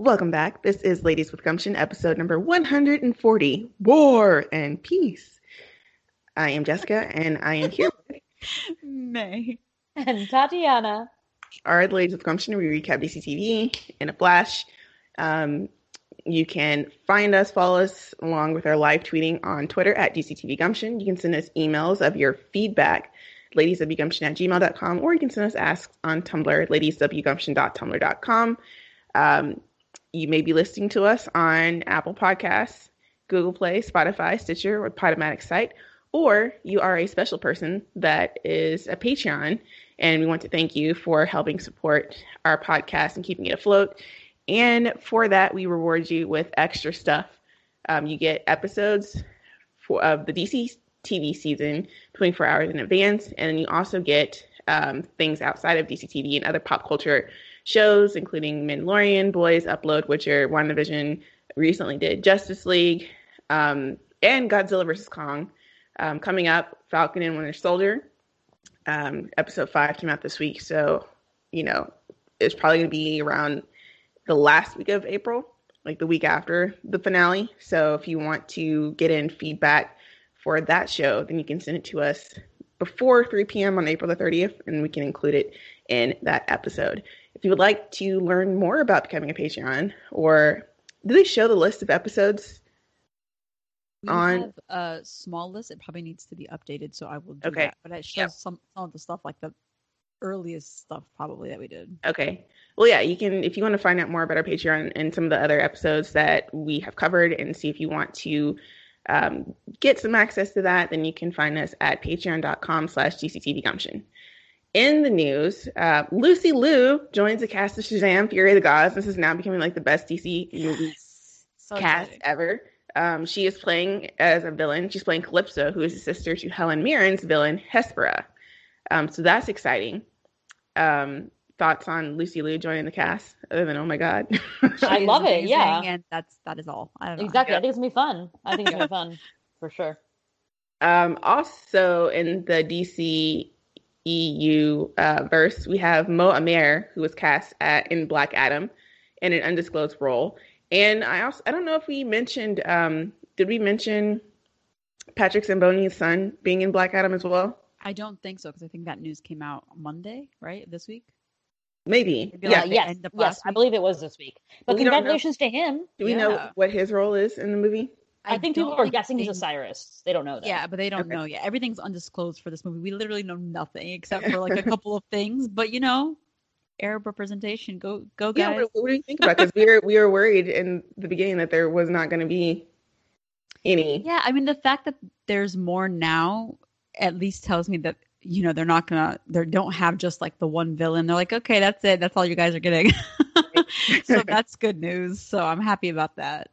Welcome back. This is Ladies with Gumption, episode number 140 War and Peace. I am Jessica, and I am here with May. And Tatiana. our Ladies with Gumption. We recap DCTV in a flash. Um, you can find us, follow us along with our live tweeting on Twitter at DCTV Gumption. You can send us emails of your feedback, ladieswgumption at gmail.com, or you can send us asks on Tumblr, ladieswgumption.tumblr.com. Um, you may be listening to us on Apple Podcasts, Google Play, Spotify, Stitcher, or Podomatic site, or you are a special person that is a Patreon, and we want to thank you for helping support our podcast and keeping it afloat. And for that, we reward you with extra stuff. Um, you get episodes for, of the DC TV season 24 hours in advance, and you also get um, things outside of DC TV and other pop culture shows, including Mandalorian, Boys, Upload, Witcher, WandaVision, recently did Justice League, um, and Godzilla vs. Kong. Um, coming up, Falcon and Winter Soldier. Um, episode five came out this week, so you know it's probably going to be around the last week of April, like the week after the finale. So if you want to get in feedback for that show, then you can send it to us before 3 p.m. on April the 30th, and we can include it in that episode. If you would like to learn more about becoming a Patreon, or do they show the list of episodes? We On- have a small list. It probably needs to be updated, so I will do Okay. that. But it shows some some of the stuff, like the earliest stuff, probably that we did. Okay. Well, yeah, you can, if you want to find out more about our Patreon and some of the other episodes that we have covered and see if you want to um, get some access to that, then you can find us at patreon.com slash DCTVGumption. In the news, uh, Lucy Liu joins the cast of Shazam Fury of the Gods. This is now becoming like the best DC movie So cast exciting. ever. Um, she is playing as a villain. She's playing Calypso, who is the sister to Helen Mirren's villain Hespera. Um, so that's exciting. Um, thoughts on Lucy Liu joining the cast? Other than oh my god, I love it, yeah. and that's that is all. I don't know. Exactly. Yeah. I think it's gonna be fun. I think it's gonna be fun for sure. Um, also in the DC EU uh, verse, we have Mo Amer, who was cast at, in Black Adam in an undisclosed role. And I also I don't know if we mentioned um, did we mention Patrick Sabongui's son being in Black Adam as well? I don't think so because I think that news came out Monday, right? This week. Maybe. Maybe yeah. like the yes, yes, I believe it was this week. But We congratulations to him. Do we know what his role is in the movie? I, think people don't are guessing he's they- Osiris. They don't know that. Yeah, but they don't Okay. know yet. Everything's undisclosed for this movie. We literally know nothing except for like a couple of things. But you know, Arab representation. Go, go, Yeah, guys. what, what do you think about? Because we were we were worried in the beginning that there was not going to be any. Yeah, I mean the fact that there's more now at least tells me that you know they're not gonna they don't have just like the one villain. They're like, okay, that's it. That's all you guys are getting. so that's good news. So I'm happy about that.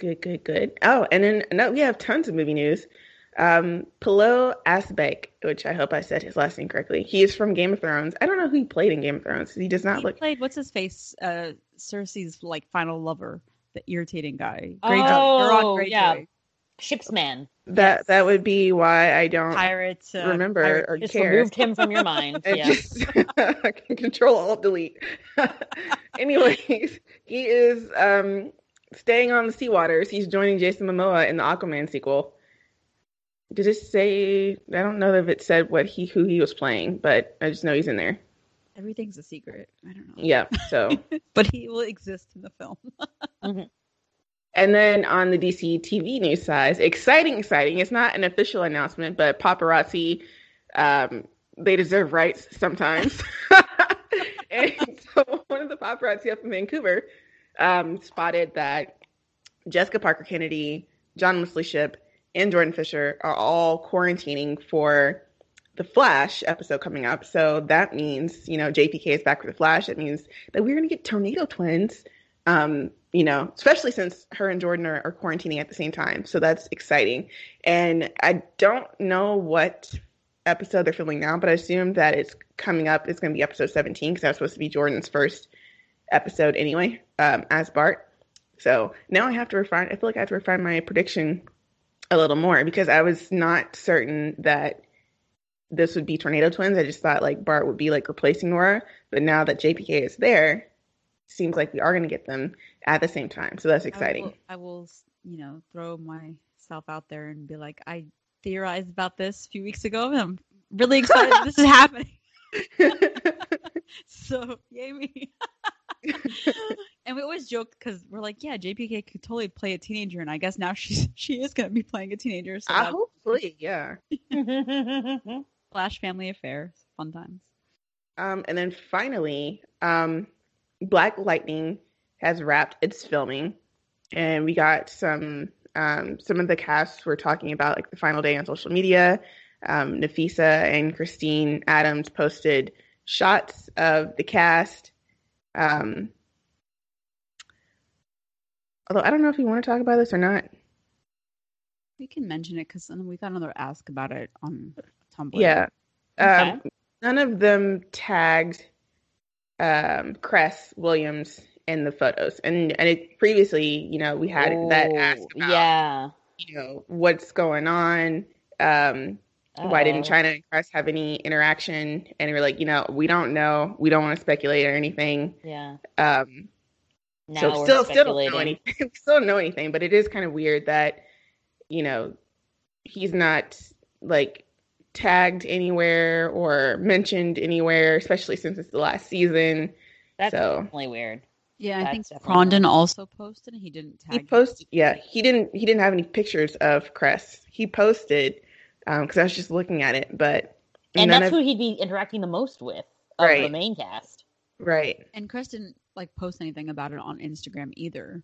Good, good, good. Oh, and then no, we have tons of movie news. Um, Pilou Asbæk, which I hope I said his last name correctly. He is from Game of Thrones. I don't know who he played in Game of Thrones. He does not he look. played what's his face? Uh, Cersei's like final lover, the irritating guy. Oh, Greyjoy. yeah. ship's man. That yes. that would be why I don't Pirate. Uh, remember pirate- or Just care. removed him from your mind. and yeah. just I can control alt delete. Anyways, he is um staying on the sea waters. He's joining Jason Momoa in the Aquaman sequel. Did it say? I don't know if it said what he who he was playing, but I just know he's in there. Everything's a secret. I don't know. Yeah. So, but he will exist in the film. and then on the DC TV news side, exciting, exciting. It's not an official announcement, but paparazzi, um, they deserve rights sometimes. and so one of the paparazzi up in Vancouver um, spotted that Jessica Parker Kennedy, John Wesley Shipp, and Jordan Fisher are all quarantining for the Flash episode coming up. So that means, you know, JPK is back for the Flash. It means that we're going to get Tornado Twins, um, you know, especially since her and Jordan are, are quarantining at the same time. So that's exciting. And I don't know what episode they're filming now, but I assume that it's coming up. It's going to be episode 17 because that's supposed to be Jordan's first episode anyway, um, as Bart. So now I have to refine. I feel like I have to refine my prediction a little more because I was not certain that this would be Tornado Twins. I just thought like Bart would be like replacing Nora, but now that JPK is there, seems like we are going to get them at the same time. So that's exciting. I will, I will, you know, throw myself out there and be like, I theorized about this a few weeks ago, and I'm really excited this is happening. so yay me. and we always joke because we're like, yeah, JPK could totally play a teenager, and I guess now she's she is gonna be playing a teenager. So uh, hopefully, yeah. Flash family affair, fun times. Um, and then finally, um, Black Lightning has wrapped its filming, and we got some um, some of the casts were talking about like the final day on social media. Um, Nafessa and Christine Adams posted shots of the cast. Um, although I don't know if you want to talk about this or not. We can mention it because we got another ask about it on Tumblr. Yeah. Okay. Um, none of them tagged um, Cress Williams in the photos, and and it previously, you know, we had that ask about, yeah. you know, what's going on. Um, why didn't China and Cress have any interaction? And we're like, you know, we don't know. We don't want to speculate or anything. Yeah. Um, Now so we're still, still don't know anything. we still don't know anything, but it is kind of weird that, you know, he's not like tagged anywhere or mentioned anywhere, especially since it's the last season. That's so- definitely weird. Yeah, I think definitely Crondon nice. also posted and he didn't tag. He you. posted, yeah, he didn't. He didn't have any pictures of Cress. He posted Um, because I was just looking at it, but And that's of- who he'd be interacting the most with of the main cast. right. And Cress didn't like post anything about it on Instagram either.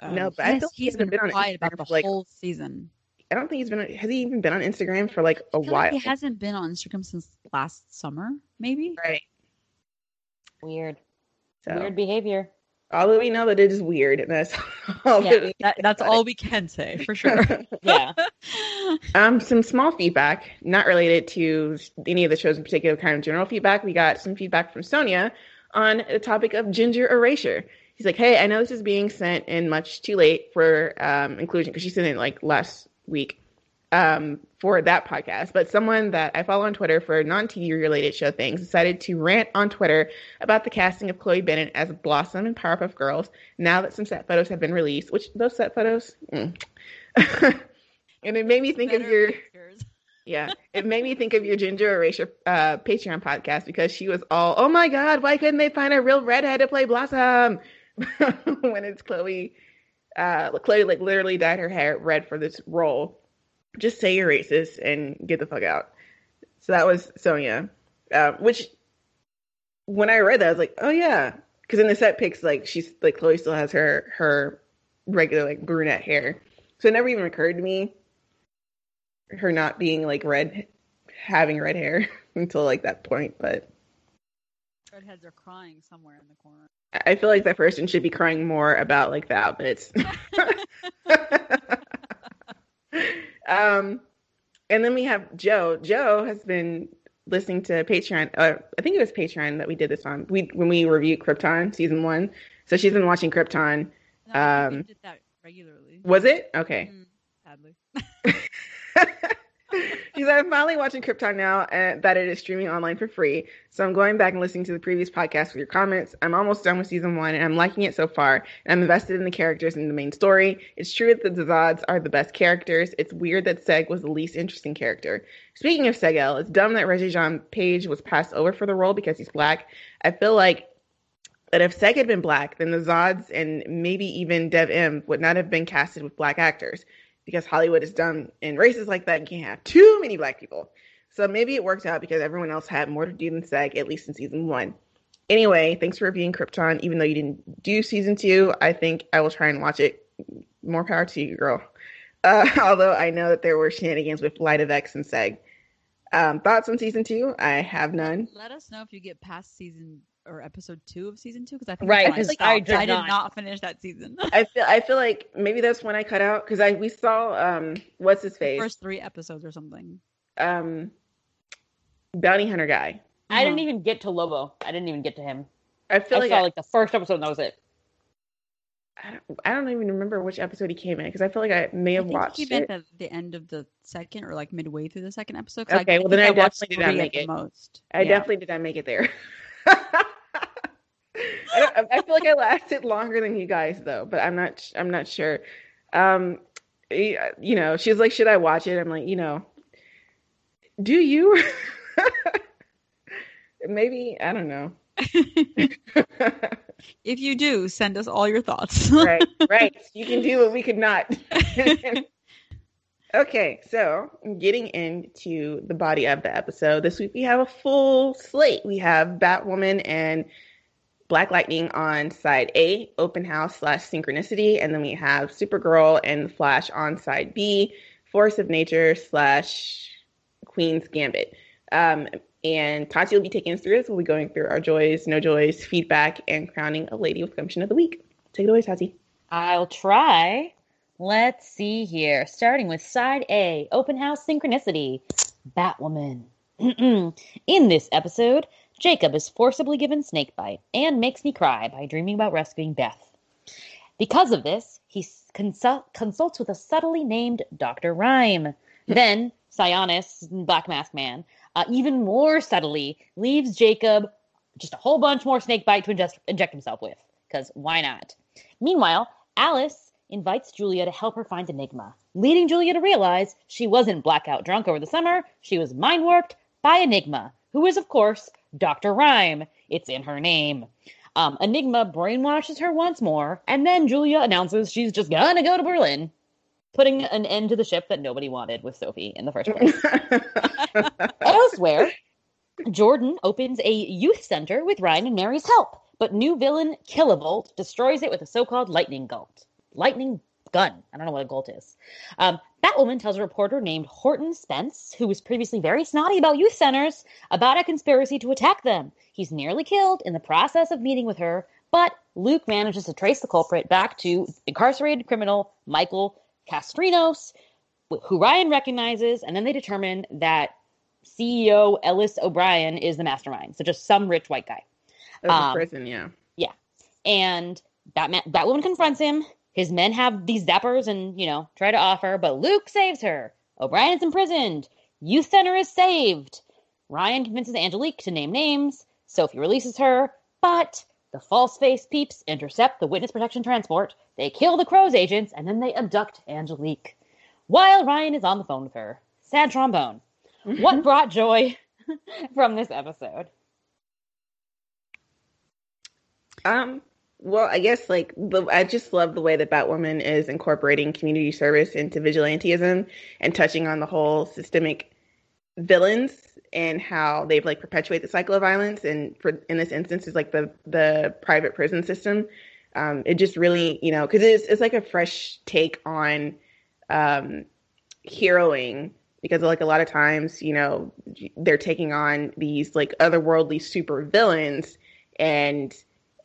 Um, no, but he I has- feel he's he's been been on quiet about the like, whole season. I don't think he's been. Has he even been on Instagram for like a I feel while? like he hasn't been on Instagram since last summer, maybe. Right. Weird. So Weird behavior. All that we know that it is weird, and that's all that Yeah, we that, that's it. all we can say for sure. Yeah. Um, some small feedback, not related to any of the shows in particular, kind of general feedback. We got some feedback from Sonia on the topic of ginger erasure. He's like, "Hey, I know this is being sent in much too late for um, inclusion because she sent it like last week um, for that podcast, but someone that I follow on Twitter for non-TV related show things decided to rant on Twitter about the casting of Chloe Bennet as Blossom in Powerpuff Girls. Now that some set photos have been released, which those set photos." Mm. And it made me think of your pictures. yeah, it made me think of your Ginger Erasure uh, Patreon podcast because she was all, "Oh my God, why couldn't they find a real redhead to play Blossom?" when it's Chloe, uh, Chloe like literally dyed her hair red for this role. Just say you're racist and get the fuck out. So that was Sonia, uh, which when I read that I was like, "Oh yeah," because in the set pics, like she's like Chloe still has her her regular like brunette hair, so it never even occurred to me her not being like red having red hair until like that point but Redheads are crying somewhere in the corner. I- i feel like that person should be crying more about like the outfits um and then we have joe. Joe has been listening to patreon uh, i think it was patreon that we did this on. We when we reviewed krypton season one. So she's been watching krypton No, I think we Um, did that regularly. was it? Okay. Mm, sadly. She's I'm finally watching Krypton now that it is streaming online for free. So I'm going back and listening to the previous podcast with your comments. I'm almost done with season one and I'm liking it so far. And I'm invested in the characters and the main story. It's true that the Zods are the best characters. It's weird that Seg was the least interesting character. Speaking of Segel, it's dumb that Regé-Jean Page was passed over for the role because he's black. I feel like that if Seg had been black, then the Zods and maybe even Dev-Em would not have been casted with black actors because Hollywood is dumb and racist like that and can't have too many black people. So maybe it worked out because everyone else had more to do than Seg, at least in season one. Anyway, thanks for reviewing Krypton. Even though you didn't do season two, I think I will try and watch it. More power to you, girl. Uh, although I know that there were shenanigans with Light of X and Seg. Um, thoughts on season two? I have none. Let us know if you get past season or episode two of season two because I think Right, that's when 'cause I, I did I did not. not finish that season. I feel I feel like maybe that's when I cut out because I we saw um what's his face First three episodes or something. um bounty hunter guy. I didn't Uh-huh. even get to Lobo. I didn't even get to him. I feel I like saw I, like the first episode and that was it. I, don't, I don't even remember which episode he came in because I feel like I may I have think watched he meant it. at the end of the second or like midway through the second episode. Okay, well, then I watched definitely did not three make the it. Most. I Yeah. definitely did not make it there. I, I feel like I lasted longer than you guys though, but I'm not. I'm not sure. Um, you know, she's like, "Should I watch it?" I'm like, you know, do you? Maybe I don't know. if you do, send us all your thoughts. right, right. You can do what we could not. okay, so getting into the body of the episode, this week we have a full slate. We have Batwoman and Black Lightning on side A, open house slash synchronicity, and then we have Supergirl and Flash on side B, force of nature slash Queen's Gambit. Um, and Tati will be taking us through this. We'll be going through our joys, no joys, feedback, and crowning a lady with gumption of the week. Take it away, Tati. I'll try. Let's see here. Starting with side A, open house synchronicity. Batwoman. In this episode, Jacob is forcibly given snakebite and makes me cry by dreaming about rescuing Beth. Because of this, he consult- consults with a subtly named Dr. Rhyme. then, Sionis, Black Mask Man, uh, even more subtly leaves Jacob just a whole bunch more snakebite to ingest- inject himself with, because why not? Meanwhile, Alice invites Julia to help her find Enigma, leading Julia to realize she wasn't blackout drunk over the summer, she was mind warped by Enigma, who is, of course, Dr. Rhyme. It's in her name. Um, Enigma brainwashes her once more, and then Julia announces she's just gonna go to Berlin, putting an end to the ship that nobody wanted with Sophie in the first place. Elsewhere, Jordan opens a youth center with Ryan and Mary's help, but new villain Kilovolt destroys it with a so-called lightning bolt. Lightning gun. I don't know what a Golt is. Um, Batwoman tells a reporter named Horton Spence, who was previously very snotty about youth centers, about a conspiracy to attack them. He's nearly killed in the process of meeting with her, but Luke manages to trace the culprit back to incarcerated criminal Michael Castrinos, who Ryan recognizes, and then they determine that CEO Ellis O'Brien is the mastermind. So just some rich white guy. That's um, prison, yeah. Yeah. And Batman Batwoman confronts him. His men have these zappers and, you know, try to offer, but Luke saves her. O'Brien is imprisoned. Youth Center is saved. Ryan convinces Angelique to name names. Sophie releases her, but the false face peeps intercept the witness protection transport. They kill the Crow's agents, and then they abduct Angelique. While Ryan is on the phone with her. Sad trombone. what brought joy from this episode? Um, well, I guess like the, I just love the way that Batwoman is incorporating community service into vigilantism and touching on the whole systemic villains and how they've like perpetuate the cycle of violence. And for in this instance, is like the the private prison system. Um, it just really, you know, because it's it's like a fresh take on um, heroing because like a lot of times, you know, they're taking on these like otherworldly super villains and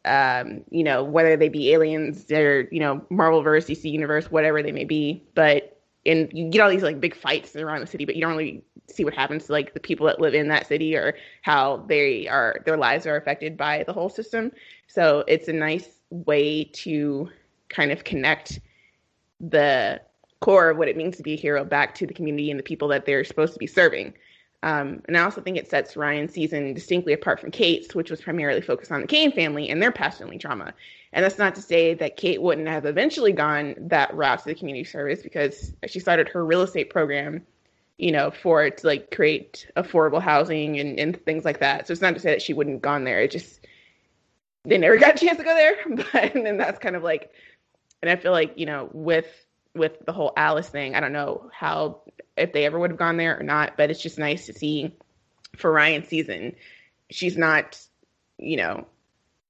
um, you know, whether they be aliens or, you know, Marvel verse, DC universe, whatever they may be. But and you get all these like big fights around the city, but you don't really see what happens to like the people that live in that city or how they are their lives are affected by the whole system. So it's a nice way to kind of connect the core of what it means to be a hero back to the community and the people that they're supposed to be serving. Um, and I also think it sets Ryan's season distinctly apart from Kate's, which was primarily focused on the Kane family and their past family trauma. And that's not to say that Kate wouldn't have eventually gone that route to the community service because she started her real estate program, you know, for it to like create affordable housing and, and things like that. So it's not to say that she wouldn't have gone there. It just they never got a chance to go there. But and then that's kind of like and I feel like, you know, with with the whole Alice thing, I don't know how if they ever would have gone there or not, but it's just nice to see for Ryan's season, she's not, you know,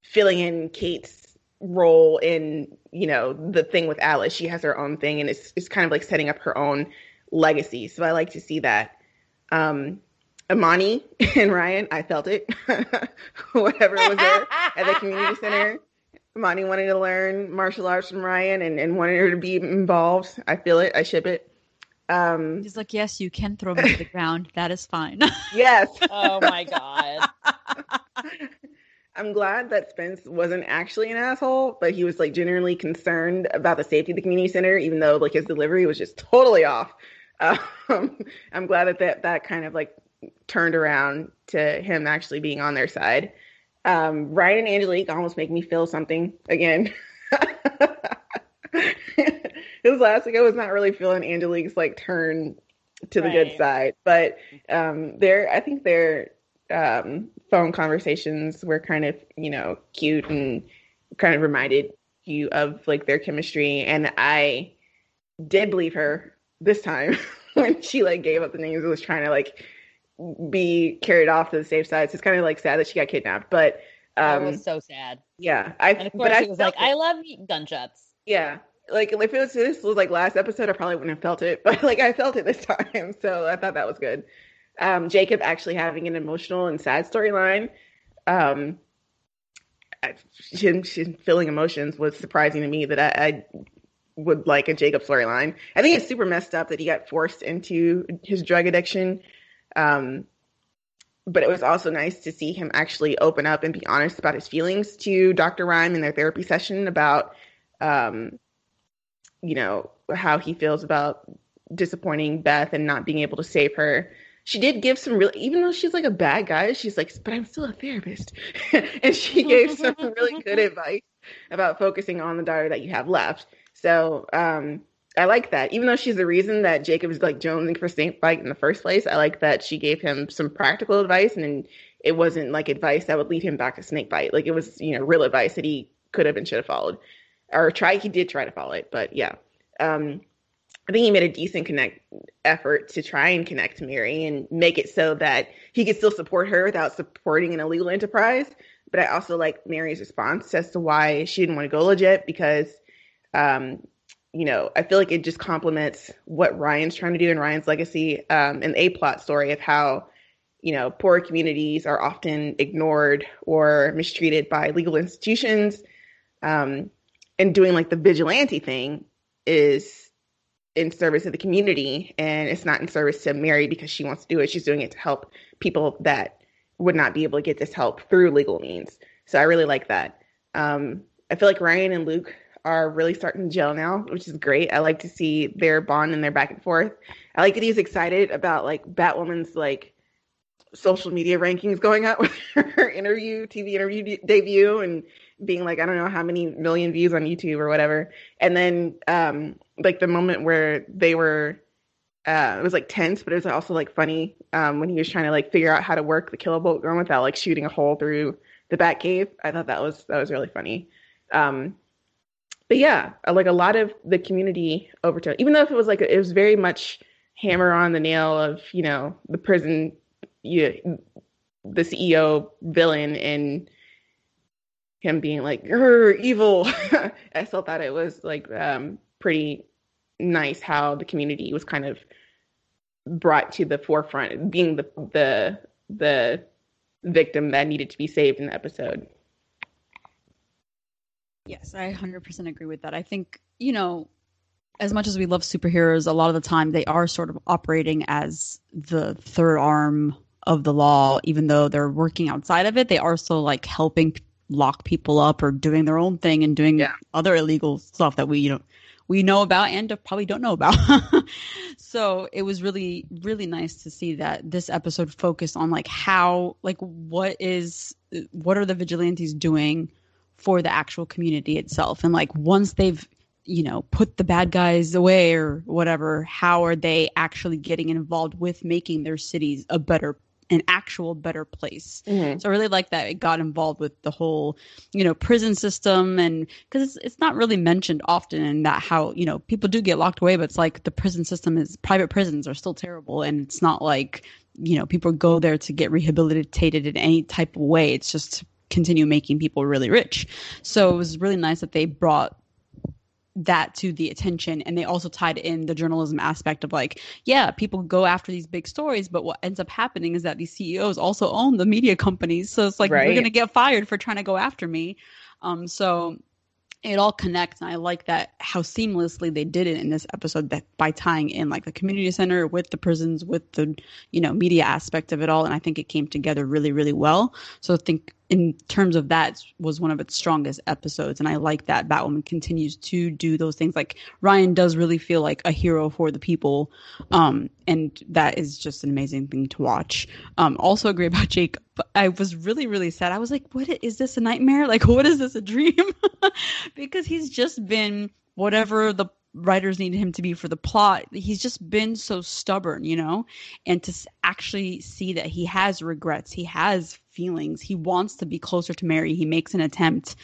filling in Kate's role in, you know, the thing with Alice. She has her own thing and it's it's kind of like setting up her own legacy. So I like to see that. Um Imani and Ryan, I felt it. Whatever was there at the community center. Imani wanted to learn martial arts from Ryan and, and wanted her to be involved. I feel it. I ship it. Um, He's like, yes, you can throw me to the ground. That is fine. yes. Oh my god. I'm glad that Spence wasn't actually an asshole, but he was like genuinely concerned about the safety of the community center, even though like his delivery was just totally off. Um, I'm glad that, that that kind of like turned around to him actually being on their side. Um, Ryan and Angelique almost make me feel something again. His last week, I was not really feeling Angelique's like turn to the good side, but um, their I think their um, phone conversations were kind of you know cute and kind of reminded you of like their chemistry, and I did believe her this time when she like gave up the names and was trying to like be carried off to the safe side. So it's kind of like sad that she got kidnapped, but um, it was so sad. Yeah, I. And of course, but I was like, it. "I love gunshots." Yeah, like if it was this was like last episode, I probably wouldn't have felt it, but like I felt it this time, so I thought that was good. Um, Jacob actually having an emotional and sad storyline, um, him, feeling emotions was surprising to me that I, I would like a Jacob storyline. I think it's super messed up that he got forced into his drug addiction. Um, but it was also nice to see him actually open up and be honest about his feelings to Dr. Rhyme in their therapy session about, um, you know, how he feels about disappointing Beth and not being able to save her. She did give some really, even though she's like a bad guy, she's like, but I'm still a therapist. and she gave some really good advice about focusing on the daughter that you have left. So, um, I like that. Even though she's the reason that Jacob is like jonesing for Snakebite in the first place, I like that she gave him some practical advice and it wasn't like advice that would lead him back to Snakebite. Like it was, you know, real advice that he could have and should have followed. Or try he did try to follow it, but yeah. Um I think he made a decent connect effort to try and connect to Mary and make it so that he could still support her without supporting an illegal enterprise. But I also like Mary's response as to why she didn't want to go legit because um, you know, I feel like it just complements what Ryan's trying to do in Ryan's legacy, um, and a plot story of how, you know, poor communities are often ignored or mistreated by legal institutions. Um, and doing like the vigilante thing is in service of the community and it's not in service to Mary because she wants to do it. She's doing it to help people that would not be able to get this help through legal means. So I really like that. Um, I feel like Ryan and Luke are really starting to gel now, which is great. I like to see their bond and their back and forth. I like that he's excited about like Batwoman's like social media rankings going up with her interview, TV interview de- debut, and being like, I don't know how many million views on YouTube or whatever. And then um like the moment where they were uh, it was like tense, but it was also like funny um, when he was trying to like figure out how to work the kilovolt gun without like shooting a hole through the bat cave. I thought that was that was really funny. Um, but yeah, uh, like a lot of the community overtone, even though if it was like it was very much hammer on the nail of you know the prison, you, the CEO villain and him being like evil. I still thought it was like um, pretty nice how the community was kind of brought to the forefront, being the the the victim that needed to be saved in the episode. Yes, I 100% agree with that. I think, you know, as much as we love superheroes, a lot of the time they are sort of operating as the third arm of the law, even though they're working outside of it. They are still like helping lock people up or doing their own thing and doing yeah. other illegal stuff that we, you know, we know about and probably don't know about. so it was really, really nice to see that this episode focused on like how, like, what is, what are the vigilantes doing? for the actual community itself. And like once they've, you know, put the bad guys away or whatever, how are they actually getting involved with making their cities a better an actual better place. Mm-hmm. So I really like that it got involved with the whole, you know, prison system and because it's, it's not really mentioned often in that how, you know, people do get locked away, but it's like the prison system is private prisons are still terrible. And it's not like, you know, people go there to get rehabilitated in any type of way. It's just to continue making people really rich. So it was really nice that they brought that to the attention and they also tied in the journalism aspect of like yeah people go after these big stories but what ends up happening is that these ceos also own the media companies so it's like right. you're gonna get fired for trying to go after me um so it all connects and i like that how seamlessly they did it in this episode that by tying in like the community center with the prisons with the you know media aspect of it all and i think it came together really really well so i think in terms of that was one of its strongest episodes and i like that batwoman continues to do those things. Like ryan does really feel like a hero for the people um, and that is just an amazing thing to watch. Um, also agree about jake but i was really really sad. I was like what is this a nightmare? Like what is this a dream? Because he's just been whatever the writers needed him to be for the plot. He's just been so stubborn, you know, and to actually see that he has regrets, he has feelings, he wants to be closer to Mary, he makes an attempt.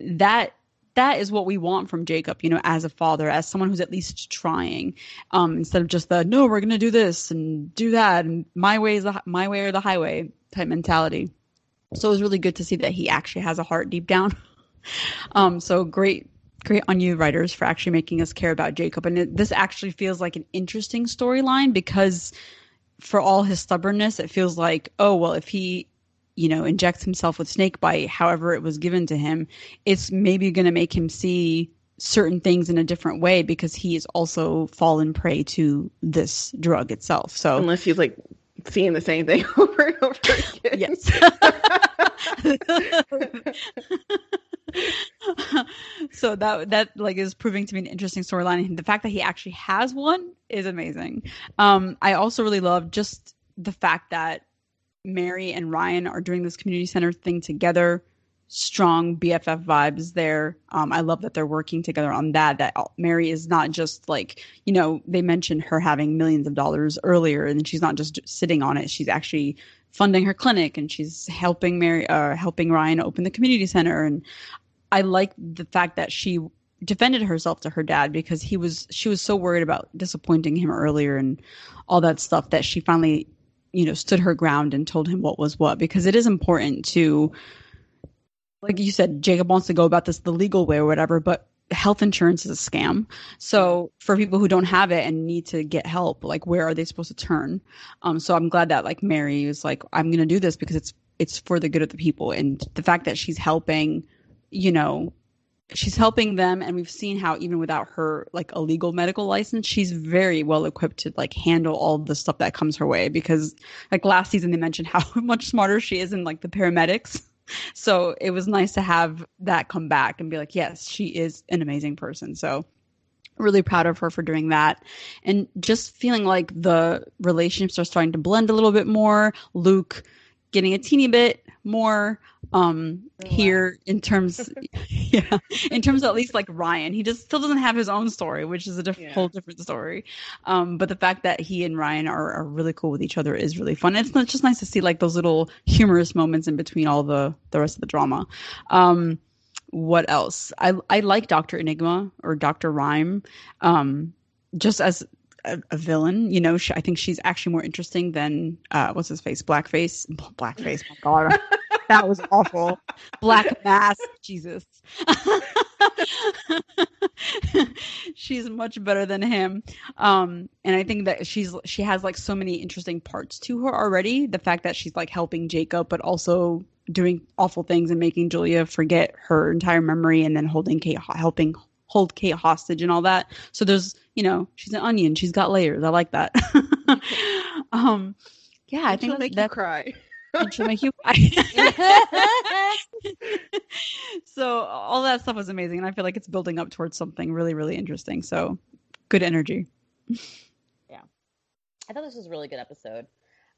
That that is what we want from Jacob, you know, as a father, as someone who's at least trying, um, instead of just the no, we're gonna do this and do that, and my way is the my way or the highway type mentality. So it was really good to see that he actually has a heart deep down. um, so great great on you writers for actually making us care about Jacob. And it, this actually feels like an interesting storyline because for all his stubbornness, it feels like, oh, well, if he, you know, injects himself with snake bite, however it was given to him, it's maybe going to make him see certain things in a different way because he is also fallen prey to this drug itself. So unless he's like seeing the same thing over and over again. Yes. so that that like is proving to be an interesting storyline. And the fact that he actually has one is amazing. Um i also really love just the fact that mary and ryan are doing this community center thing together. Strong bff vibes there. Um i love that they're working together on that that mary is not just like you know they mentioned her having millions of dollars earlier and she's not just sitting on it. She's actually funding her clinic and she's helping Mary uh, helping Ryan open the community center and I like the fact that she defended herself to her dad because he was she was so worried about disappointing him earlier and all that stuff that she finally you know stood her ground and told him what was what because it is important to like you said Jacob wants to go about this the legal way or whatever but health insurance is a scam. So for people who don't have it and need to get help like where are they supposed to turn? Um so i'm glad that like mary is like i'm going to do this because it's it's for the good of the people. And the fact that she's helping you know, she's helping them and we've seen how even without her like a legal medical license she's very well equipped to like handle all the stuff that comes her way because like last season they mentioned how much smarter she is in like the paramedics. So it was nice to have that come back and be like yes she is an amazing person. So really proud of her for doing that. And just feeling like the relationships are starting to blend a little bit more luke getting a teeny bit more um here in terms yeah in terms of at least like ryan. He just still doesn't have his own story which is a diff- yeah. whole different story. Um but the fact that he and ryan are, are really cool with each other is really fun. It's not just nice to see like those little humorous moments in between all the the rest of the drama. Um what else? I i like dr enigma or dr rhyme um just as a, a, villain. You know, she, I think she's actually more interesting than uh, what's his face, blackface, blackface. My God, that was awful. Black mask, Jesus. she's much better than him, um, and I think that she's she has like so many interesting parts to her already. The fact that she's like helping Jacob, but also doing awful things and making Julia forget her entire memory, and then holding Kate, helping hold Kate hostage and all that. So there's, you know, she's an onion. She's got layers. I like that. um, yeah, I think make that, you cry. And she'll make you cry. so all that stuff was amazing, and I feel like it's building up towards something really, really interesting. So good energy. Yeah, I thought this was a really good episode.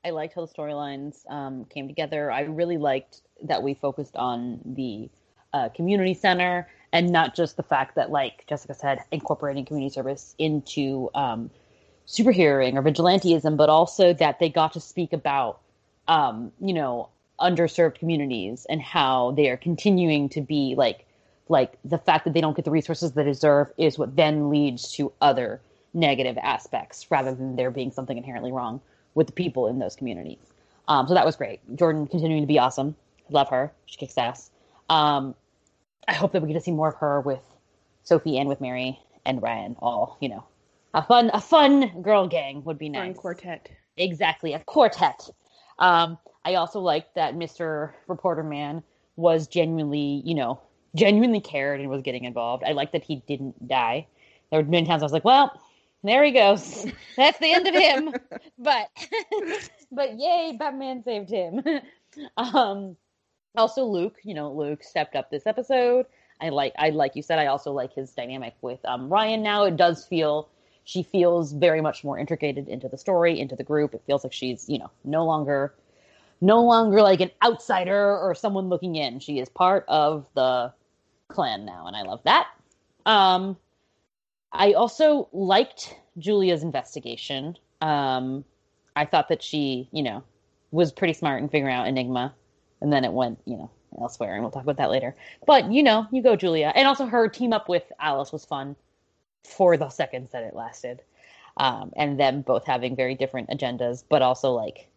I liked how the storylines um, came together. I really liked that we focused on the uh, community center and not just the fact that, like Jessica said, incorporating community service into um, superheroing or vigilanteism, but also that they got to speak about, um, you know, underserved communities and how they are continuing to be like, like the fact that they don't get the resources they deserve is what then leads to other negative aspects rather than there being something inherently wrong with the people in those communities. Um, so that was great. Jordan continuing to be awesome. Love her. She kicks ass. Um, I hope that we get to see more of her with Sophie and with Mary and Ryan. All you know, a fun a fun girl gang would be nice. Fun quartet. Exactly, a quartet. Um, I also liked that Mr. Reporter Man was genuinely, you know, genuinely cared and was getting involved. I like that he didn't die. There were many times I was like, well, there he goes. That's the end of him. but but yay, Batman saved him. um Also, Luke, you know, Luke stepped up this episode. I like, I like you said, I also like his dynamic with um, Ryan. Now it does feel she feels very much more integrated into the story, into the group. It feels like she's, you know, no longer no longer like an outsider or someone looking in. She is part of the clan now, and I love that. Um, I also liked Julia's investigation. Um, I thought that she, you know, was pretty smart in figuring out Enigma, and then it went, you know, elsewhere, and we'll talk about that later. But you know, you go Julia, and also her team up with Alice was fun for the seconds that it lasted, um, and them both having very different agendas, but also like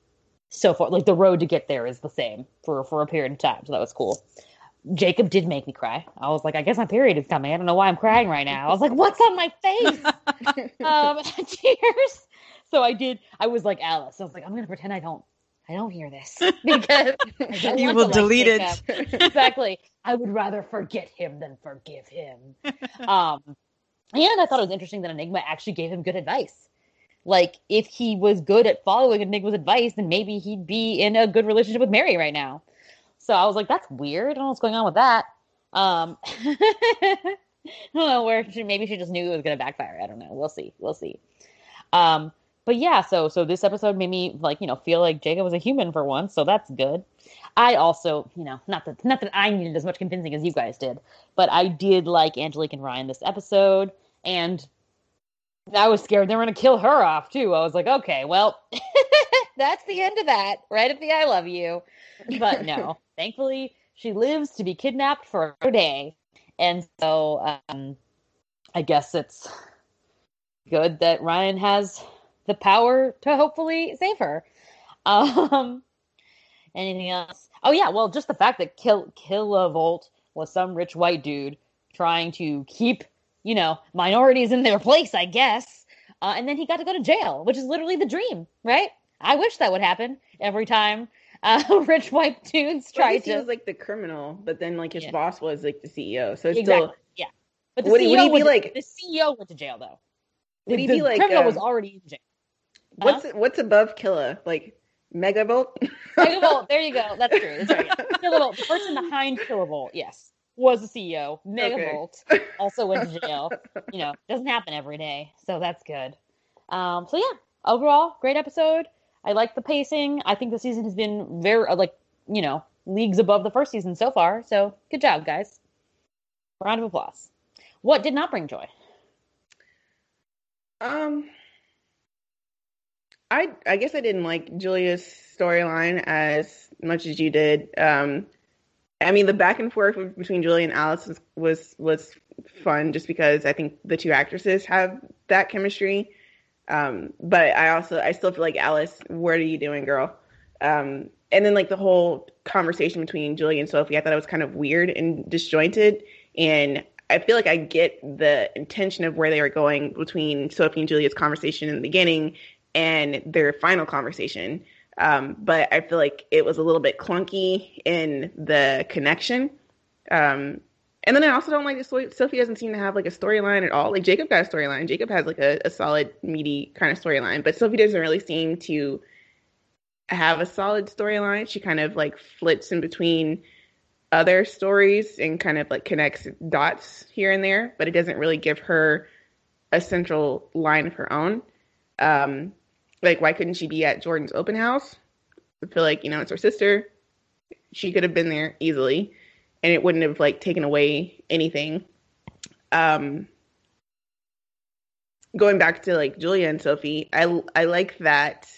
so far like the road to get there is the same for for a period of time. So that was cool. Jacob did make me cry. I was like i guess my period is coming. I don't know why i'm crying right now. I was like what's on my face? Um tears. So i did i was like alice i was like i'm gonna pretend i don't i don't hear this. Because you will delete it. exactly. I would rather forget him than forgive him. Um and i thought it was interesting that enigma actually gave him good advice like if he was good at following Enigma's advice, then maybe he'd be in a good relationship with Mary right now. So I was like, that's weird. I don't know what's going on with that. Um, I don't know where she, maybe she just knew it was going to backfire. I don't know. We'll see. We'll see. Um, but yeah, so so this episode made me like you know feel like Jacob was a human for once, so that's good. I also, you know, not that not that I needed as much convincing as you guys did, but I did like Angelique and Ryan this episode, and I was scared they were going to kill her off too. I was like, okay, well, that's the end of that. Right at the I love you. But no, thankfully, she lives to be kidnapped for a day. And so um, I guess it's good that Ryan has the power to hopefully save her. Um, anything else? Oh, yeah, well, just the fact that Kill Kilovolt was some rich white dude trying to keep you know, minorities in their place, I guess. Uh, and then he got to go to jail, which is literally the dream, right? I wish that would happen every time uh, rich white dudes try to. He was like the criminal, but then like his yeah. boss was like the CEO. So it's exactly. still yeah. But the would, CEO would he be went, like the CEO went to jail though? Would the, he be the like criminal um, was already in jail? What's huh? what's above Killa? Like Megavolt? Megavolt. There you go. That's true. That's right. Kilovolt. The person behind Kilovolt. Yes was the CEO. Megavolt okay. also went to jail. You know, doesn't happen every day, so that's good. Um, so yeah, overall, great episode. I like the pacing. I think the season has been very uh, like you know leagues above the first season so far. So good job, guys. Round of applause. What did not bring joy? Um, I I guess I didn't like Julia's storyline as much as you did. Um, I mean, the back and forth between Julia and Alice was, was was fun, just because I think the two actresses have that chemistry. Um, but I also I still feel like Alice, what are you doing, girl? Um, and then like the whole conversation between Julia and Sophie, I thought it was kind of weird and disjointed. And I feel like I get the intention of where they were going between Sophie and Julia's conversation in the beginning and their final conversation. Um, but I feel like it was a little bit clunky in the connection. Um, and then I also don't like this. Sophie doesn't seem to have like a storyline at all. Like Jacob got a storyline. Jacob has like a, a solid, meaty kind of storyline, but Sophie doesn't really seem to have a solid storyline. She kind of like flits in between other stories and kind of like connects dots here and there, but it doesn't really give her a central line of her own. Um, like, why couldn't she be at Jordan's open house? I feel like, you know, it's her sister. She could have been there easily and it wouldn't have like taken away anything. Um, going back to like Julia and Sophie, I I like that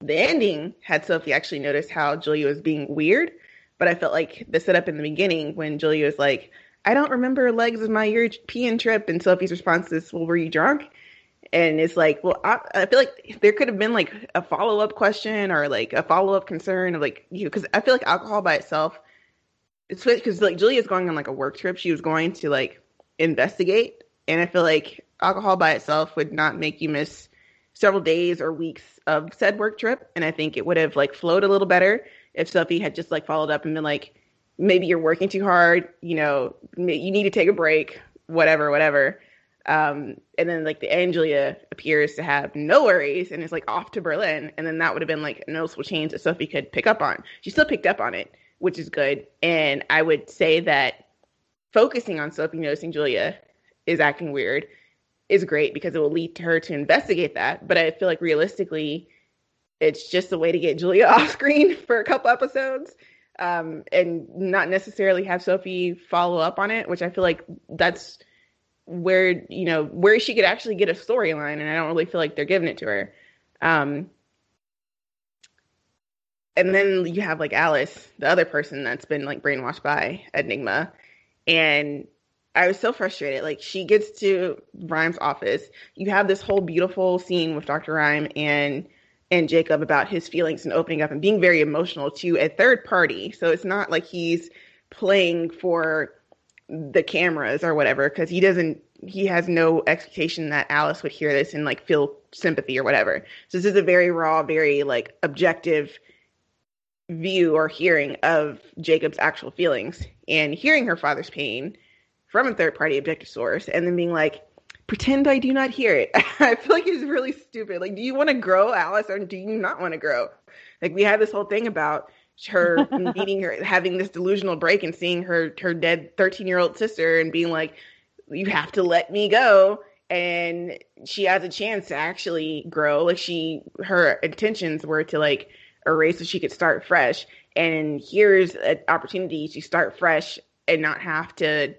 the ending had Sophie actually notice how Julia was being weird, but I felt like the setup in the beginning when Julia was like, "I don't remember legs of my European trip," and Sophie's response is, "Well, were you drunk?" And it's like well I, I, feel like there could have been like a follow-up question or like a follow-up concern of like you because i feel like alcohol by itself it's because like julia's going on like a work trip. She was going to like investigate and i feel like alcohol by itself would not make you miss several days or weeks of said work trip and i think it would have like flowed a little better if sophie had just like followed up and been like maybe you're working too hard you know you need to take a break whatever whatever um, and then like the Angelia appears to have no worries and is like off to Berlin. And then that would have been like a noticeable change that Sophie could pick up on. She still picked up on it, which is good. And I would say that focusing on Sophie noticing Julia is acting weird is great because it will lead to her to investigate that. But I feel like realistically, it's just a way to get Julia off screen for a couple episodes um, and not necessarily have Sophie follow up on it, which I feel like that's where you know where she could actually get a storyline, and I don't really feel like they're giving it to her. Um, and then you have like Alice, the other person that's been like brainwashed by Enigma, and I was so frustrated. Like she gets to Rhyme's office. You have this whole beautiful scene with Dr. Rhyme and and Jacob about his feelings and opening up and being very emotional to a third party. So it's not like he's playing for the cameras or whatever because he doesn't he has no expectation that Alice would hear this and like feel sympathy or whatever. So this is a very raw, very like objective view or hearing of Jacob's actual feelings and hearing her father's pain from a third party objective source and then being like, pretend I do not hear it. I feel like it's really stupid. Like, do you want to grow, Alice, or do you not want to grow? Like, we had this whole thing about her meeting her, having this delusional break and seeing her her dead 13 year old sister and being like, you have to let me go. And she has a chance to actually grow. Like, she, her intentions were to like erase so she could start fresh. And here's an opportunity to start fresh and not have to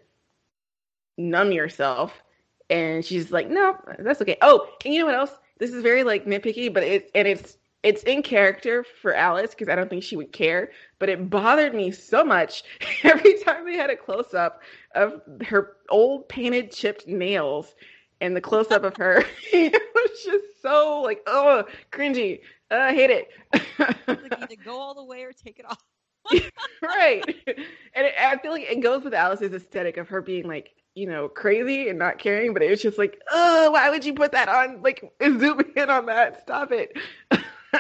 numb yourself. And she's like, no, that's okay. Oh, and you know what else? This is very like nitpicky, but it and it's it's in character for Alice because I don't think she would care. But it bothered me so much every time they had a close up of her old painted chipped nails and the close up of her. it was just so like, oh, cringy. Uh, I hate it. like either go all the way or take it off. right. And it, I feel like it goes with Alice's aesthetic of her being like you know, crazy and not caring, but it was just like, oh, why would you put that on? Like, zoom in on that. Stop it.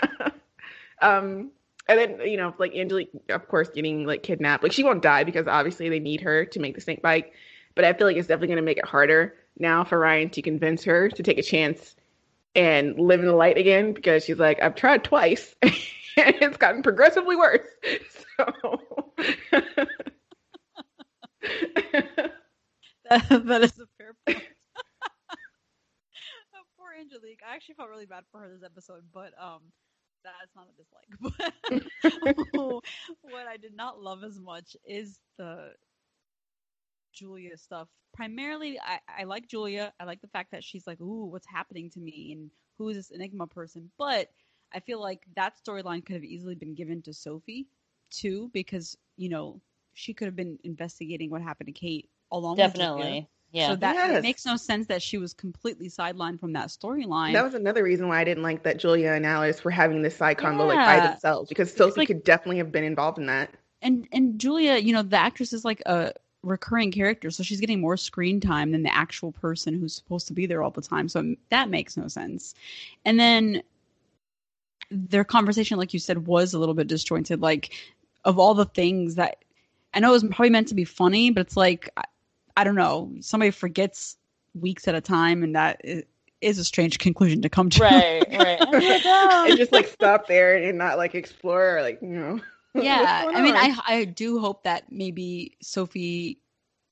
um, and then, you know, like Angelique, of course, getting like kidnapped. Like, she won't die because obviously they need her to make the snake bite. But I feel like it's definitely going to make it harder now for Ryan to convince her to take a chance and live in the light again because she's like, I've tried twice and it's gotten progressively worse. So. that, that is a fair point. Poor Angelique. I actually felt really bad for her this episode, but um, that's not a dislike. What I did not love as much is the Julia stuff. Primarily, I, I like Julia. I like the fact that she's like, "Ooh, what's happening to me?" and who is this Enigma person? But I feel like that storyline could have easily been given to Sophie too, because you know she could have been investigating what happened to Kate along with Definitely. Yeah. So that yes. makes no sense that she was completely sidelined from that storyline. That was another reason why I didn't like that Julia and Alice were having this side convo yeah. like by themselves because Sophie like, could definitely have been involved in that. And and Julia, you know, the actress is like a recurring character, so she's getting more screen time than the actual person who's supposed to be there all the time. So that makes no sense. And then their conversation, like you said, was a little bit disjointed. Like of all the things that I know it was probably meant to be funny, but it's like I don't know, somebody forgets weeks at a time, and that is a strange conclusion to come to. Right, right. and just like stop there and not like explore, or, like you know. Yeah, I mean, I I do hope that maybe Sophie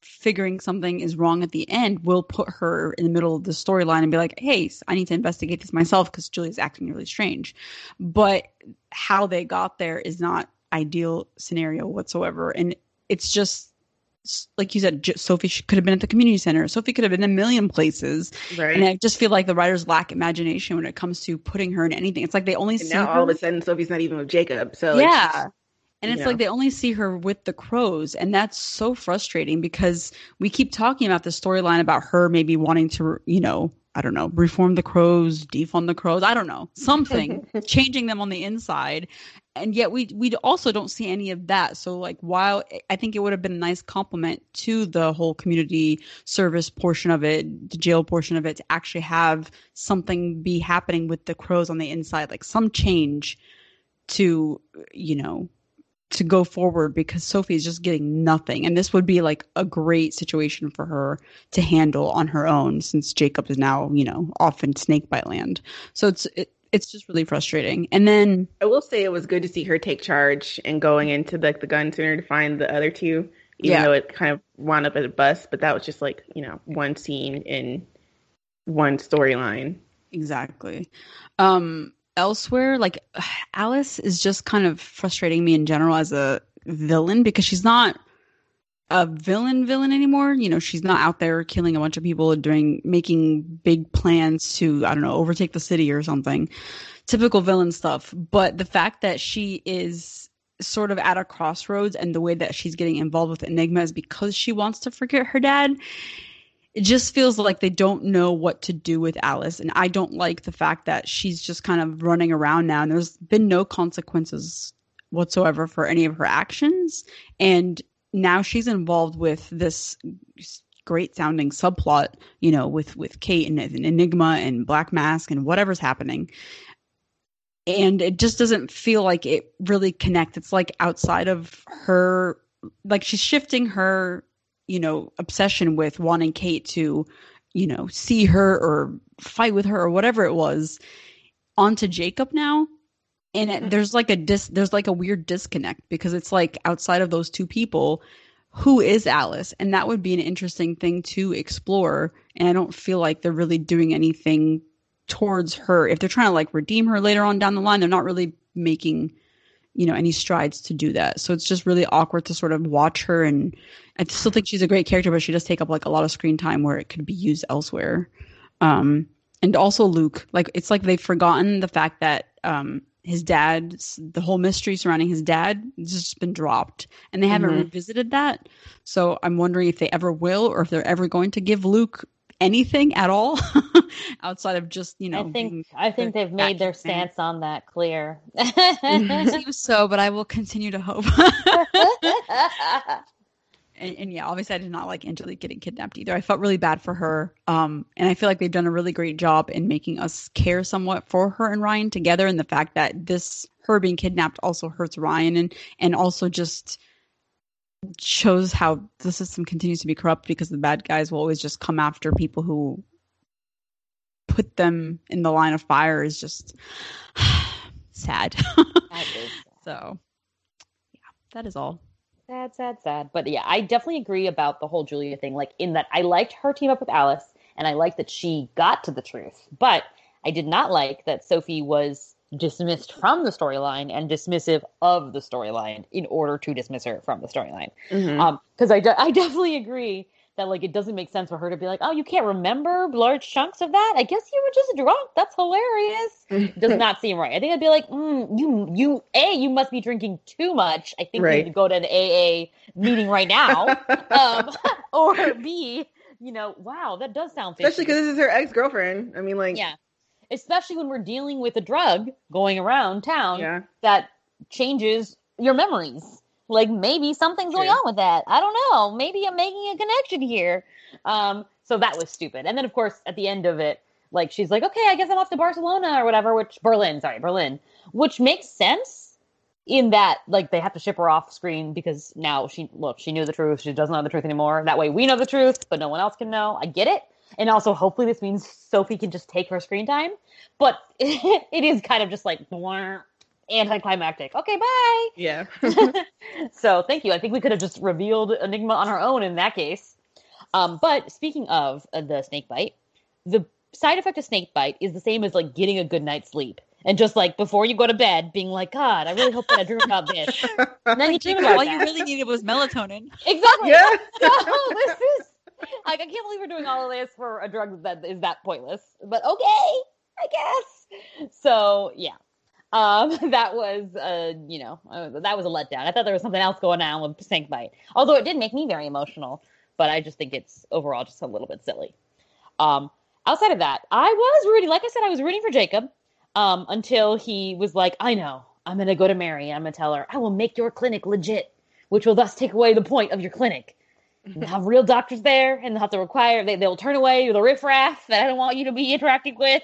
figuring something is wrong at the end will put her in the middle of the storyline and be like, "Hey, I need to investigate this myself because Julia's acting really strange." But how they got there is not ideal scenario whatsoever, and it's just like you said, Sophie could have been at the community center. Sophie could have been a million places. Right. And I just feel like the writers lack imagination when it comes to putting her in anything. It's like they only and see now her. all of a sudden Sophie's not even with Jacob. So yeah. and it's know. like they only see her with the crows. And that's so frustrating because we keep talking about the storyline about her maybe wanting to, you know, I don't know, reform the crows, defund the crows. I don't know, something, changing them on the inside and yet we we also don't see any of that so like while i think it would have been a nice compliment to the whole community service portion of it the jail portion of it to actually have something be happening with the crows on the inside like some change to you know to go forward because Sophie is just getting nothing. And this would be like a great situation for her to handle on her own since Jacob is now, you know, off in snakebite land. So it's it, it's just really frustrating. And then I will say it was good to see her take charge and going into the the gun center to find the other two, even Yeah. though it kind of wound up at a bus. But that was just like you know one scene in one storyline. Exactly. Um elsewhere like Alice is just kind of frustrating me in general as a villain because she's not a villain villain anymore. You know, she's not out there killing a bunch of people doing making big plans to I don't know, overtake the city or something. Typical villain stuff, but the fact that she is sort of at a crossroads and the way that she's getting involved with Enigma is because she wants to forget her dad it just feels like they don't know what to do with Alice. And I don't like the fact that she's just kind of running around now and there's been no consequences whatsoever for any of her actions. And now she's involved with this great sounding subplot, you know, with, with Kate and, and Enigma and Black Mask and whatever's happening. And it just doesn't feel like it really connects. It's like outside of her, like she's shifting her you know obsession with wanting Kate to you know see her or fight with her or whatever it was onto Jacob now. And it, mm-hmm. there's like a dis there's like a weird disconnect because it's like outside of those two people who is Alice? And that would be an interesting thing to explore. And I don't feel like they're really doing anything towards her. If they're trying to like redeem her later on down the line they're not really making you know any strides to do that. So it's just really awkward to sort of watch her and i still think she's a great character but she does take up like a lot of screen time where it could be used elsewhere. Um and also luke like it's like they've forgotten the fact that um his dad the whole mystery surrounding his dad has just been dropped and they haven't Mhm. revisited that. So i'm wondering if they ever will or if they're ever going to give luke anything at all outside of just you know I think I think they've made their stance on that clear. so, but I will continue to hope. and, and yeah, obviously, I did not like Angelique getting kidnapped either. I felt really bad for her, um, and I feel like they've done a really great job in making us care somewhat for her and Ryan together. And the fact that this her being kidnapped also hurts Ryan, and and also just shows how the system continues to be corrupt because the bad guys will always just come after people who put them in the line of fire is just sad. That is So, yeah, that is all. sad, sad, sad. But yeah, I definitely agree about the whole Julia thing. Like in that, I liked her team up with Alice, and I liked that she got to the truth. But I did not like that Sophie was dismissed from the storyline and dismissive of the storyline in order to dismiss her from the storyline. Mhm. Um, because I, de- I definitely agree that like it doesn't make sense for her to be like, oh, you can't remember large chunks of that. I guess you were just drunk. That's hilarious. Does not seem right. I think I'd be like, mm, you, you, a, you must be drinking too much. I think you need to go to an AA meeting right now. um, or b, you know, wow, that does sound fishy. Especially because this is her ex girlfriend. I mean, like, yeah, especially when we're dealing with a drug going around town yeah. that changes your memories. Like maybe something's going True. on with that. I don't know. Maybe I'm making a connection here. Um, so that was stupid. And then of course at the end of it, like she's like, okay, I guess I'm off to Barcelona or whatever, which Berlin, sorry, Berlin, which makes sense in that like they have to ship her off screen because now she look she knew the truth. She doesn't know the truth anymore. That way we know the truth, but no one else can know. I get it. And also hopefully this means Sophie can just take her screen time. But it is kind of just like anticlimactic. Okay, bye. Yeah. so thank you. I think we could have just revealed Enigma on our own in that case. Um, but speaking of uh, the snake bite, the side effect of snake bite is the same as like getting a good night's sleep. And just like before you go to bed, being like, God, I really hope that I dream about this. And then you dream about All that. you really needed was melatonin. exactly. yeah. No, this is like I can't believe we're doing all of this for a drug that is that pointless. But okay, I guess. So yeah, um, that was uh, you know uh, that was a letdown. I thought there was something else going on with Snake Bite, although it did make me very emotional. But I just think it's overall just a little bit silly. Um, outside of that, I was rooting. Like I said, I was rooting for Jacob um, until he was like, "I know, I'm gonna go to Mary. I'm gonna tell her I will make your clinic legit, which will thus take away the point of your clinic." They'll have real doctors there, and they'll have to require they they'll turn away the riffraff that I don't want you to be interacting with.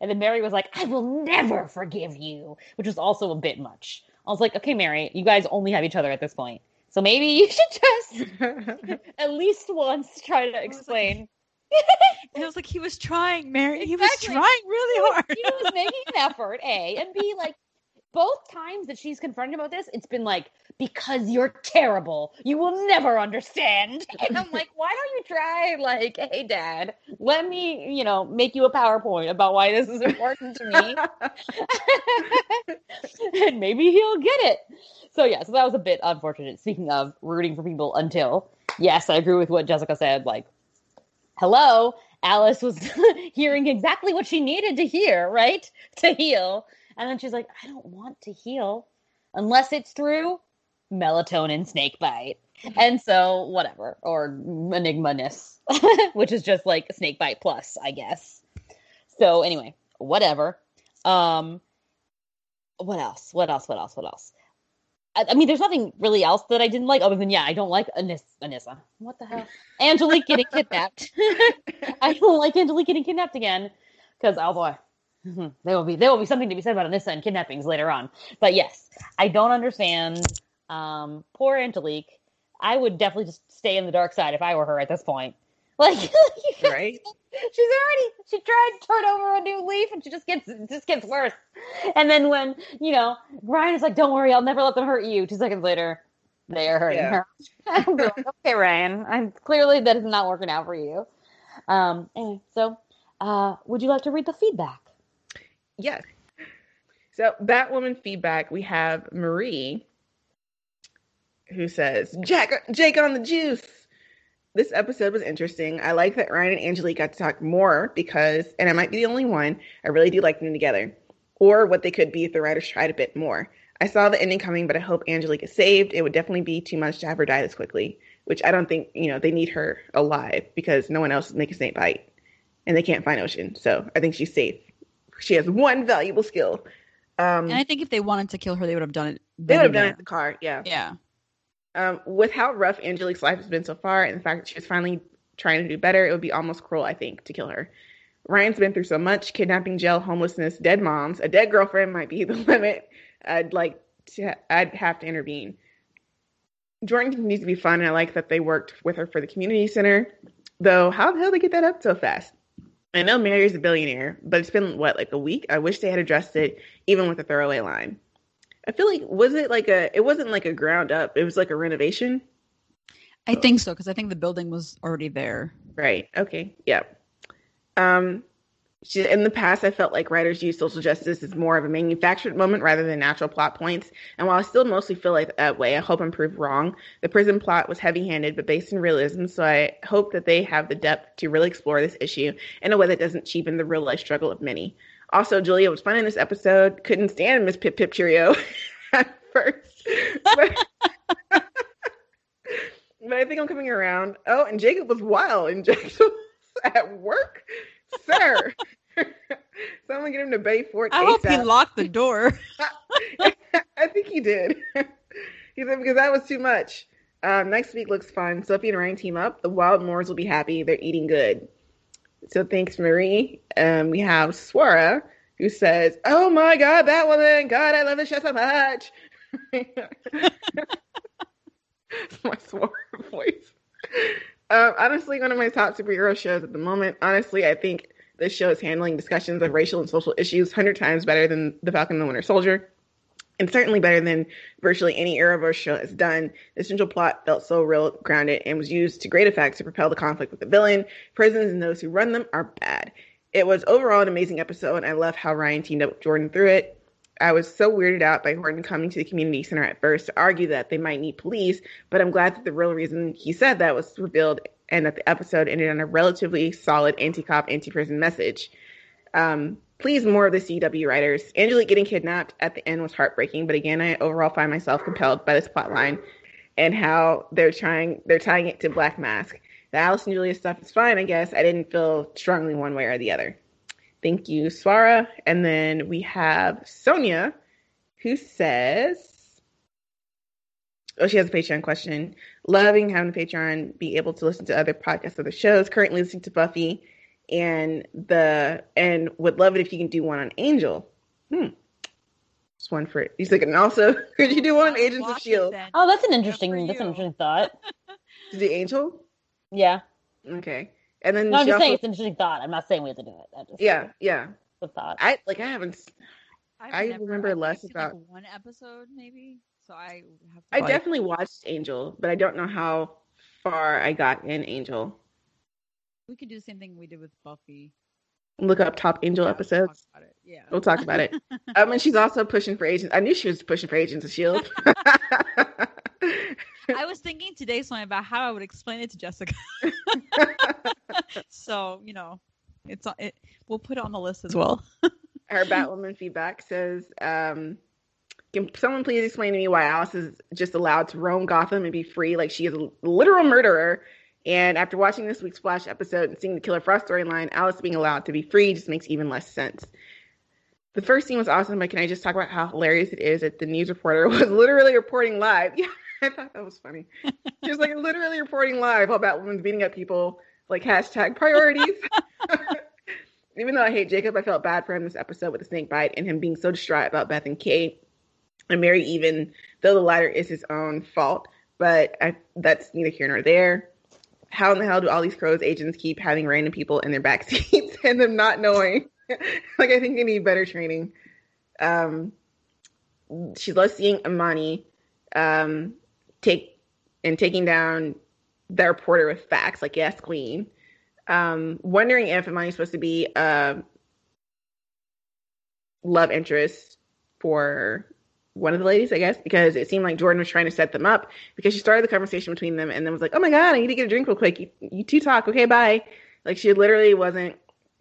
And then Mary was like, "I will never forgive you," which was also a bit much. I was like, "Okay, Mary, you guys only have each other at this point, so maybe you should just at least once try to explain." And it was like he was trying, Mary. He was trying really hard. he was making an effort, A, and B, like both times that she's confronted about this, it's been like, because you're terrible. You will never understand. And I'm like, why don't you try, like, hey, dad, let me, you know, make you a PowerPoint about why this is important to me. and maybe he'll get it. So, yeah, so that was a bit unfortunate. Speaking of rooting for people until, yes, I agree with what Jessica said. Like, hello, Alice was hearing exactly what she needed to hear, right? To heal. And then she's like, I don't want to heal unless it's through melatonin snake bite. And so, whatever, or enigma-ness, which is just like snake bite plus, I guess. So, anyway, whatever. Um, what else? What else? What else? What else? I, I mean, there's nothing really else that I didn't like other than, yeah, I don't like Anis- Anissa. What the hell? Angelique getting kidnapped. I don't like Angelique getting kidnapped again because oh boy, there will be there will be something to be said about Anissa and kidnappings later on. But yes, I don't understand. Um, poor Angelique. I would definitely just stay in the dark side if I were her at this point. Like, right? she's already she tried to turn over a new leaf and she just gets just gets worse. And then when you know Ryan is like, "Don't worry, I'll never let them hurt you." Two seconds later, they are hurting Yeah. her. I'm like, okay, Ryan, I'm clearly that is not working out for you. Um. Anyway, so uh, would you like to read the feedback? Yes. So Batwoman feedback, we have Marie who says, Jack Jake on the juice. This episode was interesting. I like that Ryan and Angelique got to talk more because, and I might be the only one, I really do like them together. Or what they could be if the writers tried a bit more. I saw the ending coming, but I hope Angelique is saved. It would definitely be too much to have her die this quickly, which I don't think, you know, they need her alive because no one else is making snake bite and they can't find Ocean. So I think she's safe. She has one valuable skill. Um, And I think if they wanted to kill her, they would have done it. they would have done it at the car, yeah. Yeah. Um, with how rough Angelique's life has been so far, and the fact that she was finally trying to do better, it would be almost cruel, I think, to kill her. Ryan's been through so much: kidnapping, jail, homelessness, dead moms. A dead girlfriend might be the limit. I'd like to. I'd have to intervene. Jordan continues to be fun, and I like that they worked with her for the community center. Though, how the hell did they get that up so fast? I know Mary's a billionaire, but it's been what like a week. I wish they had addressed it, even with a throwaway line. I feel like was it like a? It wasn't like a ground up. It was like a renovation. I think so because I think the building was already there. Right. Okay. Yeah. Um, she, in the past, I felt like writers use social justice as more of a manufactured moment rather than natural plot points. And while I still mostly feel like that way, I hope I'm proved wrong. The prison plot was heavy-handed but based in realism, so I hope that they have the depth to really explore this issue in a way that doesn't cheapen the real-life struggle of many. Also, Julia was fun in this episode. Couldn't stand Miss Pip Pip Cheerio at first. But, but I think I'm coming around. Oh, and Jacob was wild, and Jacob at work, sir. Someone get him to Betty Ford. I hope he locked the door. I think he did. he said because that was too much. Um, next week looks fun. Sophie and Ryan team up. The Wild Moors will be happy. They're eating good. So thanks, Marie. Um, we have Swara who says, "Oh my God, that woman! God, I love this show so much." It's my Swara voice. Um, honestly, one of my top superhero shows at the moment. Honestly, I think this show is handling discussions of racial and social issues hundred times better than The Falcon and the Winter Soldier and certainly better than virtually any Arrowverse show has done. The central plot felt so real, grounded, and was used to great effect to propel the conflict with the villain. Prisons and those who run them are bad. It was overall an amazing episode, and I love how Ryan teamed up with Jordan through it. I was so weirded out by Horton coming to the community center at first to argue that they might need police, but I'm glad that the real reason he said that was revealed and that the episode ended on a relatively solid anti-cop, anti-prison message. Um, please, more of the CW writers. Angelique getting kidnapped at the end was heartbreaking, but again, I overall find myself compelled by this plot line and how they're trying they're tying it to Black Mask. The Alice and Julia stuff is fine, I guess. I didn't feel strongly one way or the other. Thank you, Swara. And then we have Sonia, who says, "Oh, she has a Patreon question. Loving having a Patreon, be able to listen to other podcasts, other shows. Currently listening to Buffy, and the and would love it if you can do one on Angel. Hmm. Just one for he's like, and also could you do one on Agents of Watch it Shield? Oh, that's an for interesting. That's an interesting thought. To do Angel? Yeah. Okay. And then No, I'm just also, saying it's an interesting thought. I'm not saying we have to do it. I just yeah, yeah. the thought. I like I haven't I've I never- remember I've less about- like, one episode maybe. So I have to I like- definitely watched Angel, but I don't know how far I got in Angel. We could do the same thing we did with Buffy. Look up top Angel Yeah, we'll episodes. it. Yeah. We'll talk about it. I mean, she's also pushing for agents. I knew she was pushing for Agents of Shield. I was thinking today something about how I would explain it to Jessica. so you know, it's it. We'll put it on the list as well. Her Batwoman feedback says, um, "Can someone please explain to me why Alice is just allowed to roam Gotham and be free like she is a literal murderer?" And after watching this week's Flash episode and seeing the Killer Frost storyline, Alice being allowed to be free just makes even less sense. The first scene was awesome, but can I just talk about how hilarious it is that the news reporter was literally reporting live? Yeah, I thought that was funny. She was like literally reporting live while Batwoman's beating up people, like hashtag priorities. Even though I hate Jacob, I felt bad for him this episode with the snake bite and him being so distraught about Beth and Kate. And Mary, even though the latter is his own fault, but I, that's neither here nor there. How in the hell do all these crows agents keep having random people in their back seats and them not knowing? like I think they need better training. Um, she loves seeing Amani um, take and taking down the reporter with facts, like yes, queen. Um, wondering if Amani's supposed to be a love interest for one of the ladies, I guess, because it seemed like Jordan was trying to set them up because she started the conversation between them and then was like, "Oh my god, I need to get a drink real quick. You, you two talk, okay? Bye." Like she literally wasn't.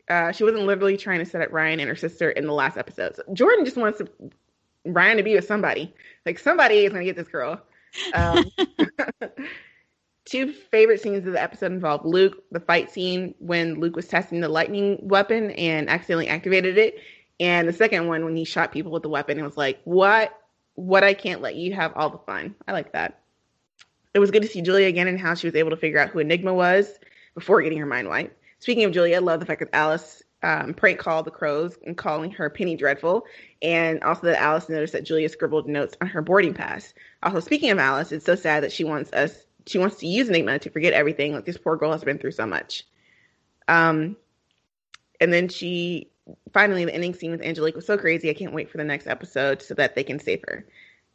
Uh, she wasn't literally trying to set up Ryan and her sister in the last episode. So Jordan just wants to, Ryan to be with somebody. Like somebody is gonna get this girl. Um, two favorite scenes of the episode involved Luke, the fight scene when Luke was testing the lightning weapon and accidentally activated it, and the second one when he shot people with the weapon. It was like, what? What? I can't let you have all the fun. I like that. It was good to see Julia again and how she was able to figure out who Enigma was before getting her mind wiped. Speaking of Julia, I love the fact that Alice um, prank called the crows and calling her Penny Dreadful, and also that Alice noticed that Julia scribbled notes on her boarding pass. Also, speaking of Alice, it's so sad that she wants us she wants to use Enigma to forget everything. Like this poor girl has been through so much. Um, and then she finally the ending scene with Angelique was so crazy. I can't wait for the next episode so that they can save her.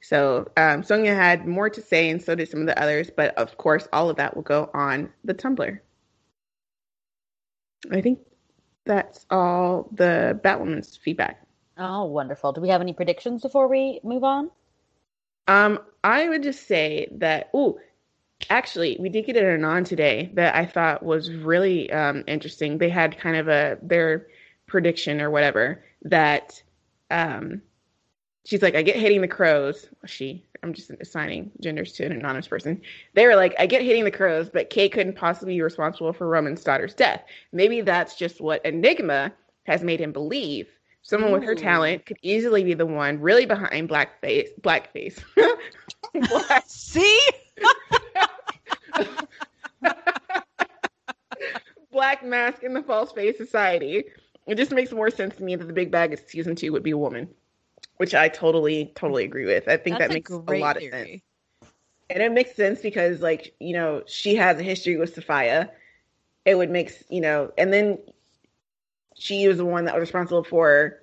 So um, Sonia had more to say, and so did some of the others. But of course, all of that will go on the Tumblr. I think that's all the Batwoman's feedback. Oh, wonderful. Do we have any predictions before we move on? Um, I would just say that. Oh, actually, we did get an anon today that I thought was really um, interesting. They had kind of a their prediction or whatever that um, she's like, I get hitting the crows. She, I'm just assigning genders to an anonymous person. They were like, I get hitting the crows, but Kate couldn't possibly be responsible for Roman's daughter's death. Maybe that's just what Enigma has made him believe. Someone with her talent could easily be the one really behind blackface. Blackface. Black, See, Black mask in the false face society. It just makes more sense to me that the big bag of season two would be a woman, which I totally, totally agree with. I think That's that makes a great lot of sense. And it makes sense because, like, you know, she has a history with Sophia. It would make, you know, and then she was the one that was responsible for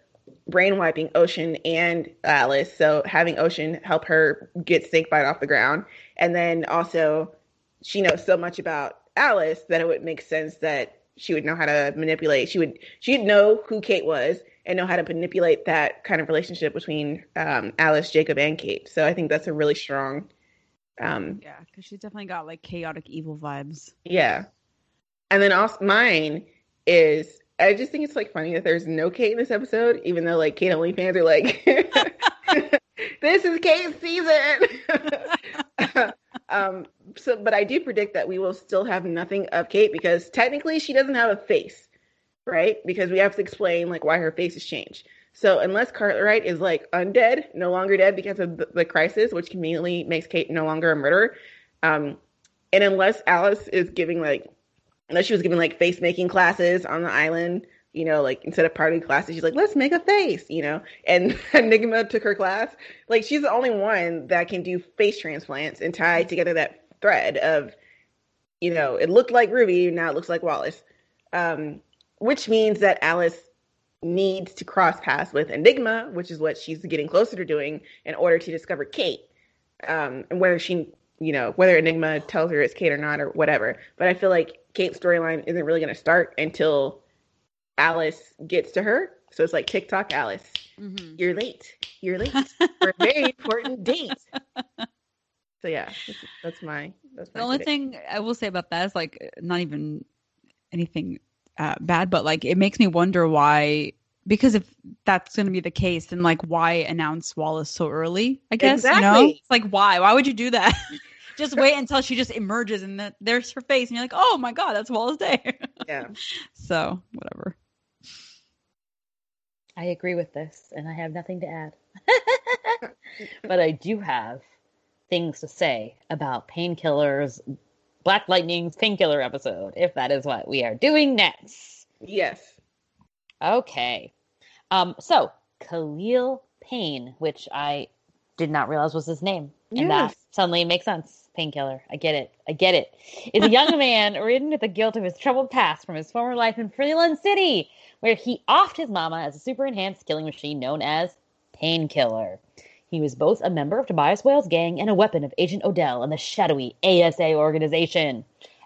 brain wiping Ocean and Alice. So having Ocean help her get Snakebite off the ground. And then also, she knows so much about Alice that it would make sense that she would know how to manipulate. She would she'd know who Kate was and know how to manipulate that kind of relationship between um, Alice, Jacob, and Kate. So I think that's a really strong um, Yeah, because she's definitely got like chaotic evil vibes. yeah. And then also mine is I just think it's like funny that there's no Kate in this episode, even though like Kate only fans are like this is Kate's season. um so but I do predict that we will still have nothing of Kate because technically she doesn't have a face, right? Because we have to explain like why her face has changed. So unless Cartwright is like undead, no longer dead because of the, the crisis, which conveniently makes Kate no longer a murderer, um, and unless Alice is giving like, unless she was giving like face making classes on the island, you know, like instead of party classes, she's like, let's make a face, you know, and Enigma took her class. Like she's the only one that can do face transplants and tie together that thread of you know, it looked like Ruby, now it looks like Wallis. Um, which means that Alice needs to cross paths with Enigma, which is what she's getting closer to doing in order to discover Kate. Um, and whether she, you know, whether Enigma tells her it's Kate or not or whatever. But I feel like Kate's storyline isn't really going to start until Alice gets to her. So it's like TikTok Alice. Mm-hmm. You're late. You're late for a very important date. So yeah, that's, that's my. That's my the only thing I will say about that is like not even anything uh, bad, but like it makes me wonder why. Because if that's going to be the case, then like why announce Wallis so early? I guess exactly. you know, it's like why? Why would you do that? just wait until she just emerges and that there's her face, and you're like, oh my god, that's Wallis Day. yeah. So whatever. I agree with this, and I have nothing to add. but I do have things to say about painkillers, Black Lightning's painkiller episode, if that is what we are doing next. Yes. Okay. Um, so Khalil Payne, which I did not realize was his name. And yes. that suddenly makes sense. Painkiller. I get it. I get it. Is a young man ridden with the guilt of his troubled past from his former life in Freeland City, where he offed his mama as a super enhanced killing machine known as Painkiller. He was both a member of Tobias Whale's gang and a weapon of Agent Odell and the shadowy ASA organization.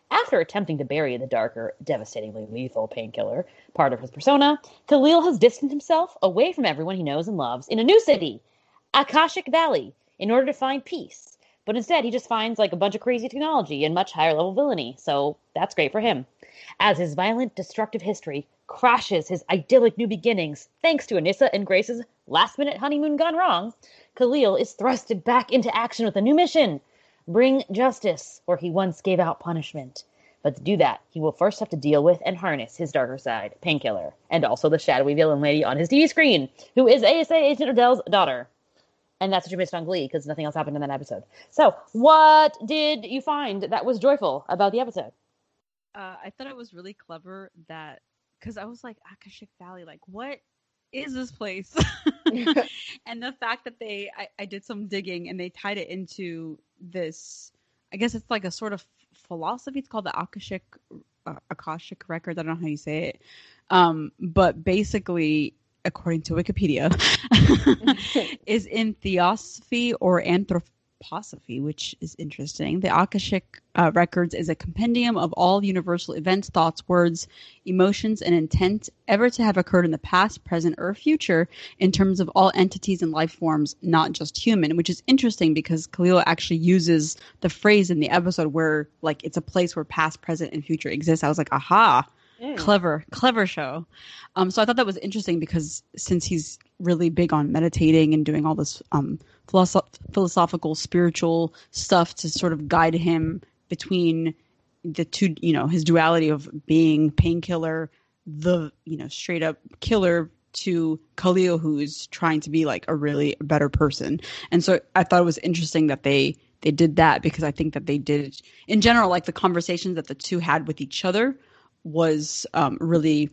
After attempting to bury the darker, devastatingly lethal painkiller, part of his persona, Khalil has distanced himself away from everyone he knows and loves in a new city, Akashic Valley, in order to find peace. But instead, he just finds like a bunch of crazy technology and much higher level villainy, so that's great for him. As his violent, destructive history crashes his idyllic new beginnings, thanks to Anissa and Grace's last minute honeymoon gone wrong, Khalil is thrusted back into action with a new mission bring justice where he once gave out punishment. But to do that, he will first have to deal with and harness his darker side, Painkiller, and also the shadowy villain lady on his TV screen, who is ASA Agent Odell's daughter. And that's what you missed on Glee because nothing else happened in that episode. So, what did you find that was joyful about the episode? Uh, I thought it was really clever that because I was like Akashic Valley, like what is this place? and the fact that they, I, I, did some digging and they tied it into this, I guess it's like a sort of philosophy. It's called the Akashic, uh, Akashic record. I don't know how you say it. Um, but basically, according to Wikipedia, is in theosophy or anthropology Posophy, which is interesting. The Akashic uh, Records is a compendium of all universal events, thoughts, words, emotions, and intent ever to have occurred in the past, present, or future in terms of all entities and life forms, not just human, which is interesting because Khalil actually uses the phrase in the episode where, like, it's a place where past, present, and future exist. I was like, aha, Mm. Clever, clever show. Um, so I thought that was interesting because since he's really big on meditating and doing all this um, philosoph- philosophical, spiritual stuff to sort of guide him between the two, you know, his duality of being painkiller, the you know straight up killer to Khalil, who's trying to be like a really better person. And so I thought it was interesting that they they did that because I think that they did in general, like the conversations that the two had with each other was um, really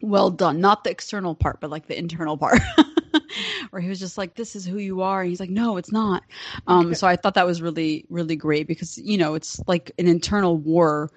well done. Not the external part, but like the internal part. where he was just like, "This is who you are," and he's like, "No, it's not." Um, so I thought that was really, really great because you know it's like an internal war,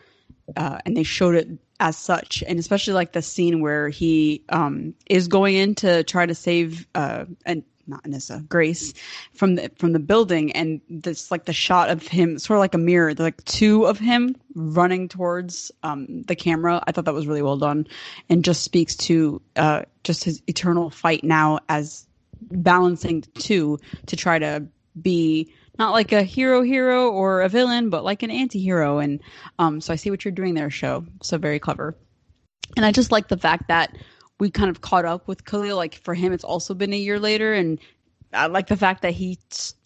uh, and they showed it as such, and especially like the scene where he um, is going in to try to save uh, and not Anissa, Grace from the from the building, and this like the shot of him, sort of like a mirror, like two of him running towards um, the camera. I thought that was really well done, and just speaks to uh, just his eternal fight now as balancing two to try to be not like a hero hero or a villain, but like an anti-hero. And um, so I see what you're doing there, show. So very clever. And I just like the fact that we kind of caught up with Khalil. Like for him, it's also been a year later, and I like the fact that he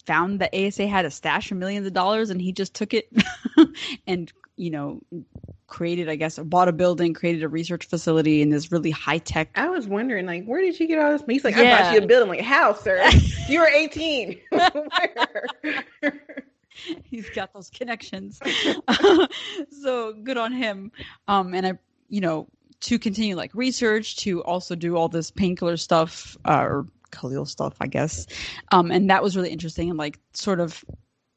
found that ASA had a stash of millions of dollars, and he just took it and you know created, I guess, bought a building, created a research facility in this really high tech. I was wondering, like, where did you get all this? Money? He's like, yeah. I bought you a building. like, how, sir? you were 18. He's got those connections. so good on him. Um, and I, you know, to continue like research, to also do all this painkiller stuff, uh, or Khalil stuff, I guess. Um, and that was really interesting and like sort of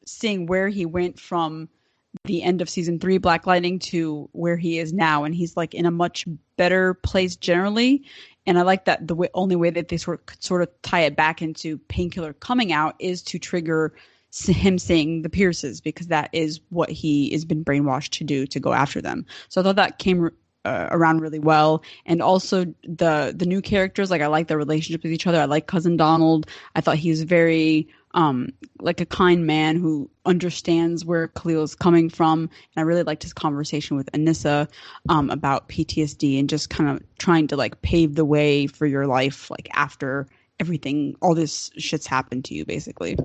seeing where he went from the end of season three, Black Lightning, to where he is now, and he's like in a much better place generally. And I like that the way, only way that they sort of sort of tie it back into Painkiller coming out is to trigger him saying the Pierces because that is what he has been brainwashed to do to go after them. So I thought that came uh, around really well, and also the the new characters. Like I like their relationship with each other. I like cousin Donald. I thought he was very um, like a kind man who understands where Khalil is coming from. And I really liked his conversation with Anissa um, about PTSD and just kind of trying to like pave the way for your life, like after everything, all this shit's happened to you, basically.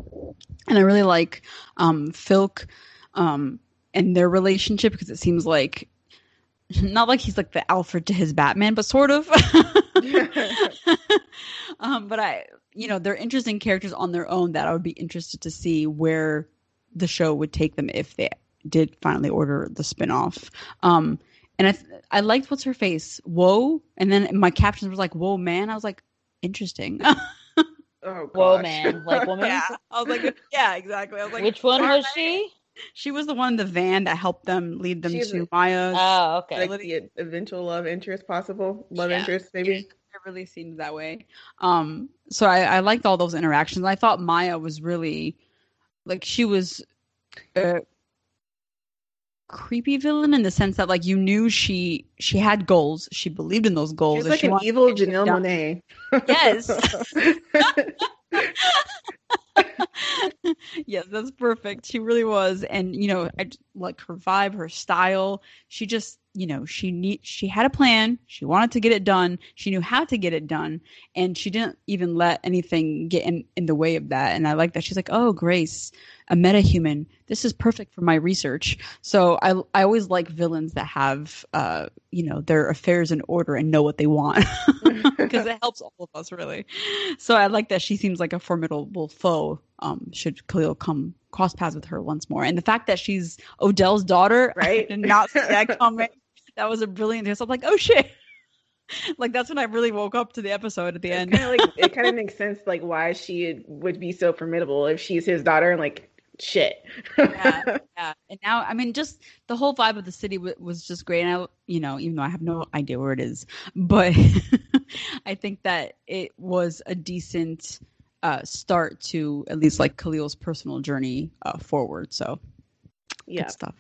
And I really like um, Philk um, and their relationship because it seems like not like he's like the Alfred to his Batman, but sort of. um, but I, you know, they're interesting characters on their own that I would be interested to see where the show would take them if they did finally order the spinoff. Um, and I, I liked what's her face, whoa, and then my captions were like, whoa, man. I was like, interesting. Oh, Whoa, man. Like woman? yeah, I was like, yeah, exactly. I was like, Which one was she? She was the one in the van that helped them lead them She's to Maya's. Oh, okay. like the eventual love interest, possible love Yeah. interest, maybe. it really seems that way. Um, so I, I liked all those interactions. I thought Maya was really like she was a creepy villain in the sense that like you knew she she had goals. She believed in those She goals. was like she an evil Janelle. Monáe. Yes. yes, that's perfect. She really was, and you know, I like her vibe, her style. She just, you know, she need she had a plan. She wanted to get it done. She knew how to get it done, and she didn't even let anything get in in the way of that. And I like that. She's like, "Oh, Grace, a metahuman. This is perfect for my research." So I I always like villains that have, uh, you know, their affairs in order and know what they want. because it helps all of us really. So I like that she seems like a formidable foe. Um, should Khalil come cross paths with her once more, and the fact that she's Odell's daughter, Right. I did not see that coming. That was a brilliant twist. I'm like, oh shit. like that's when I really woke up to the episode at the end. like it kind of makes sense like why she would be so formidable if she's his daughter and like shit. yeah, yeah. And now, I mean, just the whole vibe of the city w- was just great. And I, you know, even though I have no idea where it is, but I think that it was a decent uh, start to at least like Khalil's personal journey uh, forward. So, yeah. good stuff.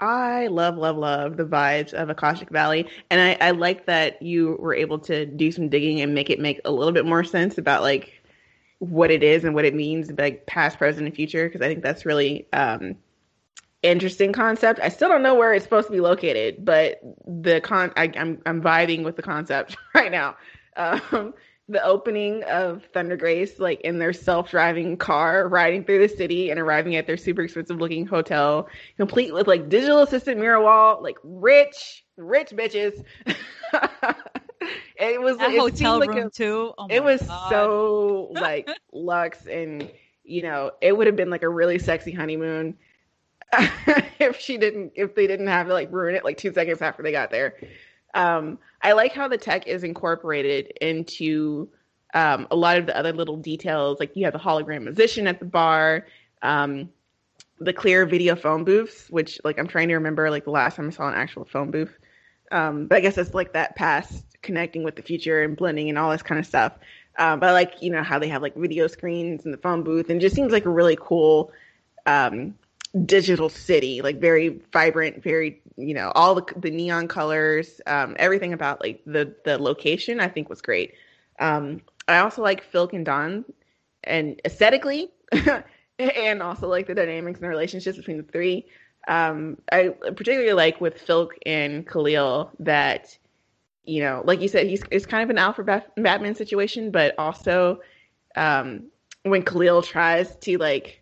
I love, love, love the vibes of Akashic Valley. And I, I like that you were able to do some digging and make it make a little bit more sense about like what it is and what it means, like past, present, and future. Because I think that's really um, interesting concept. I still don't know where it's supposed to be located, but the con I, I'm I'm vibing with the concept right now. Um, the opening of Thunder Grace, like in their self-driving car, riding through the city and arriving at their super expensive-looking hotel, complete with like digital assistant mirror wall, like rich, rich bitches. it was That it hotel seemed like room a- too. Oh it was God. so like luxe and you know it would have been like a really sexy honeymoon if she didn't if they didn't have to like ruin it like two seconds after they got there um i like how the tech is incorporated into um a lot of the other little details like you have the hologram musician at the bar um the clear video phone booths which like i'm trying to remember like the last time i saw an actual phone booth. Um but i guess it's like that past connecting with the future and blending and all this kind of stuff. Um, but I like you know how they have like video screens and the phone booth, and just seems like a really cool um, digital city, like very vibrant, very you know all the the neon colors, um, everything about like the the location I think was great. Um, I also like Philk and Don, and aesthetically, and also like the dynamics and the relationships between the three. Um, I particularly like with Philk and Khalil that you know, like you said, he's it's kind of an Bat- Batman situation, but also um, when Khalil tries to like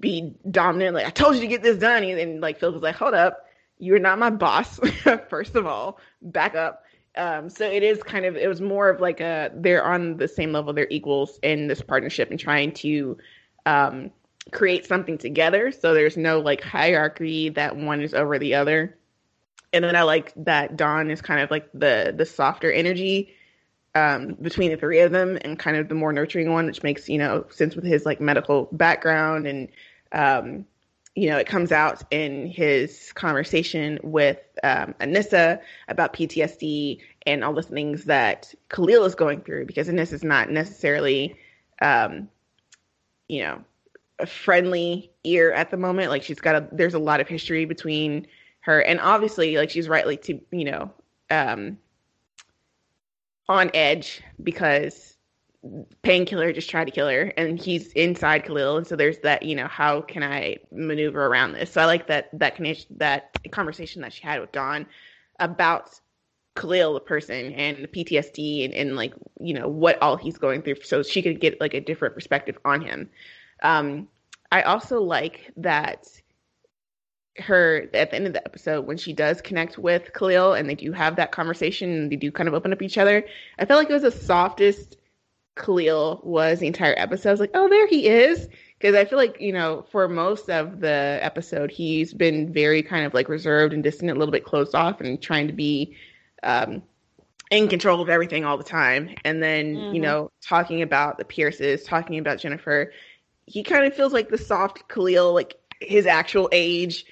be dominant, like I told you to get this done, and then like Phil was like, "Hold up, you're not my boss. First of all, back up." Um, so it is kind of it was more of like a they're on the same level, they're equals in this partnership and trying to um, create something together. So there's no like hierarchy that one is over the other and then I like that Don is kind of like the the softer energy um, between the three of them, and kind of the more nurturing one, which makes you know sense with his like medical background and um, you know, it comes out in his conversation with um, Anissa about PTSD and all the things that Khalil is going through because Anissa is not necessarily, um, you know, a friendly ear at the moment. Like she's got a, there's a lot of history between her and obviously like she's rightly to, you know, um, on edge because painkiller just tried to kill her and he's inside Khalil and so there's that you know how can I maneuver around this? So I like that that connection that conversation that she had with Don about Khalil the person and the PTSD and, and like you know what all he's going through so she could get like a different perspective on him. Um I also like that her at the end of the episode when she does connect with Khalil and they do have that conversation and they do kind of open up each other I felt like it was the softest Khalil was the entire episode. I was like, oh, there he is. Because I feel like, you know, for most of the episode, he's been very kind of like reserved and distant, a little bit closed off and trying to be um, in control of everything all the time. And then, mm-hmm. you know, talking about the Pierces, talking about Jennifer, he kind of feels like the soft Khalil, like his actual age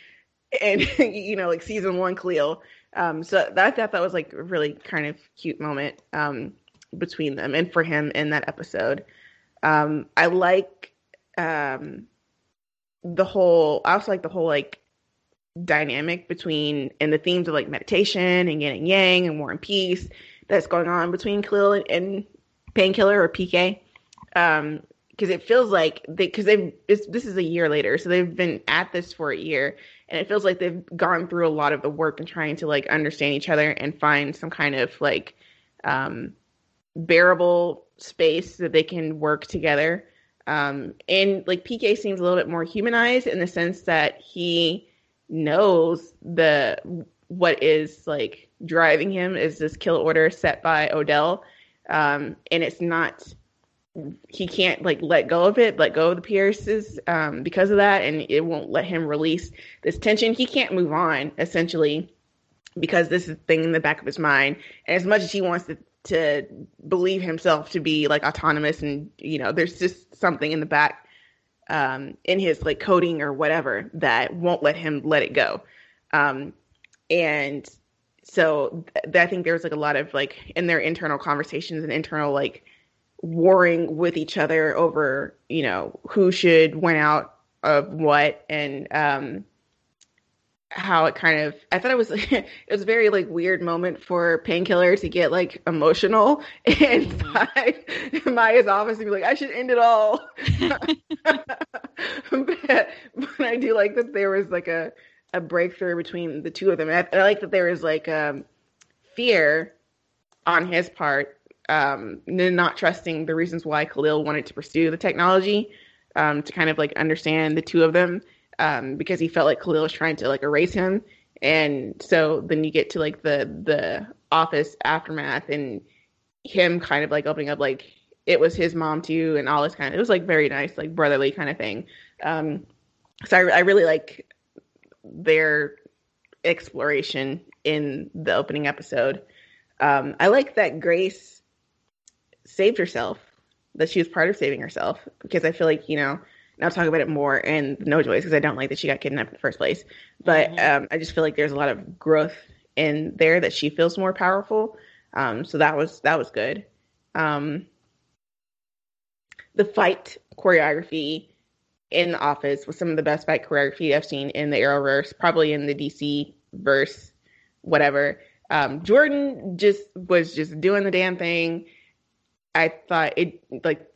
and, you know, like season one Khalil. Um, so that, I thought that was like a really kind of cute moment. Um, between them and for him in that episode. Um, I like um, the whole. I also like the whole like dynamic between and the themes of like meditation and yin and yang and war and peace that's going on between Khalil and, and Painkiller or PK. Um, because it feels like they because they've this is a year later, so they've been at this for a year, and it feels like they've gone through a lot of the work and trying to like understand each other and find some kind of like um bearable space that they can work together. Um, and like PK seems a little bit more humanized in the sense that he knows the what is like driving him is this kill order set by Odell. Um, and it's not he can't like let go of it, let go of the Pierces um, because of that, and it won't let him release this tension. He can't move on essentially because this is thing in the back of his mind. And as much as he wants to to believe himself to be like autonomous and you know there's just something in the back um, in his like coding or whatever that won't let him let it go um, and so th- i think there's like a lot of like in their internal conversations and internal like warring with each other over you know who should win out of what and um how it kind of I thought it was it was a very like weird moment for painkiller to get like emotional inside mm-hmm. Maya's office and be like, I should end it all. but, but I do like that there was like a a breakthrough between the two of them. And I, I like that there was like um fear on his part, um, not trusting the reasons why Khalil wanted to pursue the technology, um, to kind of like understand the two of them um, because he felt like Khalil was trying to like erase him. And so then you get to like the the office aftermath and him kind of like opening up like it was his mom too and all this kind of it was like very nice like brotherly kind of thing. Um, so I, I really like their exploration in the opening episode. Um, I like that Grace saved herself, that she was part of saving herself because I feel like you know and I'll talk about it more in No Joys because I don't like that she got kidnapped in the first place. But mm-hmm. um, I just feel like there's a lot of growth in there that she feels more powerful. Um, so that was that was good. Um, the fight choreography in the office was some of the best fight choreography I've seen in the Arrowverse, probably in the DC verse, whatever. Um, Jordan just was just doing the damn thing. I thought it like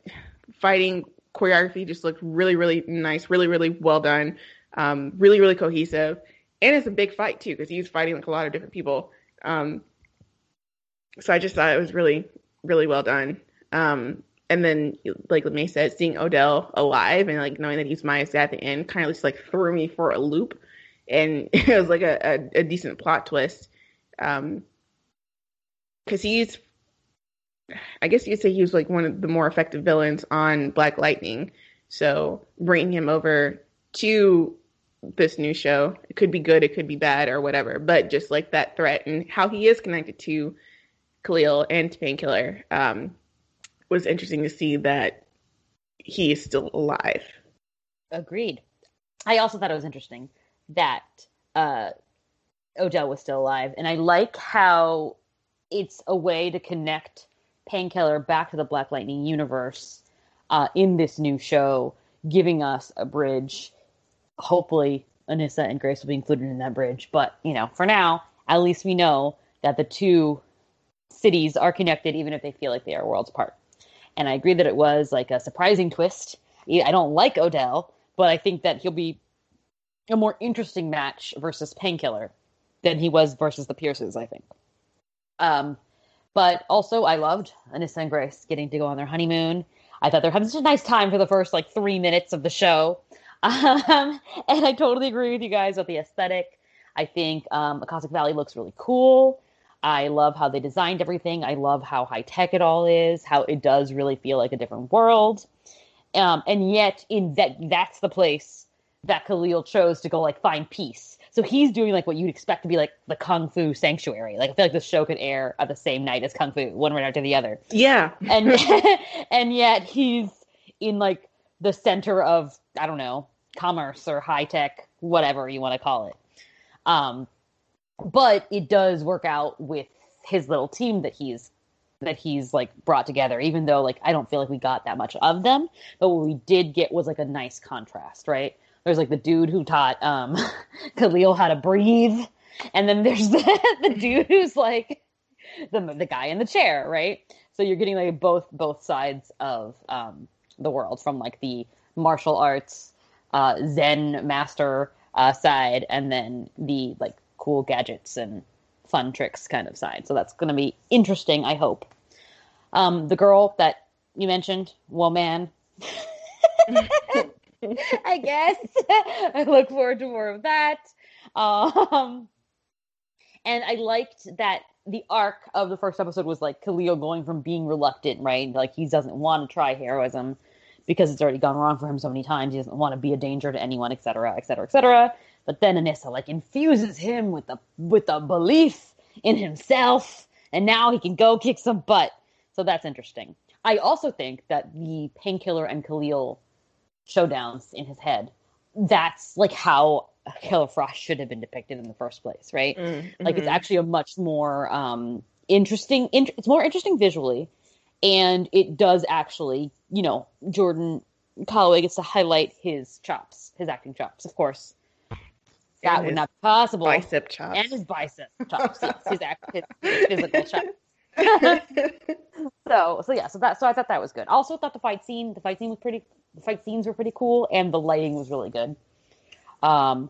fighting choreography just looked really, really nice, really, really well done, um, really, really cohesive. And it's a big fight too because he's fighting like a lot of different people. Um, so I just thought it was really, really well done. Um, and then, like May said, seeing Odell alive and like knowing that he's Maya's dad at the end kind of just like threw me for a loop. And it was like a, a, a decent plot twist. Um, because he's I guess you could say he was like one of the more effective villains on Black Lightning. So bringing him over to this new show, it could be good, it could be bad, or whatever. But just like that threat and how he is connected to Khalil and to Painkiller um, was interesting to see that he is still alive. Agreed. I also thought it was interesting that uh, Odell was still alive, and I like how it's a way to connect Painkiller back to the Black Lightning universe uh, in this new show, giving us a bridge. Hopefully, Anissa and Grace will be included in that bridge. But you know, for now, at least we know that the two cities are connected, even if they feel like they are worlds apart. And I agree that it was like a surprising twist. I don't like Odell, but I think that he'll be a more interesting match versus Painkiller than he was versus the Pierces. I think. Um, but also, I loved Anissa and Grace getting to go on their honeymoon. I thought they were having such a nice time for the first like three minutes of the show. Um, and I totally agree with you guys about the aesthetic. I think um, Akashic Valley looks really cool. I love how they designed everything. I love how high tech it all is. How it does really feel like a different world. Um, and yet, in that, that's the place that Khalil chose to go like find peace. So he's doing like what you'd expect to be like the kung fu sanctuary. Like I feel like the show could air at the same night as kung fu, one right after the other. Yeah, and and yet he's in like the center of I don't know commerce or high tech, whatever you want to call it. Um, but it does work out with his little team that he's that he's like brought together even though like i don't feel like we got that much of them but what we did get was like a nice contrast right there's like the dude who taught um khalil how to breathe and then there's the, the dude who's like the the guy in the chair right so you're getting like both both sides of um the world from like the martial arts uh zen master uh side and then the like cool gadgets and fun tricks kind of side. So that's going to be interesting, I hope. Um, the girl that you mentioned, Woman. I guess. I look forward to more of that. Um, and I liked that the arc of the first episode was like Khalil going from being reluctant, right? Like he doesn't want to try heroism because it's already gone wrong for him so many times. He doesn't want to be a danger to anyone, et cetera, et cetera, et cetera. But then Anissa like infuses him with the with the belief in himself, and now he can go kick some butt. So that's interesting. I also think that the painkiller and Khalil showdowns in his head, that's like how Killer Frost should have been depicted in the first place, right? Mm-hmm. Like it's actually a much more um, interesting. Int- it's more interesting visually, and it does actually, you know, Jordan Calloway gets to highlight his chops, his acting chops, of course that would not be possible. Bicep chops. And his bicep chops. yes, his, his, his physical chops. so so yeah, so that so I thought that was good. Also thought the fight scene, the fight scene was pretty the fight scenes were pretty cool and the lighting was really good. Um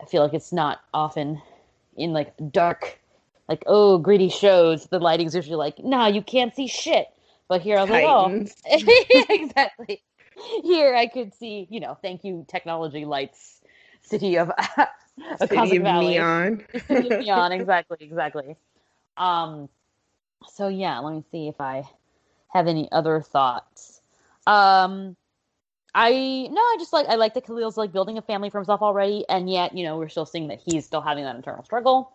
I feel like it's not often in like dark like oh gritty shows the lighting's usually like nah you can't see shit but here i was Titans. like oh exactly here i could see you know thank you technology lights city of a City of Valley. neon. City of neon, exactly, exactly. Um, so yeah, let me see if I have any other thoughts. Um, I no, I just like I like that Khalil's like building a family for himself already, and yet you know we're still seeing that he's still having that internal struggle.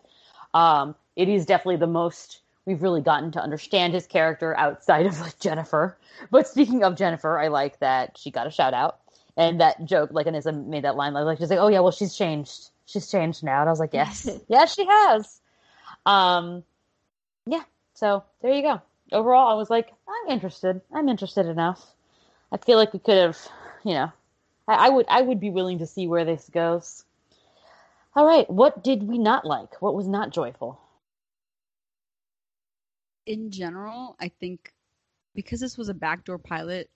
Um, it is definitely the most we've really gotten to understand his character outside of like Jennifer. But speaking of Jennifer, I like that she got a shout out and that joke, like Anissa made that line, like she's like, "Oh yeah, well she's changed." she's changed now. And I was like, yes, yes, she has. Um, yeah. So there you go. Overall, I was like, I'm interested. I'm interested enough. I feel like we could have, you know, I, I would, I would be willing to see where this goes. All right. What did we not like? What was not joyful? In general, I think because this was a backdoor pilot,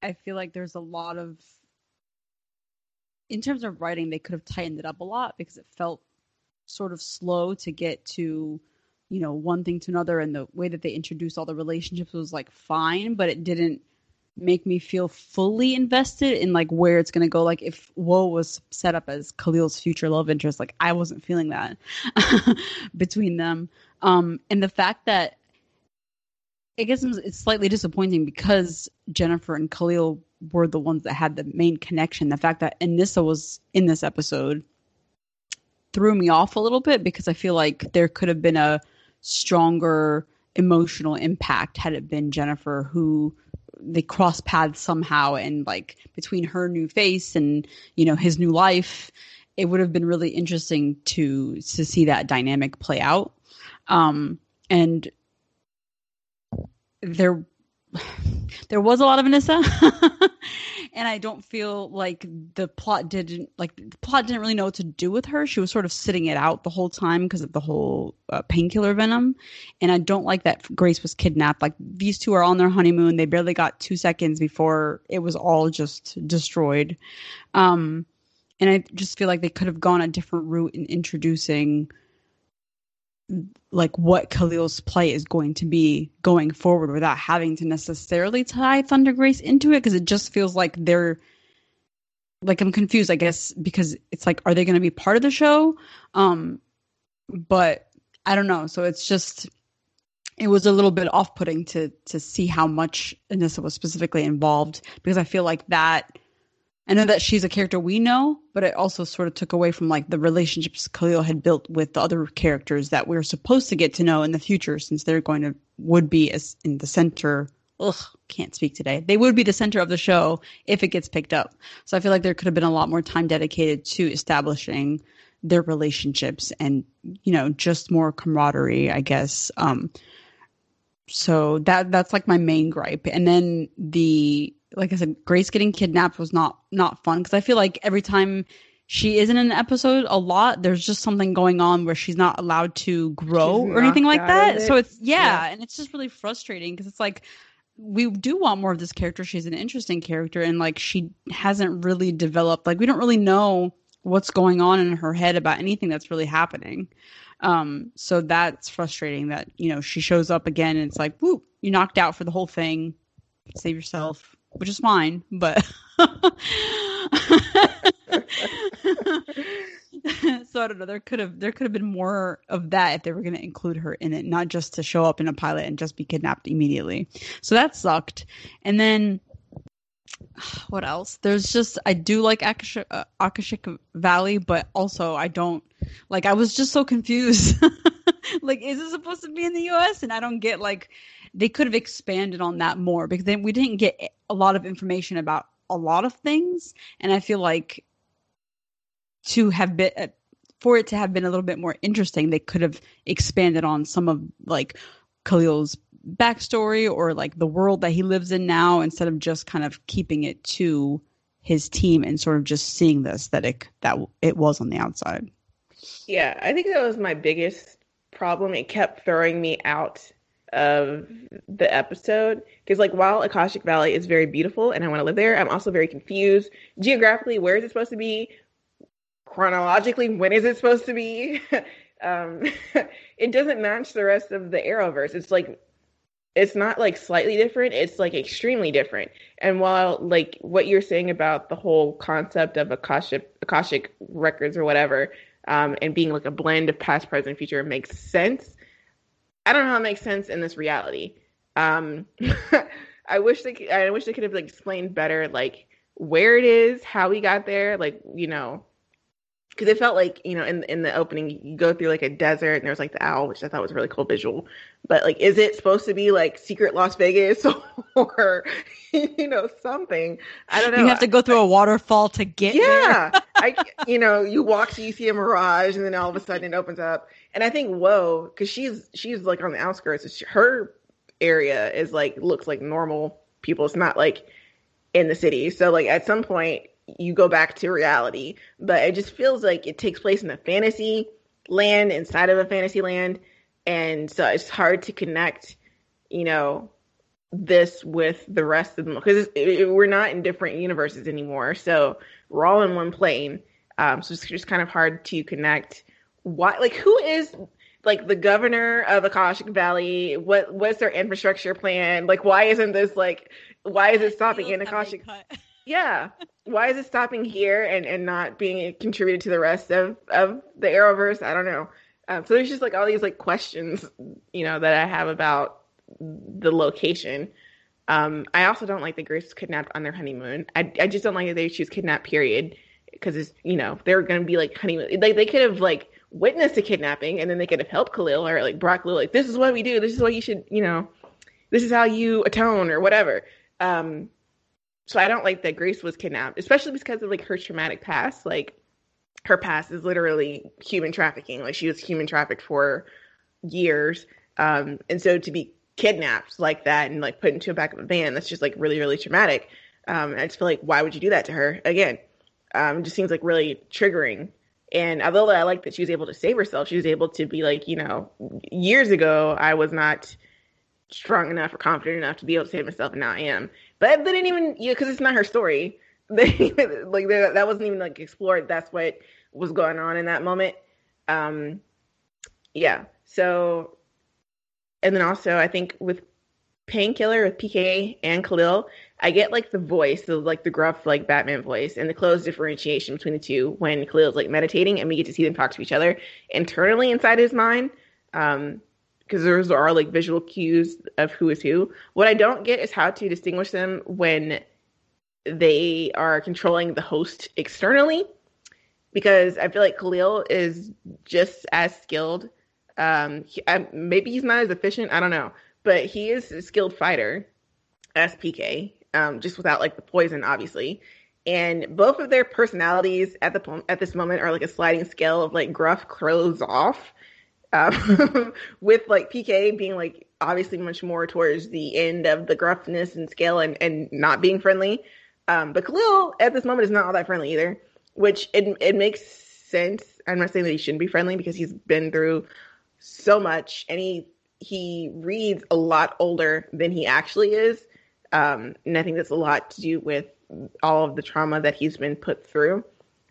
I feel like there's a lot of in terms of writing, they could have tightened it up a lot because it felt sort of slow to get to, you know, one thing to another. And the way that they introduced all the relationships was like fine, but it didn't make me feel fully invested in like where it's going to go. Like if Woe was set up as Khalil's future love interest, like I wasn't feeling that between them. Um, and the fact that I guess it's slightly disappointing because Jennifer and Khalil were the ones that had the main connection. The fact that Anissa was in this episode threw me off a little bit because I feel like there could have been a stronger emotional impact had it been Jennifer who they cross paths somehow and like between her new face and you know his new life it would have been really interesting to to see that dynamic play out. Um and there there was a lot of Anissa and I don't feel like the plot didn't like the plot didn't really know what to do with her. She was sort of sitting it out the whole time because of the whole uh, painkiller venom, and I don't like that Grace was kidnapped. Like these two are on their honeymoon; they barely got two seconds before it was all just destroyed. Um, and I just feel like they could have gone a different route in introducing like what Khalil's play is going to be going forward without having to necessarily tie Thunder Grace into it because it just feels like they're like I'm confused I guess because it's like are they going to be part of the show? Um but I don't know so it's just it was a little bit off-putting to to see how much Anissa was specifically involved because I feel like that I know that she's a character we know, but it also sort of took away from like the relationships Khalil had built with the other characters that we are supposed to get to know in the future, since they're going to would be as in the center. Ugh, can't speak today. They would be the center of the show if it gets picked up. So I feel like there could have been a lot more time dedicated to establishing their relationships and you know just more camaraderie, I guess. Um, so that that's like my main gripe, and then the like I said, Grace getting kidnapped was not not fun because I feel like every time she is in an episode a lot, there's just something going on where she's not allowed to grow She's or anything like that. it. So it's yeah, Yeah. and it's just really frustrating because it's like we do want more of this character. She's an interesting character, and like she hasn't really developed. Like we don't really know what's going on in her head about anything that's really happening. Um, so that's frustrating that you know she shows up again and it's like, whoop, you knocked out for the whole thing. Save yourself, which is fine, but. so I don't know. There could have there could have been more of that if they were going to include her in it, not just to show up in a pilot and just be kidnapped immediately. So that sucked. And then what else? There's just I do like Akashic, uh, Akashic Valley, but also I don't like. I was just so confused. like, is it supposed to be in the U.S. and I don't get like they could have expanded on that more because then we didn't get a lot of information about a lot of things, and I feel like to have been uh, for it to have been a little bit more interesting, they could have expanded on some of like Khalil's backstory or like the world that he lives in now instead of just kind of keeping it to his team and sort of just seeing the aesthetic that it was on the outside. Yeah, I think that was my biggest problem. It kept throwing me out of the episode because, like, while Akashic Valley is very beautiful and I want to live there, I'm also very confused geographically. Where is it supposed to be? Chronologically, when is it supposed to be? um, it doesn't match the rest of the Arrowverse. It's like it's not like slightly different it's like extremely different and while like what you're saying about the whole concept of akashic akashic records or whatever um, and being like a blend of past present future makes sense. I don't know how it makes sense in this reality. Um, i wish they i wish they could have like explained better like where it is how we got there like you know because it felt like you know in in the opening you go through like a desert and there's like the owl which i thought was a really cool visual. But like is it supposed to be like secret las vegas or you know something? I don't know. You have to go through a waterfall to get there. yeah i you know you walk so you see a mirage and then all of a sudden it opens up. And i think whoa because she's she's like on the outskirts. It's, her area is like looks like normal people. It's not like in the city. So like at some point you go back to reality but it just feels like it takes place in a fantasy land inside of a fantasy land. And so it's hard to connect you know this with the rest of them because we're not in different universes anymore. So we're all in one plane. Um, so it's just kind of hard to connect why like who is like the governor of akashic valley? What what's their infrastructure plan? Like why isn't this like why is it stopping in akashic? yeah why is it stopping here and and not being contributed to the rest of of the arrowverse? I don't know. Um, so there's just like all these like questions you know that i have about the location. Um i also don't like the grace kidnapped on their honeymoon. I, I just don't like that they choose kidnap period because it's you know they're gonna be like honeymoon like they could have like witnessed a kidnapping and then they could have helped khalil or like brock khalil like this is what we do. This is what you should you know this is how you atone or whatever. Um, so I don't like that Grace was kidnapped, especially because of like her traumatic past. Like her past is literally human trafficking. Like she was human trafficked for years. Um, and so to be kidnapped like that and like put into a back of a van, that's just like really, really traumatic. Um, I just feel like why would you do that to her again? Um, it just seems like really triggering. And although I like that she was able to save herself, she was able to be like, you know, years ago I was not strong enough or confident enough to be able to save myself, and now I am. But they didn't even, know, because it's not her story. They like they, that wasn't even like explored. That's what was going on in that moment. Um, yeah. So, and then also I think with Painkiller with PK and Khalil, I get like the voice, the like the gruff like Batman voice, and the close differentiation between the two when Khalil's like meditating and we get to see them talk to each other internally inside his mind. Um, because those are like visual cues of who is who. What I don't get is how to distinguish them when they are controlling the host externally, because I feel like Khalil is just as skilled. Um, he, I, maybe he's not as efficient. I don't know, but he is a skilled fighter as PK, um, just without like the poison, obviously. And both of their personalities at the at this moment are like a sliding scale of like gruff clothes off um, with like PK being like obviously much more towards the end of the gruffness and scale and, and not being friendly. Um, but Khalil at this moment is not all that friendly either, which it, it makes sense. I'm not saying that he shouldn't be friendly because he's been through so much and he he reads a lot older than he actually is. Um, and I think that's a lot to do with all of the trauma that he's been put through.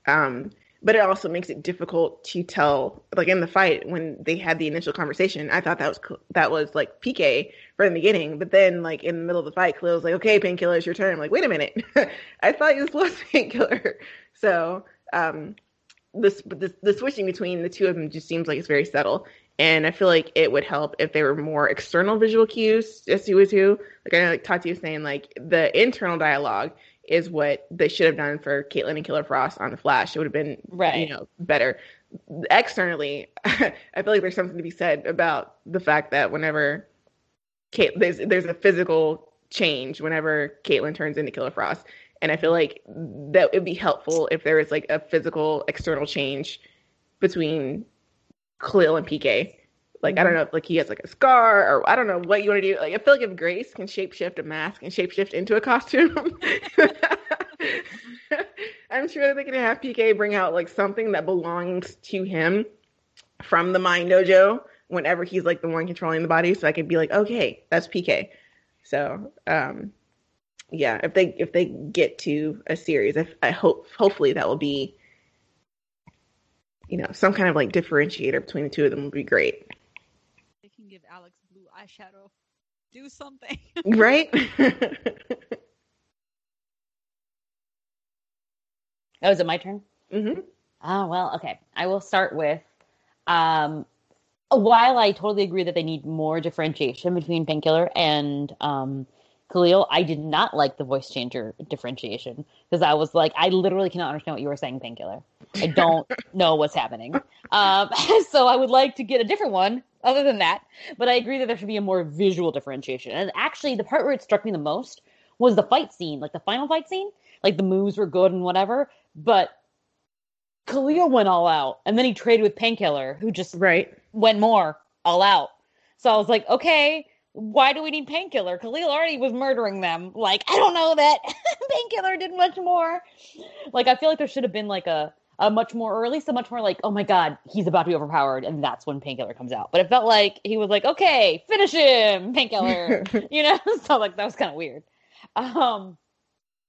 Um, but it also makes it difficult to tell like in the fight when they had the initial conversation i thought that was that was like pk from the beginning but then like in the middle of the fight khalil was like okay painkiller it's your turn. I'm like wait a minute. I thought you was painkiller. So um this the, the switching between the two of them just seems like it's very subtle and I feel like it would help if there were more external visual cues as who is who. Like I know, like Tati was saying, like the internal dialogue is what they should have done for Caitlin and Killer Frost on the Flash. It would have been right. you know better. Externally, I feel like there's something to be said about the fact that whenever Kate, there's there's a physical change whenever Caitlin turns into Killer Frost, and I feel like that would be helpful if there was like a physical external change between Khalil and PK. Like I don't mm-hmm. know if like he has like a scar or I don't know what you want to do. Like I feel like if Grace can shapeshift a mask and shapeshift into a costume, I'm sure that they can have PK bring out like something that belongs to him from the Mind Dojo whenever he's like the one controlling the body. So I could be like, okay, that's PK. So um, yeah, if they if they get to a series, I, I hope hopefully that will be you know some kind of like differentiator between the two of them would be great. Can give Alex blue eyeshadow. Do something. right? Oh, is it my turn? Mm-hmm. Oh, well, okay. I will start with um, while I totally agree that they need more differentiation between Painkiller and um, Khalil, I did not like the voice changer differentiation because I was like, I literally cannot understand what you were saying, Painkiller. I don't know what's happening. Um, so I would like to get a different one other than that. But I agree that there should be a more visual differentiation. And actually, the part where it struck me the most was the fight scene, like the final fight scene. Like the moves were good and whatever, but Khalil went all out, and then he traded with Painkiller, who just right went more all out. So I was like, okay, why do we need Painkiller? Khalil already was murdering them. Like, I don't know that Painkiller did much more. Like, I feel like there should have been like a a much more, or at least a much more like, oh my god, he's about to be overpowered, and that's when Painkiller comes out. But it felt like he was like, okay, finish him, Painkiller. you know, so like that was kind of weird. Um,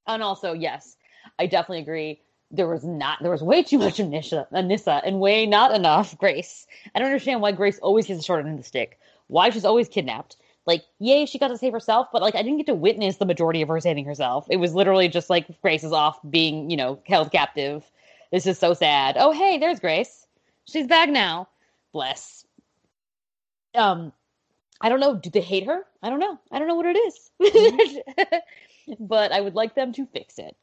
and also, yes, I definitely agree. There was not there was way too much Anissa, Anissa and way not enough Grace. I don't understand why Grace always gets the short end of the stick. Why she's always kidnapped. Like, yay, she got to save herself, but like I didn't get to witness the majority of her saving herself. It was literally just like Grace is off being, you know, held captive. This is so sad. Oh, hey, there's Grace. She's back now. Bless. Um, I don't know. Do they hate her? I don't know. I don't know what it is. But I would like them to fix it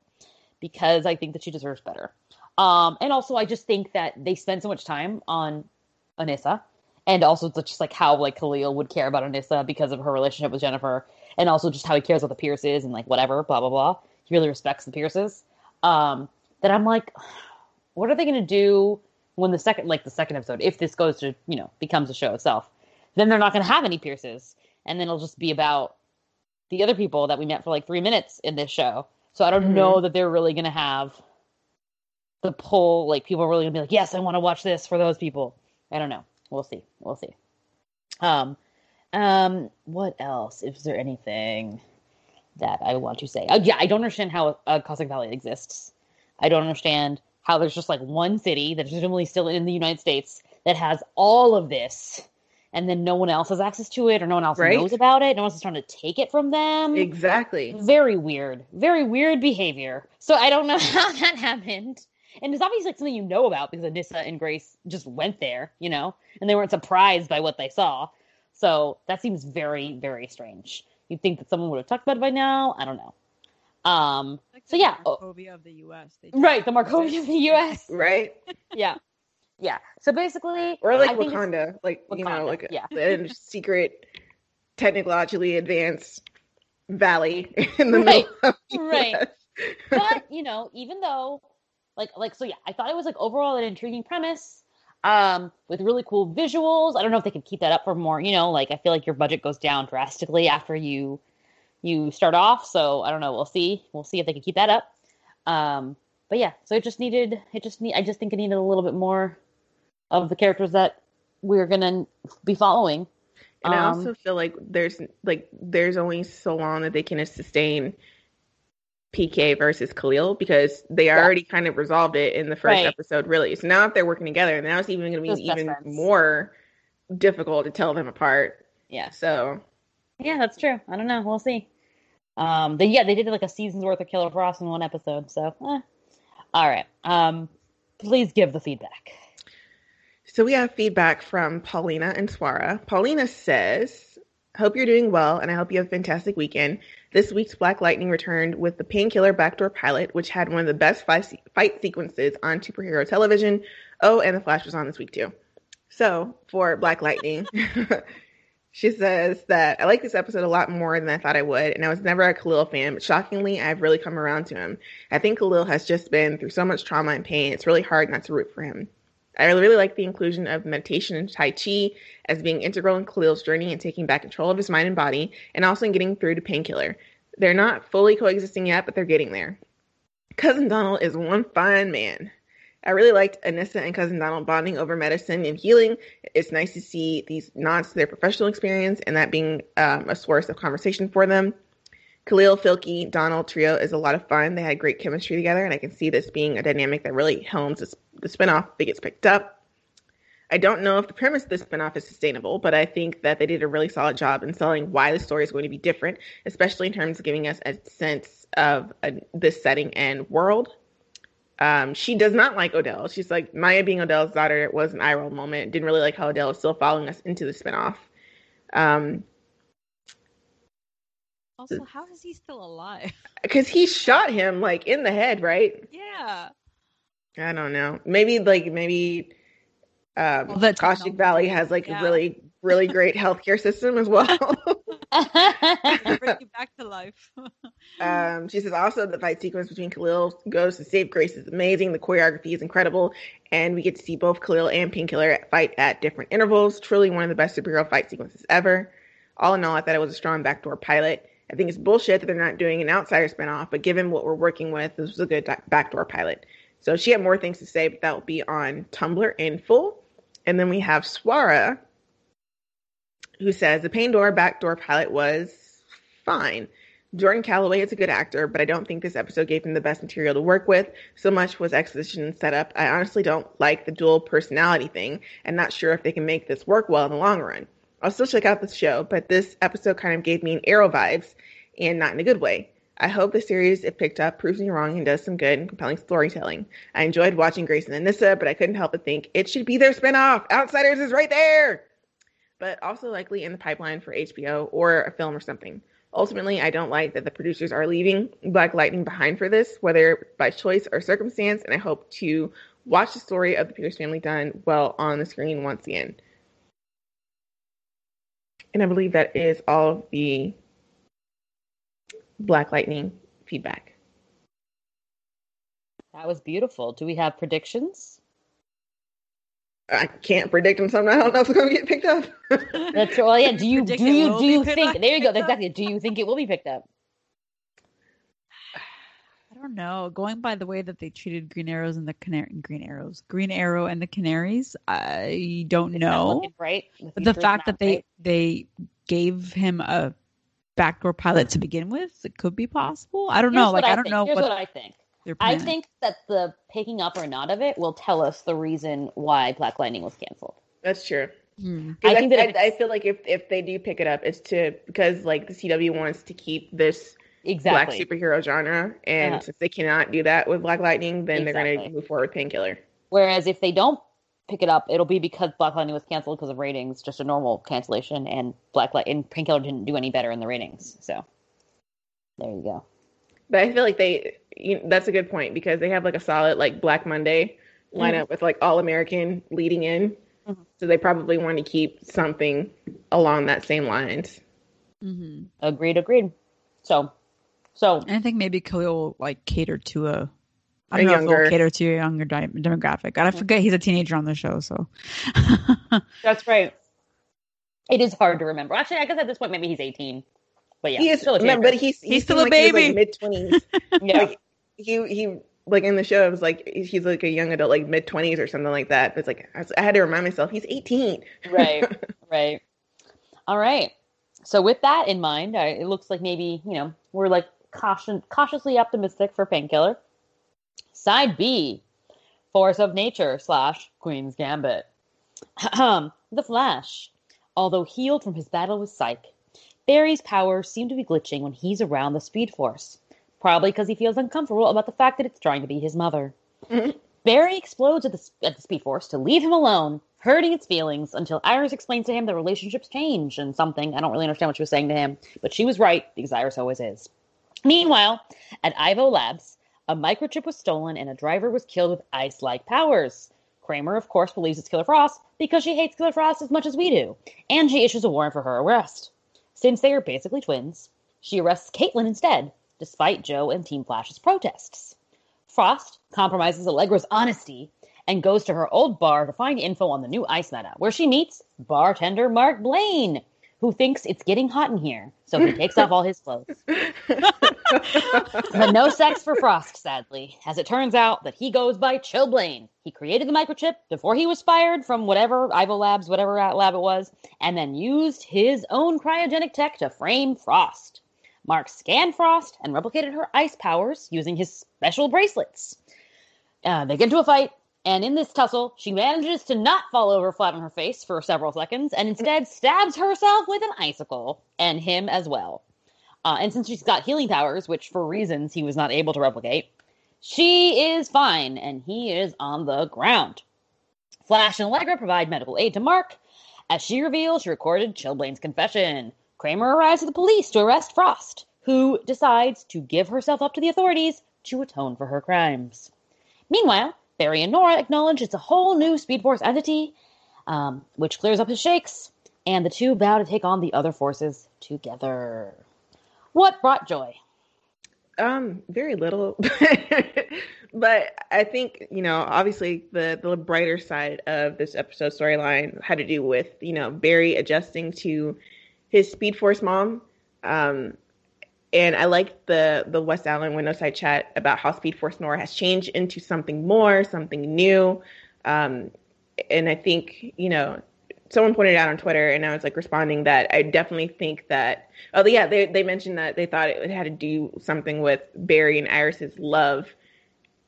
because I think that she deserves better. Um, and also, I just think that they spend so much time on Anissa, and also just like how like Khalil would care about Anissa because of her relationship with Jennifer, and also just how he cares about the Pierces and like whatever, blah blah blah. He really respects the Pierces. Um, that I'm like, what are they gonna do when the second like the second episode, if this goes to you know becomes a show itself, then they're not gonna have any Pierces, and then it'll just be about the other people that we met for like three minutes in this show. So I don't Mhm. know that they're really gonna have the pull. Like people are really gonna be like, yes, I want to watch this for those people. I don't know. We'll see. We'll see. Um, um, what else? Is there anything that I want to say? Oh, yeah, I don't understand how uh, Akashic Valley exists. I don't understand how there's just like one city that's presumably still in the United States that has all of this, and then no one else has access to it, or no one else Right. knows about it. No one's trying to take it from them. Exactly. Very weird. Very weird behavior. So I don't know how that happened. And it's obviously like something you know about because Anissa and Grace just went there, you know, and they weren't surprised by what they saw. So that seems very, very strange. You'd think that someone would have talked about it by now. I don't know. Um, Like So the yeah. Markovia of the U.S. They right, the just- Markovia of the U.S. Right? Yeah, yeah. So basically, Or like I think it's- Wakanda, like you know, like yeah. a secret, technologically advanced valley in the Right, middle of the right. US. but you know, even though, like, like so, yeah, I thought it was like overall an intriguing premise, um, with really cool visuals. I don't know if they could keep that up for more. You know, like I feel like your budget goes down drastically after you you start off. So I don't know. We'll see. We'll see if they can keep that up. Um, but yeah, so it just needed. It just need. I just think it needed a little bit more of the characters that we're gonna be following. And I Um, also feel like there's like there's only so long that they can sustain PK versus Khalil because they Yeah. already kind of resolved it in the first Right. episode, really. So now if they're working together, now it's even going to be even more difficult to tell them apart. Yeah. So Yeah, that's true. I don't know. We'll see. Um, they yeah, they did like a season's worth of Killer Frost in one episode. So, eh. all right. Um, please give the feedback. So we have feedback from Paulina and Swara. Paulina says, Hope you're doing well, and I hope you have a fantastic weekend. This week's Black Lightning returned with the Painkiller Backdoor Pilot, which had one of the best fight, fight sequences on superhero television. Oh, and The Flash was on this week too. So for Black Lightning, she says that I like this episode a lot more than I thought I would, and I was never a Khalil fan, but shockingly, I've really come around to him. I think Khalil has just been through so much trauma and pain, it's really hard not to root for him. I really, like the inclusion of meditation and Tai Chi as being integral in Khalil's journey and taking back control of his mind and body, and also in getting through to Painkiller. They're not fully coexisting yet, but they're getting there. Cousin Donald is one fine man. I really liked Anissa and Cousin Donald bonding over medicine and healing. It's nice to see these nods to their professional experience and that being um, a source of conversation for them. Khalil, Filky, Donald trio is a lot of fun. They had great chemistry together, and I can see this being a dynamic that really helms this, the spinoff if it gets picked up. I don't know if the premise of the spinoff is sustainable, but I think that they did a really solid job in selling why the story is going to be different, especially in terms of giving us a sense of uh this setting and world. Um, she does not like Odell. She's like, Maya being Odell's daughter was an eye roll moment. Didn't really like how Odell is still following us into the spinoff. Um, Also, how is he still alive? because he shot him like in the head, right? yeah. I don't know. Maybe like maybe um Well, the Akashic Valley has like yeah. a really really great healthcare system as well. Bring you back to life. um she says also the fight sequence between Khalil goes to save Grace is amazing. The choreography is incredible, and we get to see both Khalil and Painkiller fight at different intervals. Truly one of the best superhero fight sequences ever. All in all, I thought it was a strong backdoor pilot. I think it's bullshit that they're not doing an outsider spinoff, but given what we're working with, this was a good backdoor pilot. So she had more things to say, but that will be on Tumblr in full. And then we have Swara, who says the Pain Door backdoor pilot was fine. Jordan Calloway is a good actor, but I don't think this episode gave him the best material to work with. So much was exposition and setup. I honestly don't like the dual personality thing and not sure if they can make this work well in the long run. I'll still check out the show, but this episode kind of gave me an arrow vibes and not in a good way. I hope the series, if picked up, proves me wrong and does some good and compelling storytelling. I enjoyed watching Grace and Anissa, but I couldn't help but think it should be their spinoff. Outsiders is right there, but also likely in the pipeline for HBO or a film or something. Ultimately, I don't like that the producers are leaving Black Lightning behind for this, whether by choice or circumstance, and I hope to watch the story of the Pierce family done well on the screen once again. And I believe that is all of the Black Lightning feedback. That was beautiful. Do we have predictions? I can't predict them, so I don't know if it's going to get picked up. That's well, oh, yeah. Do you do Predict it you do you think? There you go. picked up? Exactly. Do you think it will be picked up? I don't know. Going by the way that they treated Green Arrows and the Canary Green Arrows, Green Arrow and the Canaries, I don't It's know. Right, bright. But the fact that they bright. they gave him a backdoor pilot to begin with, it could be possible. I don't Here's know. Like what I don't think. know Here's what, what I think. They're I think that the picking up or not of it will tell us the reason why Black Lightning was canceled. That's true. Hmm. 'Cause I I, think that I, I feel like if, if they do pick it up, it's to because like the CW wants to keep this Exactly. black superhero genre, and Uh-huh. since they cannot do that with Black Lightning, then they're going to move forward with Painkiller. Whereas if they don't pick it up, it'll be because Black Lightning was canceled because of ratings, just a normal cancellation, and Black Light and Painkiller didn't do any better in the ratings. So there you go. But I feel like they, you know, that's a good point because they have like a solid like Black Monday lineup with like All American leading in, Mhm. so they probably want to keep something along that same lines. Mm-hmm. Agreed. Agreed. So, so And I think maybe Khalil will like cater to a. I A don't know if younger- he'll cater to a younger di- demographic. And I forget he's a teenager on the show, so. that's right. It is hard to remember. Actually, I guess at this point maybe he's eighteen. But yeah, he is, still a teenager. but he's he's, still a like baby. mid twenties. yeah. like he he like in the show it was like he's like a young adult like mid 20s or something like that But it's like I, was- I had to remind myself he's 18 right right all right so with that in mind I, it looks like maybe you know we're like caution cautiously optimistic for painkiller side b force of nature slash queen's gambit the flash although healed from his battle with psych barry's powers seem to be glitching when he's around the speed force probably because he feels uncomfortable about the fact that it's trying to be his mother Mhm. Barry explodes at the, at the Speed Force to leave him alone, hurting its feelings until Iris explains to him that relationships change and something. I don't really understand what she was saying to him, but she was right, because Iris always is. Meanwhile, at Ivo Labs, a microchip was stolen and a driver was killed with ice like powers. Kramer, of course, believes it's Killer Frost because she hates Killer Frost as much as we do, and she issues a warrant for her arrest. Since they are basically twins, she arrests Caitlin instead, despite Joe and Team Flash's protests. Frost compromises Allegra's honesty and goes to her old bar to find info on the new ice meta, where she meets bartender Mark Blaine, who thinks it's getting hot in here, so he takes off all his clothes. But no sex for Frost, sadly, as it turns out that he goes by Chillblaine. He created the microchip before he was fired from whatever Ivo Labs, whatever lab it was, and then used his own cryogenic tech to frame Frost. Mark scanned Frost and replicated her ice powers using his special bracelets. Uh, they get into a fight, and in this tussle, she manages to not fall over flat on her face for several seconds and instead stabs herself with an icicle, and him as well. Uh, and since she's got healing powers, which for reasons he was not able to replicate, she is fine, and he is on the ground. Flash and Allegra provide medical aid to Mark. As she reveals, she recorded Chillblaine's confession. Kramer arrives at the police to arrest Frost, who decides to give herself up to the authorities to atone for her crimes. Meanwhile, Barry and Nora acknowledge it's a whole new Speed Force entity, um, which clears up his shakes, and the two vow to take on the other forces together. What brought joy? Um, very little, but I think you know, obviously, the the brighter side of this episode storyline had to do with you know Barry adjusting to his Speed Force mom, um, and I like the the West Allen window side chat about how Speed Force Nora has changed into something more, something new, um, and I think you know someone pointed out on Twitter, and I was like responding that I definitely think that. Oh, yeah, they they mentioned that they thought it had to do something with Barry and Iris's love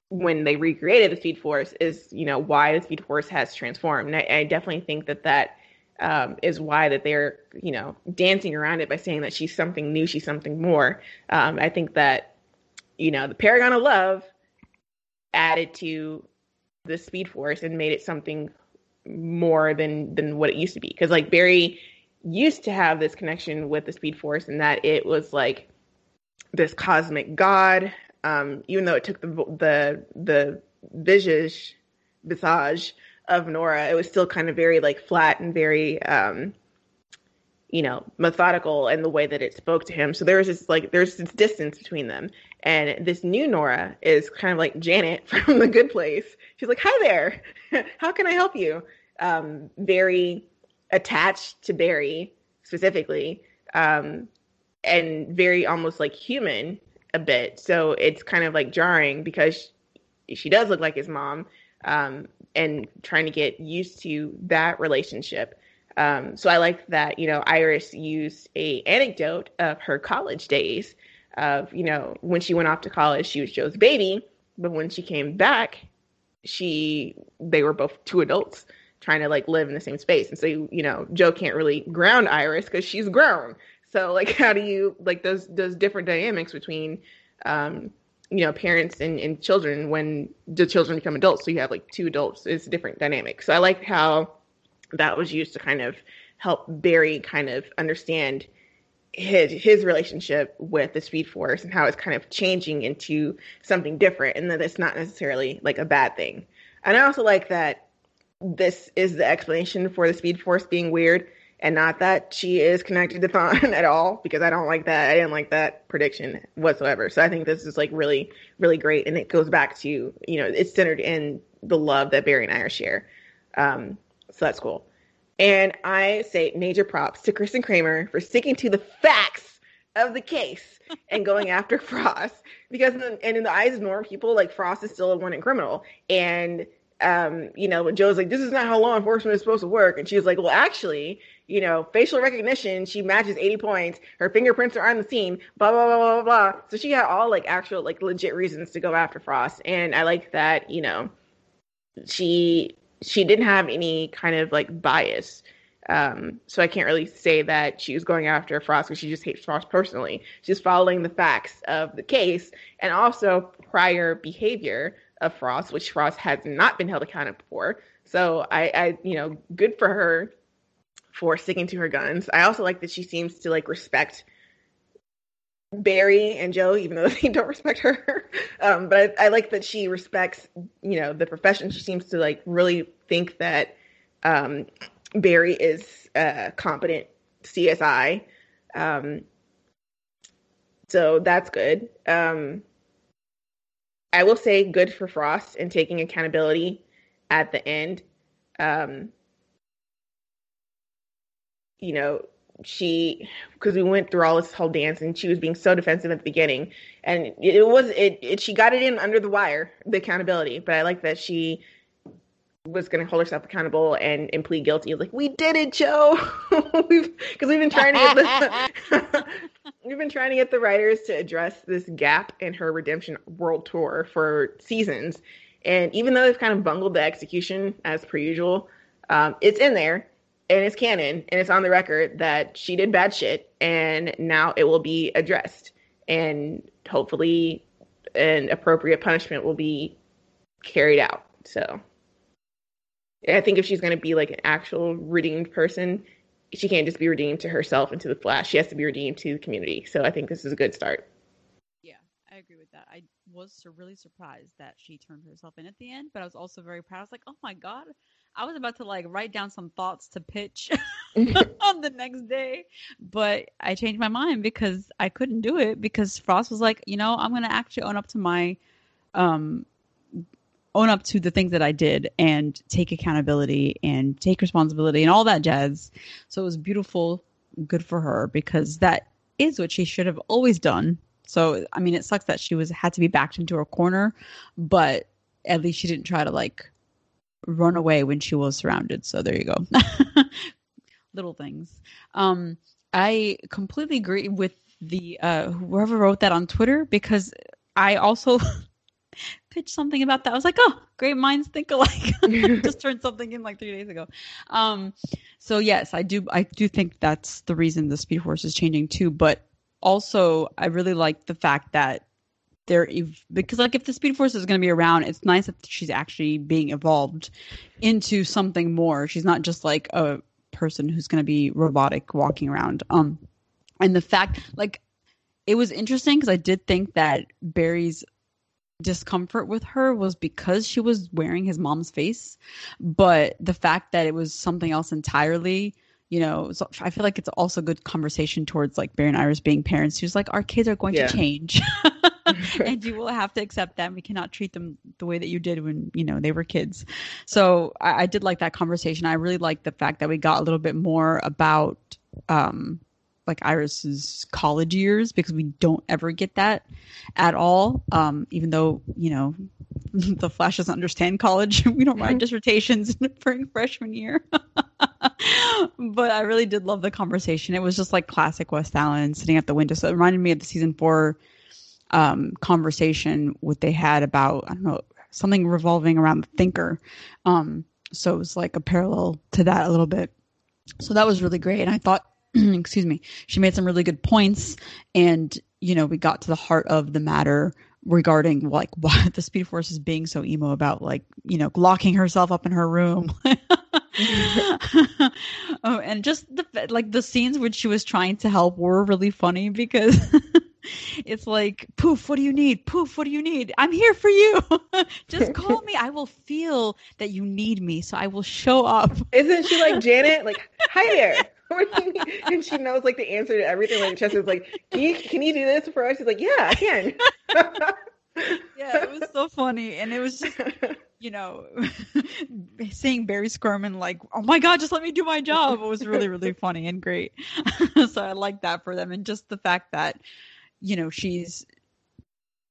when they recreated the Speed Force. Is you know why the Speed Force has transformed. And I, I definitely think that that um, is why that they're you know dancing around it by saying that she's something new, she's something more. Um, I think that you know the Paragon of Love added to the Speed Force and made it something more than than what it used to be because like barry used to have this connection with the speed force and that it was like this cosmic god um even though it took the the the visage visage of nora it was still kind of very like flat and very um you know, methodical in the way that it spoke to him. So there was this like there's this distance between them. And this new Nora is kind of like Janet from The Good Place. She's like, "Hi there, how can I help you?" Um, very attached to Barry specifically, um, and very almost like human a bit. So it's kind of like jarring because she, she does look like his mom, um, and trying to get used to that relationship. Um, so I like that, you know, Iris used a anecdote of her college days of, you know, when she went off to college, she was Joe's baby, but when she came back, she they were both two adults trying to like live in the same space. And so, you know, Joe can't really ground Iris because she's grown. So like how do you like those those different dynamics between um, you know, parents and, and children when the children become adults. So you have like two adults, it's a different dynamic. So I like how that was used to kind of help Barry kind of understand his his relationship with the Speed Force and how it's kind of changing into something different, and that it's not necessarily like a bad thing. And I also like that this is the explanation for the Speed Force being weird, and not that she is connected to Thawne at all, because I don't like that. I didn't like that prediction whatsoever. So I think this is like really, really great, and it goes back to you know it's centered in the love that Barry and I share. Um, so that's cool. And I say major props to Kristen Kramer for sticking to the facts of the case and going after Frost. Because in the, and in the eyes of normal people, like Frost is still a wanted criminal. And um, you know, when Joe's like, this is not how law enforcement is supposed to work. And she's like, well, actually, you know, facial recognition, she matches 80 points. Her fingerprints are on the scene, blah, blah, blah, blah, blah. So she had all like actual, like legit reasons to go after Frost. And I like that, you know, she she didn't have any kind of like bias. Um, so I can't really say that she was going after Frost because she just hates Frost personally. She's following the facts of the case and also prior behavior of Frost, which Frost has not been held accountable for. So I, I, you know, good for her for sticking to her guns. I also like that she seems to like respect Barry and Joe, even though they don't respect her. Um, but I, I, like that she respects, you know, the profession. She seems to like really think that um, Barry is a competent CSI. Um, so that's good. Um, I will say good for Frost in taking accountability at the end. Um, you know, she because we went through all this whole dance and she was being so defensive at the beginning. And it was it, it she got it in under the wire the accountability. But i like that she was going to hold herself accountable and, and plead guilty. Like we did it joe. We've because we've been trying to get the we've been trying to get the writers to address this gap in her redemption world tour for seasons. And even though they've kind of bungled the execution as per usual um, it's in there and it's canon and it's on the record that she did bad shit and now it will be addressed. And hopefully an appropriate punishment will be carried out. So i think if she's going to be like an actual redeemed person she can't just be redeemed to herself and to the flash. She has to be redeemed to the community. So i think this is a good start. Yeah i agree with that. I was really surprised that she turned herself in at the end but i was also very proud i was like oh my god I was about to like write down some thoughts to pitch on the next day, but I changed my mind because I couldn't do it because Frost was like, you know, I'm going to actually own up to my um own up to the things that I did and take accountability and take responsibility and all that jazz. So it was beautiful, good for her because that is what she should have always done. So I mean, it sucks that she was had to be backed into a corner, but at least she didn't try to like run away when she was surrounded. So there you go. Little things. Um, I completely agree with the uh, whoever wrote that on Twitter because I also pitched something about that. I was like, oh, great minds think alike. Just turned something in like three days ago. Um, so yes, I do. I do think that's the reason the Speed Force is changing too. But also, I really like the fact that there because like if the speed force is going to be around it's nice that she's actually being evolved into something more. She's not just like a person who's going to be robotic walking around. Um and the fact like it was interesting because i did think that barry's discomfort with her was because she was wearing his mom's face but the fact that it was something else entirely you know, so I feel like it's also good conversation towards like Barry and Iris being parents. Who's like, our kids are going Yeah. to change, and you will have to accept them. We cannot treat them the way that you did when you know they were kids. So I, I did like that conversation. I really liked the fact that we got a little bit more about um like Iris's college years because we don't ever get that at all. Um, even though you know the Flash doesn't understand college, we don't write dissertations during freshman year. but I really did love the conversation. It was just like classic West Allen sitting at the window. So it reminded me of the season four um, conversation what they had about I don't know something revolving around the thinker. Um, so it was like a parallel to that a little bit. So that was really great, and I thought, excuse me, she made some really good points, and you know we got to the heart of the matter regarding like why the Speed Force is being so emo about like you know locking herself up in her room. oh, and just the like the scenes which she was trying to help were really funny because it's like poof what do you need poof what do you need i'm here for you just call me i will feel that you need me so i will show up Isn't she like Janet? Like, hi there. And she knows like the answer to everything. Like Chester's like, can you can you do this for us? She's like, yeah, I can. yeah it was so funny and it was just you know seeing barry squirming like oh my god just let me do my job it was really really funny and great so i like that for them and just the fact that you know she's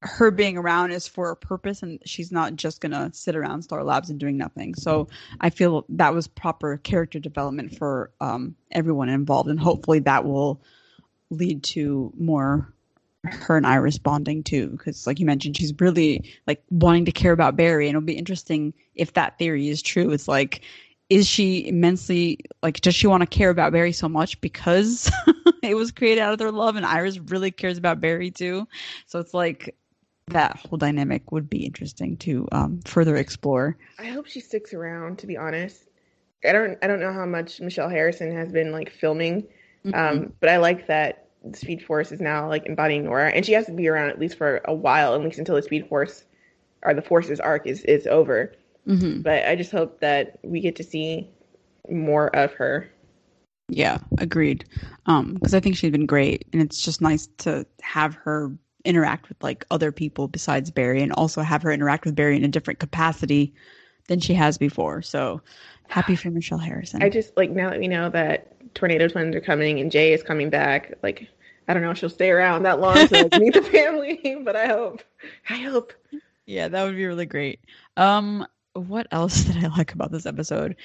her being around is for a purpose and she's not just gonna sit around star labs and doing nothing. So i feel that was proper character development for um, everyone involved and hopefully that will lead to more her and iris bonding too because like you mentioned she's really like wanting to care about barry and it'll be interesting if that theory is true. It's like is she immensely like does she want to care about barry so much because it was created out of their love and iris really cares about barry too? So it's like that whole dynamic would be interesting to um, further explore. I hope she sticks around. To be honest, I don't. I don't know how much Michelle Harrison has been like filming, Mm-hmm. um, but I like that Speed Force is now like embodying Nora, and she has to be around at least for a while, at least until the Speed Force or the Force's arc is is over. Mhm. But I just hope that we get to see more of her. Yeah, agreed. Um, because I think she's been great, and it's just nice to have her interact with like other people besides Barry, and also have her interact with Barry in a different capacity than she has before. So happy for Michelle Harrison. I just like now that we know that Tornado Twins are coming and Jay is coming back. Like I don't know if she'll stay around that long to like, meet the family, but I hope. I hope. Yeah, that would be really great. Um, what else did I like about this episode?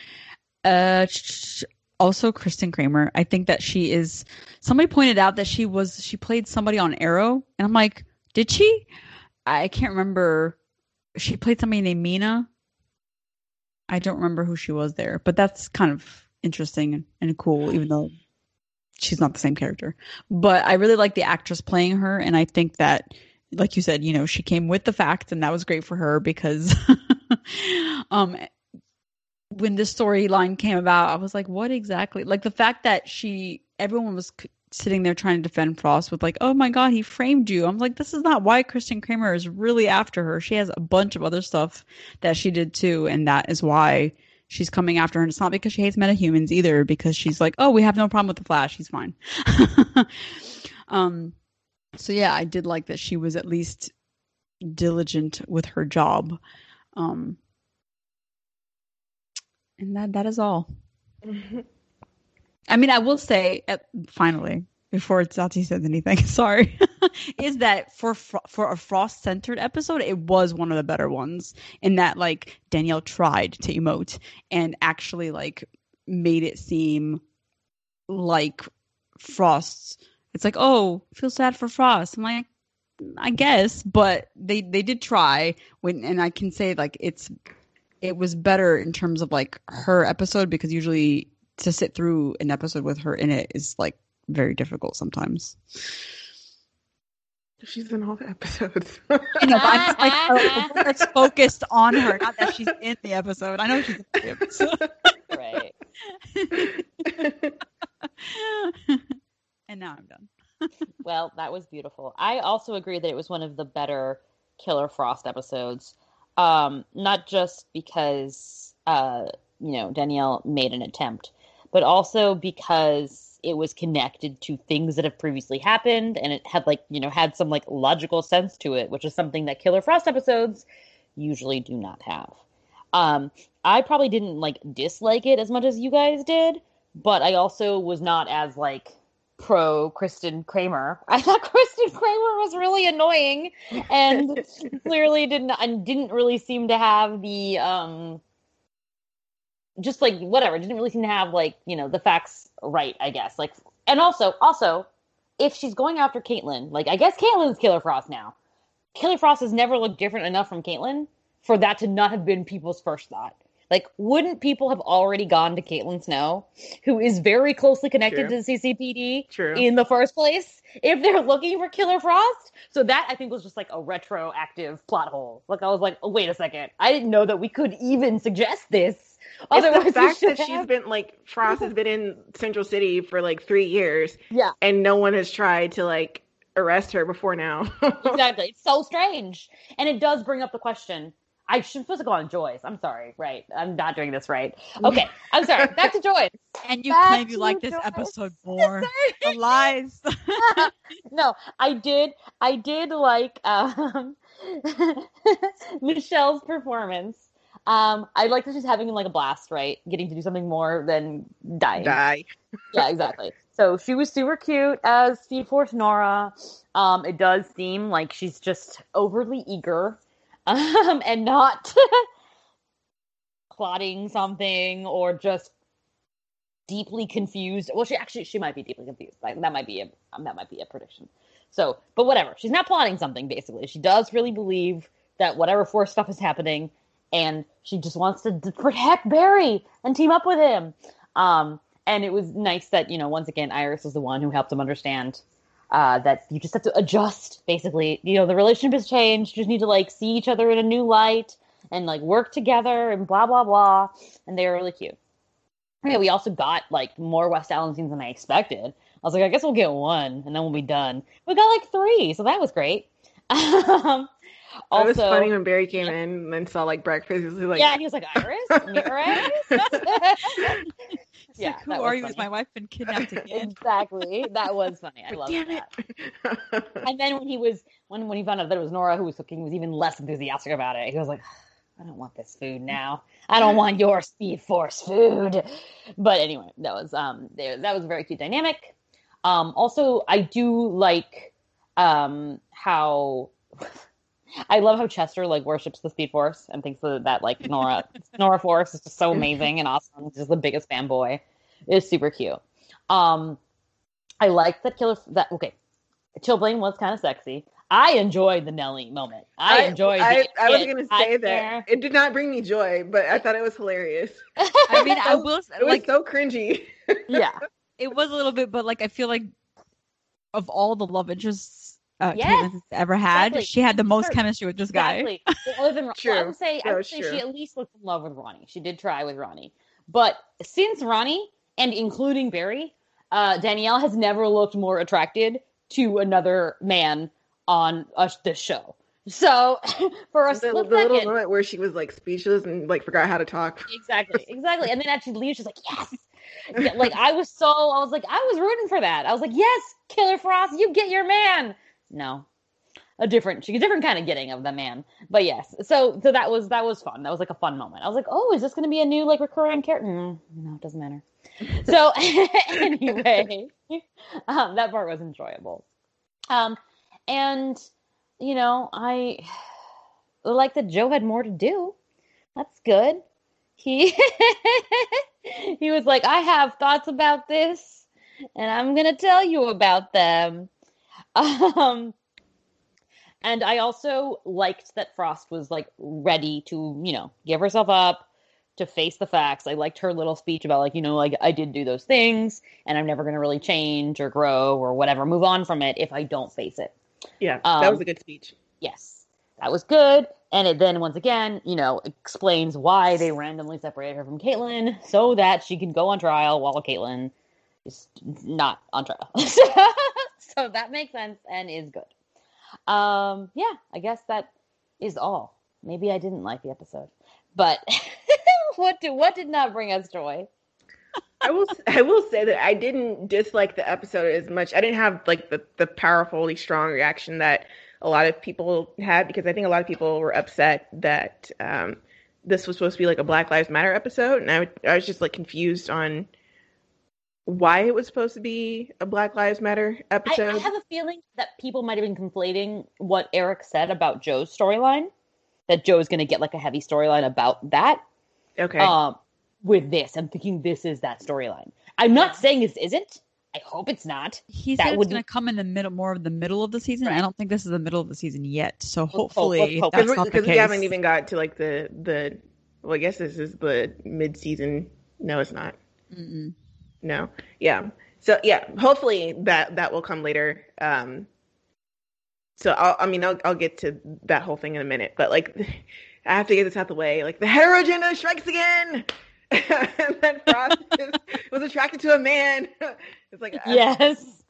Uh, sh- also Kristen Kramer. I think that she is. Somebody pointed out that she was she played somebody on Arrow, and I'm like, did she? I can't remember. She played somebody named Mina. I don't remember who she was there, but that's kind of interesting and, cool, even though she's not the same character. But I really like the actress playing her, and I think that like you said, you know, she came with the facts, and that was great for her because, um, when this storyline came about, I was like, what exactly? Like the fact that she, everyone was sitting there trying to defend Frost with like, oh my god, he framed you. I'm like, this is not why Kristen Kramer is really after her. She has a bunch of other stuff that she did too, and that is why she's coming after her. And it's not because she hates metahumans either, because she's like, oh, we have no problem with the Flash. He's fine. um so yeah i did like that she was at least diligent with her job um and that that is all i mean i will say at, finally before Zati says anything sorry is that for for a frost centered episode it was one of the better ones in that like danielle tried to emote and actually like made it seem like frost's it's like, oh, feel sad for Frost. I'm like, I guess, but they they did try when, and I can say like it's it was better in terms of like her episode because usually to sit through an episode with her in it is like very difficult sometimes. She's in all the episodes. You know, but I'm like a, a that's focused on her, not that she's in the episode. I know she's in the episode. right. and now I'm done. Well, that was beautiful. I also agree that it was one of the better Killer Frost episodes. Um, not just because uh, you know, Danielle made an attempt, but also because it was connected to things that have previously happened and it had like, you know, had some like logical sense to it, which is something that Killer Frost episodes usually do not have. Um, I probably didn't like dislike it as much as you guys did, but I also was not as like pro Kristen Kramer. I thought Kristen Kramer was really annoying and clearly didn't and didn't really seem to have the um just like whatever, didn't really seem to have like, you know, the facts right, I guess. Like and also also if she's going after Caitlin, like I guess Caitlin's Killer Frost now. Killer Frost has never looked different enough from Caitlin for that to not have been people's first thought. Like, wouldn't people have already gone to Caitlin Snow, who is very closely connected True. to the CCPD True. in the first place, if they're looking for Killer Frost? So that I think was just like a retroactive plot hole. Like I was like, oh, wait a second, I didn't know that we could even suggest this. It's the fact that she's been like Frost has been in Central City for like three years, yeah, and no one has tried to like arrest her before now. exactly. It's so strange, and it does bring up the question. I should supposed to go on Joyce. I'm sorry. Right, I'm not doing this right. Okay, I'm sorry. Back to Joyce. And you Back claim you to like this episode more. the lies. no, I did. I did like um, Michelle's performance. Um, I like that she's having like a blast, right? Getting to do something more than dying. Die. Yeah, exactly. So she was super cute as Speed Force Nora. Um, it does seem like she's just overly eager, um, and not plotting something or just deeply confused. Well, she actually she might be deeply confused. Like that might be a um, that might be a prediction. So, but whatever. She's not plotting something. Basically, she does really believe that whatever force stuff is happening, and she just wants to d- protect Barry and team up with him. Um, and it was nice that you know once again Iris was the one who helped him understand uh, that you just have to adjust. Basically, you know the relationship has changed. You just need to like see each other in a new light and like work together and blah blah blah. And they were really cute. Yeah, we also got like more West Allen scenes than I expected. I was like, I guess we'll get one and then we'll be done. We got like three, so that was great. um, it was funny when Barry came in and saw like breakfast. He was like, yeah, and he was like, Iris, Iris. It's Yeah, like, who are you? Is my wife been kidnapped again? exactly. That was funny. I love that. it. And then when he was when when he found out that it was Nora who was cooking, he was even less enthusiastic about it. He was like, I don't want this food now. I don't want your Speed Force food. But anyway, that was um there that was a very cute dynamic. Um also I do like um how I love how Chester like worships the Speed Force and thinks that, that like Nora Nora Force is just so amazing and awesome. He's just the biggest fanboy. It's super cute. Um I like that Killer that okay. Chillblaine was kind of sexy. I enjoyed the Nelly moment. I, enjoyed. I, the I was gonna I say that care. it did not bring me joy, but I thought it was hilarious. I mean, I will s- It was like so cringy. yeah, it was a little bit, but like I feel like of all the love interests uh, Yes, Caitlin has ever had, exactly. she had the most Sure, chemistry with this guy. exactly. Other than True. I would say, I That would say true. she at least looked in love with Ronnie. She did try with Ronnie, but since Ronnie and including Barry, uh, Danielle has never looked more attracted to another man on uh, this show. So for a the, split the little moment where she was like speechless and like forgot how to talk. Exactly, exactly. And then actually leaves, she's like, yes. Yeah, like I was so, I was like, I was rooting for that. I was like, yes, Killer Frost, you get your man. No, a different, a different kind of getting of the man. But yes, so so that was that was fun. That was like a fun moment. I was like, oh, is this going to be a new like recurring character? Mm, no, it doesn't matter. So anyway, um, that part was enjoyable. Um, and you know, I like that Joe had more to do. That's good. He he was like, I have thoughts about this, and I'm gonna tell you about them. Um, and I also liked that Frost was like ready to, you know, give herself up to face the facts. I liked her little speech about like, you know, like I did do those things, and I'm never gonna really change or grow or whatever, move on from it if I don't face it Yeah, that Um, was a good speech. yes, that was good. And it then once again, you know, explains why they randomly separated her from Caitlin so that she can go on trial while Caitlin is not on trial. so that makes sense and is good. Um, yeah, I guess that is all. Maybe I didn't like the episode, but what did what did not bring us joy? I will I will say that I didn't dislike the episode as much. I didn't have like the the powerfully strong reaction that a lot of people had because I think a lot of people were upset that um, this was supposed to be like a Black Lives Matter episode, and I, I was just like confused on why it was supposed to be a Black Lives Matter episode. I, I have a feeling that people might have been conflating what Eric said about Joe's storyline, that Joe's going to get like a heavy storyline about that. Okay. Um, with this, I'm thinking this is that storyline. I'm not saying this isn't. I hope it's not. He That said it's would- going to come in the middle, more of the middle of the season. I don't think this is the middle of the season yet. So hope- let's hopefully hope. that's because we haven't even got to like the the well, I guess this is the mid season. No, it's not. Mm-mm. No, yeah. So yeah, hopefully that that will come later. Um, so I'll, I mean, I'll I'll get to that whole thing in a minute, but like, I have to get this out the way. Like the hetero agenda strikes again. and then Frost is, was attracted to a man. It's like uh, Yes.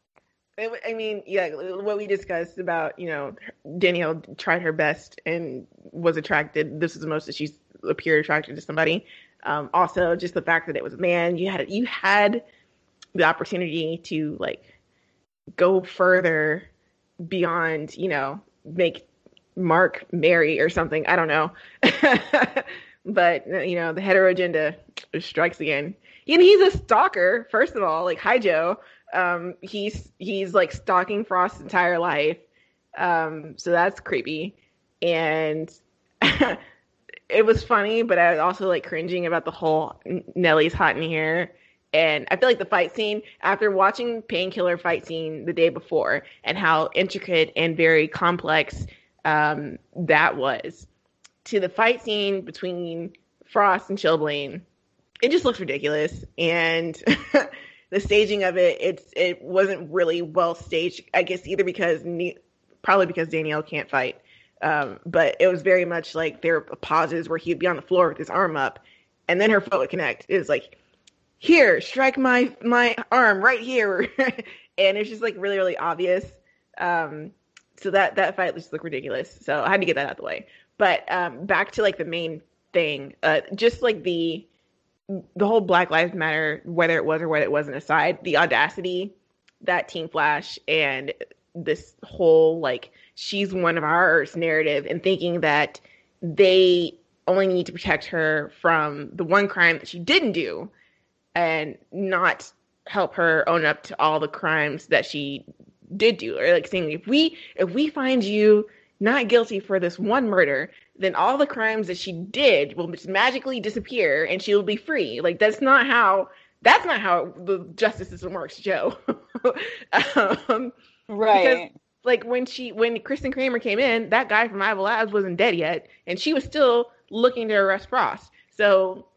it, I mean, yeah, what we discussed about, you know, Danielle tried her best and was attracted. This is the most that she's appeared attracted to somebody. Um, also, just the fact that it was a man, you had you had the opportunity to like go further beyond, you know, make Mark marry or something. I don't know, but you know, the hetero agenda strikes again. And he's a stalker, first of all. Like, hi Joe um he's he's like stalking frost's entire life um so that's creepy and it was funny but i was also like cringing about the whole N- nellie's hot in here. And i feel like the fight scene after watching painkiller fight scene the day before and how intricate and very complex um that was to the fight scene between frost and Chillblaine it just looks ridiculous. And the staging of it it's it wasn't really well staged i guess either because probably because danielle can't fight um, but it was very much like there were pauses where he'd be on the floor with his arm up and then her foot would connect. It was like here strike my my arm right here. And it's just like really really obvious. Um, so that that fight just looked ridiculous. So i had to get that out of the way. But um, back to like the main thing uh, just like the the whole Black Lives Matter, whether it was or whether it wasn't aside, the audacity that Team Flash and this whole like she's one of ours narrative and thinking that they only need to protect her from the one crime that she didn't do and not help her own up to all the crimes that she did do or like saying if we if we find you not guilty for this one murder then all the crimes that she did will just magically disappear and she'll be free. Like that's not how that's not how the justice system works, Joe. um, Right. Like when she when Kristen Kramer came in, that guy from Ivo Labs wasn't dead yet, and she was still looking to arrest Frost. So,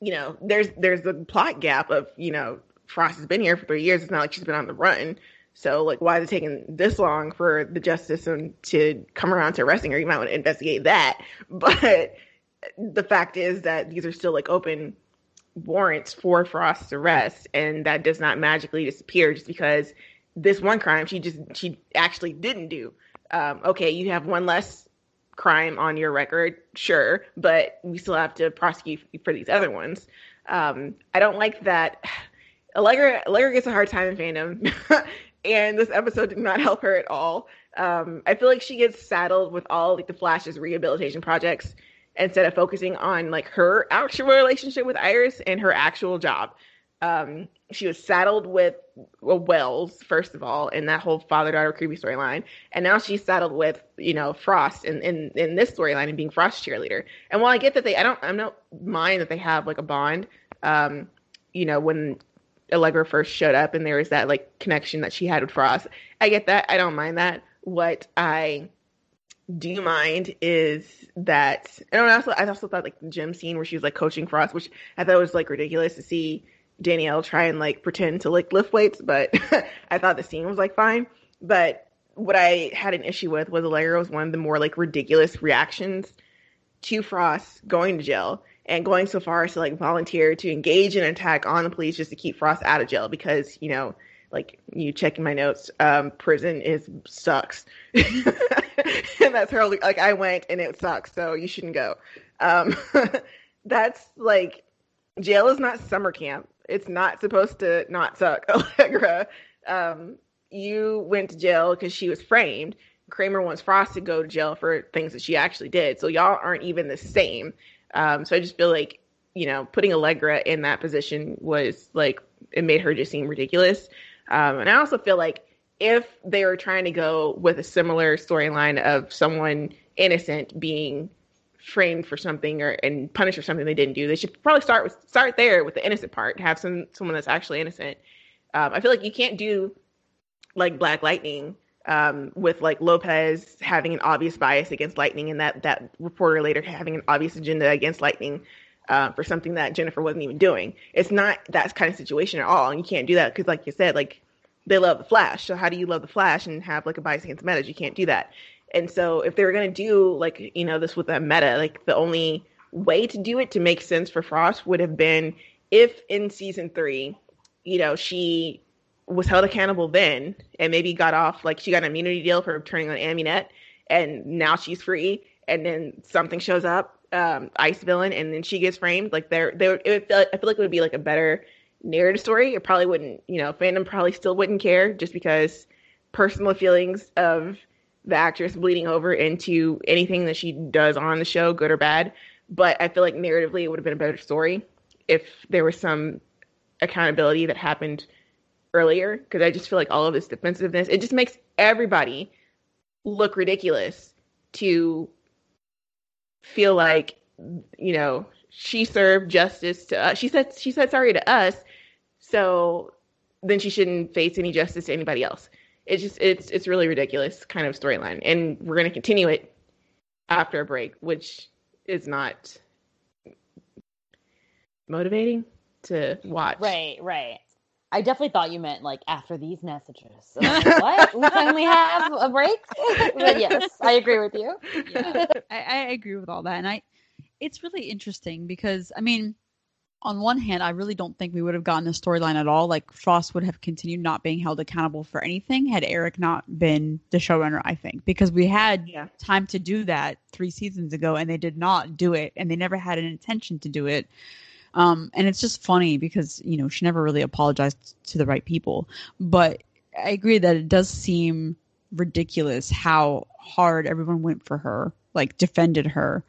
you know, there's there's a plot gap of you know Frost has been here for three years. It's not like she's been on the run. So like, why is it taking this long for the justice system to come around to arresting her? You might want to investigate that. But the fact is that these are still like open warrants for Frost's arrest, and that does not magically disappear just because this one crime she just she actually didn't do. Um, okay, you have one less crime on your record, sure, but we still have to prosecute for these other ones. Um, I don't like that. Allegra Allegra gets a hard time in fandom, and this episode did not help her at all. Um, I feel like she gets saddled with all like the Flash's rehabilitation projects instead of focusing on like her actual relationship with Iris and her actual job. Um, she was saddled with well, Wells first of all in that whole father daughter creepy storyline, and now she's saddled with you know Frost in in, in this storyline and being Frost cheerleader. And while I get that they, I don't, I don't mind that they have like a bond. Um, you know when Allegra first showed up and there was that like connection that she had with Frost. I get that. I don't mind that. What I do mind is that I also I also thought like the gym scene where she was like coaching Frost, which I thought was like ridiculous to see Danielle try and like pretend to like lift weights, but I thought the scene was like fine. But what I had an issue with was Allegra was one of the more like ridiculous reactions to Frost going to jail and going so far as to like volunteer to engage in an attack on the police just to keep Frost out of jail because you know like you checking my notes um prison is sucks. And that's her like I went and it sucks so you shouldn't go. Um that's like jail is not summer camp It's not supposed to not suck, Allegra. Um, you went to jail because she was framed. Kramer wants Frost to go to jail for things that she actually did. So y'all aren't even the same. Um, so I just feel like, you know, putting Allegra in that position was like, it made her just seem ridiculous. Um, and I also feel like if they were trying to go with a similar storyline of someone innocent being framed for something or and punished for something they didn't do, they should probably start with start there with the innocent part. Have some someone that's actually innocent. Um, I feel like you can't do like Black Lightning um, with like Lopez having an obvious bias against Lightning and that that reporter later having an obvious agenda against Lightning uh, for something that Jennifer wasn't even doing. It's not that kind of situation at all, and you can't do that because, like you said, like they love the Flash. So how do you love the Flash and have like a bias against Metas? You can't do that. And so if they were gonna do like you know this with that meta, like the only way to do it to make sense for Frost would have been if in season three, you know, she was held accountable then and maybe got off like she got an immunity deal for turning on Amunet and now she's free and then something shows up um ice villain and then she gets framed like there there it feel, I feel like it would be like a better narrative story. It probably wouldn't you know fandom probably still wouldn't care just because personal feelings of the actress bleeding over into anything that she does on the show good or bad but I feel like narratively it would have been a better story if there was some accountability that happened earlier because I just feel like all of this defensiveness it just makes everybody look ridiculous to feel like you know she served justice to us. She said she said sorry to us, so then she shouldn't face any justice to anybody else. It's just it's it's really ridiculous kind of storyline, and we're gonna continue it after a break, which is not motivating to watch. Right, right. I definitely thought you meant like after these messages. So like, what? we finally have a break? but yes, I agree with you. yeah, I, I agree with all that, and I, it's really interesting because I mean, on one hand, I really don't think we would have gotten a storyline at all. Like Frost would have continued not being held accountable for anything had Eric not been the showrunner. I think because we had Yeah. time to do that three seasons ago, and they did not do it, and they never had an intention to do it. Um, and it's just funny because you know she never really apologized to the right people. But I agree that it does seem ridiculous how hard everyone went for her, like defended her,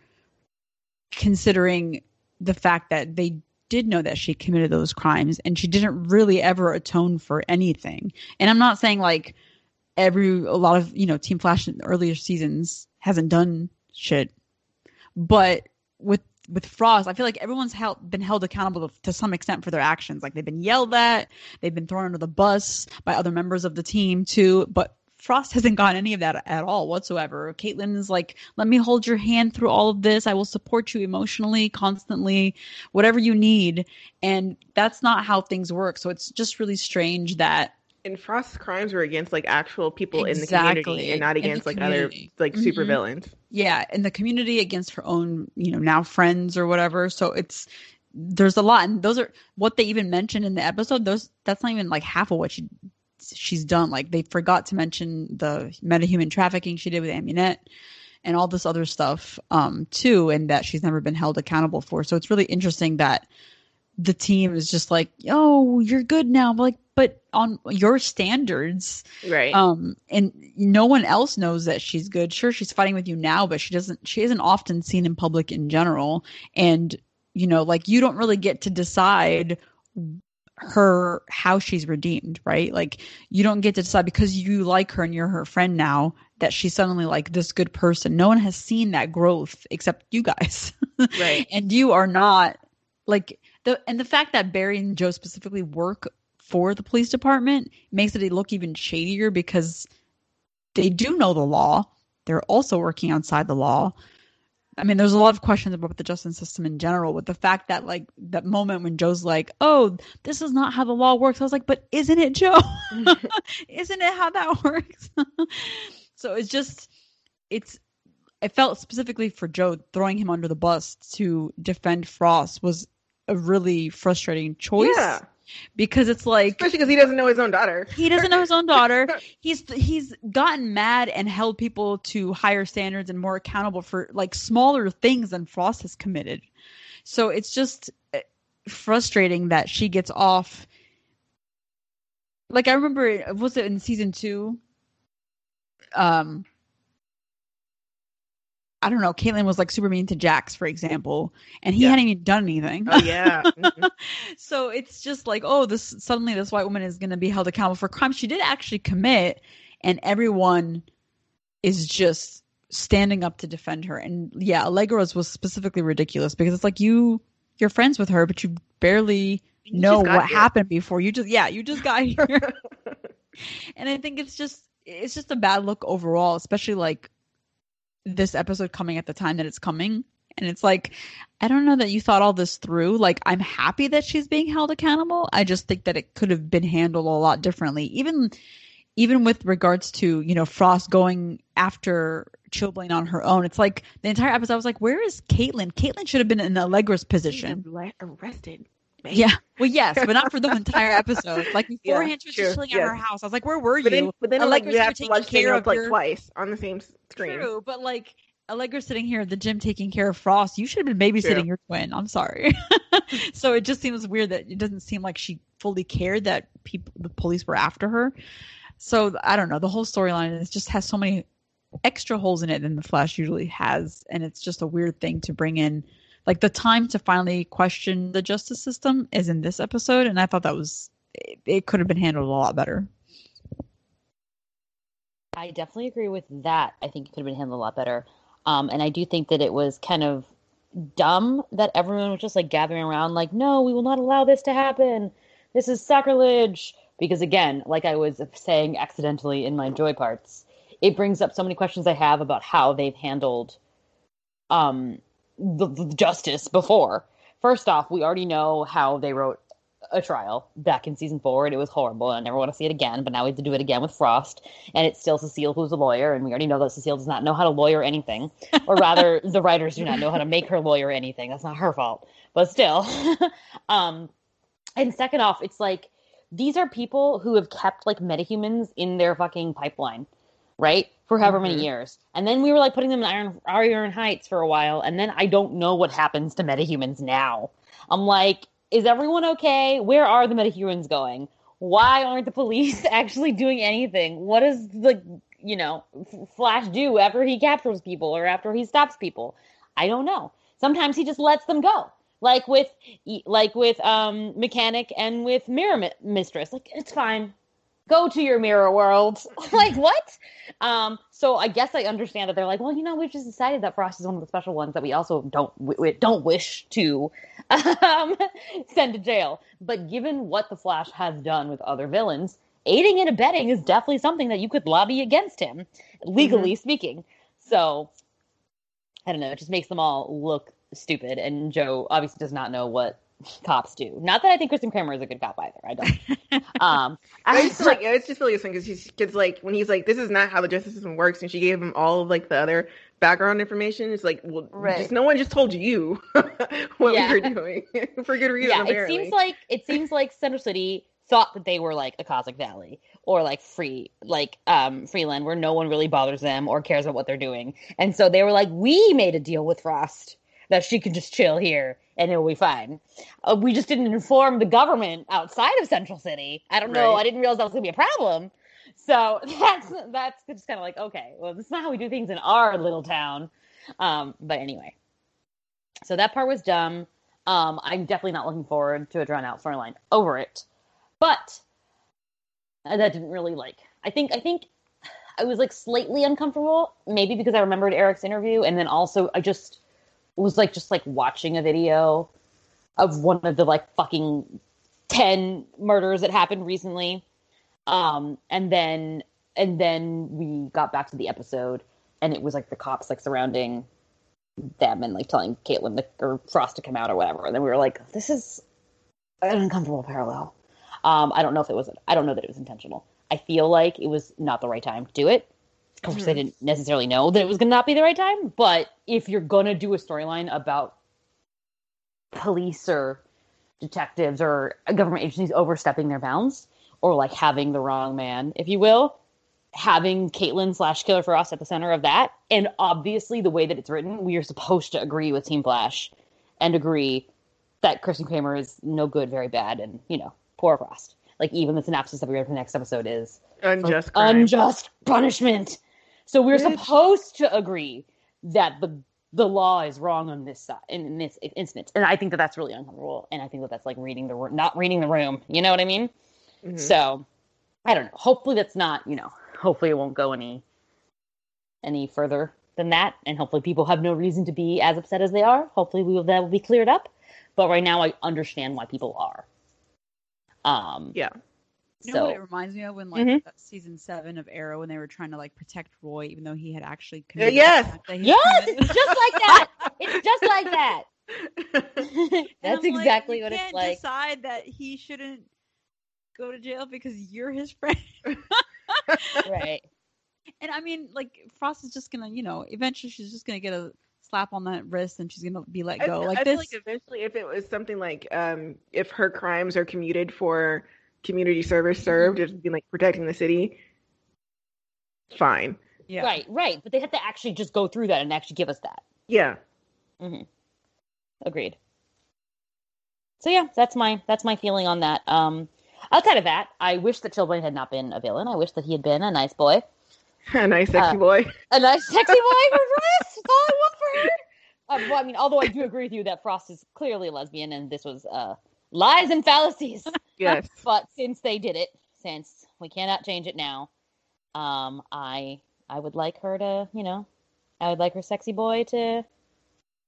considering the fact that they did know that she committed those crimes and she didn't really ever atone for anything. And I'm not saying like every a lot of you know Team Flash in earlier seasons hasn't done shit, but with with Frost, I feel like everyone's held, been held accountable to, to some extent for their actions. Like they've been yelled at, they've been thrown under the bus by other members of the team too. But Frost hasn't gotten any of that at all whatsoever. Caitlin is like, let me hold your hand through all of this. I will support you emotionally, constantly, whatever you need. And that's not how things work. So it's just really strange that And Frost's crimes were against like actual people in the community and not against like other like super Mhm. villains. yeah in the community against her own you know now friends or whatever so it's there's a lot and those are what they even mentioned in the episode those that's not even like half of what she she's done like they forgot to mention the metahuman trafficking she did with amunet and all this other stuff um too and that she's never been held accountable for. So it's really interesting that the team is just like oh you're good now I'm like but on your standards Right. um and no one else knows that she's good. Sure she's fighting with you now but she doesn't she isn't often seen in public in general. And you know like you don't really get to decide her how she's redeemed right like you don't get to decide because you like her and you're her friend now that she's suddenly like this good person no one has seen that growth except you guys Right. and you are not like the and the fact that barry and joe specifically work for the police department makes it look even shadier because they do know the law. They're also working outside the law. I mean, there's a lot of questions about the justice system in general, with the fact that like that moment when Joe's like, "Oh, this is not how the law works." I was like, "But isn't it, Joe? isn't it how that works?" so it's just, it's. I felt specifically for Joe throwing him under the bus to defend Frost was a really frustrating choice Yeah. Because it's like Especially because he doesn't know his own daughter. he doesn't know his own daughter. He's he's gotten mad and held people to higher standards and more accountable for like smaller things than Frost has committed. So it's just eh, frustrating that she gets off. Like I remember, was it in season two? Um, I don't know. Caitlin was like super mean to Jax, for example, and he Yeah. hadn't even done anything. Oh yeah. Mhm. so it's just like, oh, this suddenly this white woman is going to be held accountable for crime she did actually commit, and everyone is just standing up to defend her. And yeah, Allegra's was specifically ridiculous because it's like you you're friends with her, but you barely You know what here. happened before. You just yeah, you just got here. and I think it's just it's just a bad look overall, especially like this episode coming at the time that it's coming. And it's like, I don't know that you thought all this through. Like, I'm happy that she's being held accountable. I just think that it could have been handled a lot differently. Even even with regards to, you know, Frost going after Chillblaine on her own. It's like the entire episode I was like, where is Caitlin? Caitlin should have been in Allegra's position. Arrested. Yeah. Well, yes, but not for the entire episode. Like beforehand, she was true, just chilling at yes. her house. I was like, where were But you? then, but then like Allegra's you have to taking watch care of like your- twice on the same screen. True, but like Allegra's sitting here at the gym taking care of Frost. You should have been babysitting True. your twin. I'm sorry. so it just seems weird that it doesn't seem like she fully cared that people, the police were after her. So I don't know. The whole storyline is just has so many extra holes in it than the Flash usually has, and it's just a weird thing to bring in. Like the time to finally question the justice system is in this episode, and I thought that was it, it could have been handled a lot better. I definitely agree with that. I think it could have been handled a lot better. Um, and I do think that it was kind of dumb that everyone was just like gathering around, like, no, we will not allow this to happen. This is sacrilege. Because again, like I was saying accidentally in my joy parts, it brings up so many questions I have about how they've handled um, the, the justice before. First off, we already know how they wrote a trial back in season four, and it was horrible. and I never want to see it again. But now we have to do it again with Frost, and it's still Cecile who's a lawyer, and we already know that Cecile does not know how to lawyer anything, or rather, the writers do not know how to make her lawyer anything. That's not her fault, but still. um, and second off, it's like these are people who have kept like metahumans in their fucking pipeline, right? For however many Mhm. years. And then we were like putting them in Iron Iron Heights for a while, and then I don't know what happens to metahumans now. I'm like, is everyone okay? Where are the metahumans going? Why aren't the police actually doing anything? What does the you know Flash do after he captures people or after he stops people? I don't know. Sometimes he just lets them go, like with like with um mechanic and with mirror Mi- mistress. Like it's fine. Go to your mirror world. like what? Um, so I guess I understand that they're like, well, you know, we've just decided that Frost is one of the special ones that we also don't w- w- don't wish to um, send to jail. But given what the Flash has done with other villains, aiding and abetting is definitely something that you could lobby against him, legally speaking. So I don't know. It just makes them all look stupid. And Joe obviously does not know what cops do. Not that I think Kristen Kramer is a good cop either. I don't. um, I just feel like it's just really interesting because he's because like when he's like this is not how the justice system works and she gave him all of like the other background information. It's like well, Right. just no one just told you what Yeah. we were doing for good reason. yeah, it seems like it seems like Central City thought that they were like Akashic Valley or like free like um Freeland where no one really bothers them or cares about what they're doing. And so they were like, We made a deal with Frost that she could just chill here and it'll be fine. Uh, we just didn't inform the government outside of Central City. I don't know. Right. I didn't realize that was gonna be a problem. So that's that's just kind of like okay, well, this is not how we do things in our little town. Um, but anyway, so that part was dumb. Um, I'm definitely not looking forward to a drawn out storyline over it, but uh, that didn't really like. I think I think I was like slightly uncomfortable, maybe because I remembered Eric's interview, and then also I just was like just like watching a video of one of the like fucking ten murders that happened recently, um, and then and then we got back to the episode, and it was like the cops like surrounding them and like telling Caitlin to, or Frost to come out or whatever. And then we were like, this is an uncomfortable parallel. Um, I don't know if it was. I don't know that it was intentional. I feel like it was not the right time to do it. Of course, I Mhm. didn't necessarily know that it was going to not be the right time. But if you're gonna do a storyline about police or detectives or government agencies overstepping their bounds or like having the wrong man, if you will, having Caitlin slash Killer Frost at the center of that, and obviously the way that it's written, we are supposed to agree with Team Flash and agree that Kristen Kramer is no good, very bad, and you know, poor Frost. Like even the synopsis that we read for the next episode is Unjust crime. unjust punishment. So we're Bitch. supposed to agree that the the law is wrong on this side in, in this instance, and I think that that's really uncomfortable. And I think that that's like reading the room, not reading the room. You know what I mean? Mhm. So I don't know. Hopefully that's not you know. Hopefully it won't go any any further than that, and hopefully people have no reason to be as upset as they are. Hopefully we will, that will be cleared up. But right now I understand why people are. Um. Yeah. You know So what it reminds me of when like Mhm. uh, season seven of Arrow when they were trying to like protect Roy even though he had actually committed the yes. act that he yes, committed. it's just like that. It's just like that. That's I'm like, exactly you what it's can't like. Decide that he shouldn't go to jail because you're his friend. right. And I mean, like Frost is just gonna, you know, eventually she's just gonna get a slap on that wrist and she's gonna be let go. feel- like I this. feel like eventually, if it was something like, um, if her crimes are commuted for community service served, it's been like protecting the city. Fine. yeah. Right, right. But they have to actually just go through that and actually give us that. Yeah. Agreed. So yeah, that's my that's my feeling on that. Um outside of that, I wish that Chillblaine had not been a villain. I wish that he had been a nice boy. A nice sexy Uh, boy. A nice sexy boy for Frost. That's all I want for her. Uh, well, I mean, although I do agree with you that Frost is clearly a lesbian and this was uh lies and fallacies. Yes. but since they did it, since we cannot change it now, um, I I would like her to, you know, I would like her sexy boy to.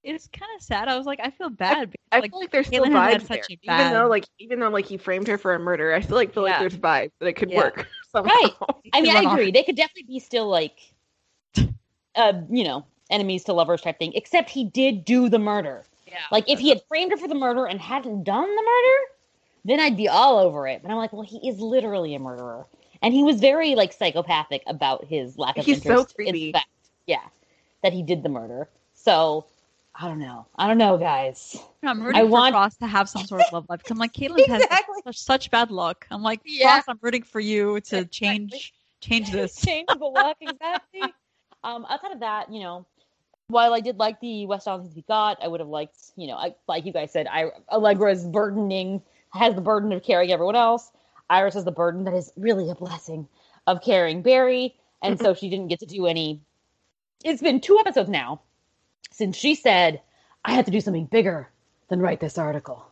It's kind of sad. I was like, I feel bad. because, I like, feel like there's still Caitlin has had vibes there. such a Even bad- though like even though like he framed her for a murder, I still like feel like Yeah. there's vibes that it could Yeah. work somehow. Right. I mean, run I off. agree. They could definitely be still like, uh, you know, enemies to lovers type thing. Except he did do the murder. Yeah. Like if he had framed her for the murder and hadn't done the murder, then I'd be all over it. But I'm like, well, he is literally a murderer, and he was very like psychopathic about his lack of He's so interest creepy. in fact, yeah, that he did the murder. So I don't know. I don't know, guys. I'm rooting I for want- Frost to have some sort of love life. 'cause I'm like, Caitlin has Exactly. such, such bad luck. I'm like, Yeah. Frost, I'm rooting for you to Exactly. change change this. change the luck exactly. um, outside of that, you know, while I did like the West Islands we got, I would have liked, you know, I, like you guys said, I Allegra's burdening has the burden of carrying everyone else. Iris has the burden that is really a blessing of carrying Barry, and so she didn't get to do any. It's been two episodes now since she said, "I had to do something bigger than write this article."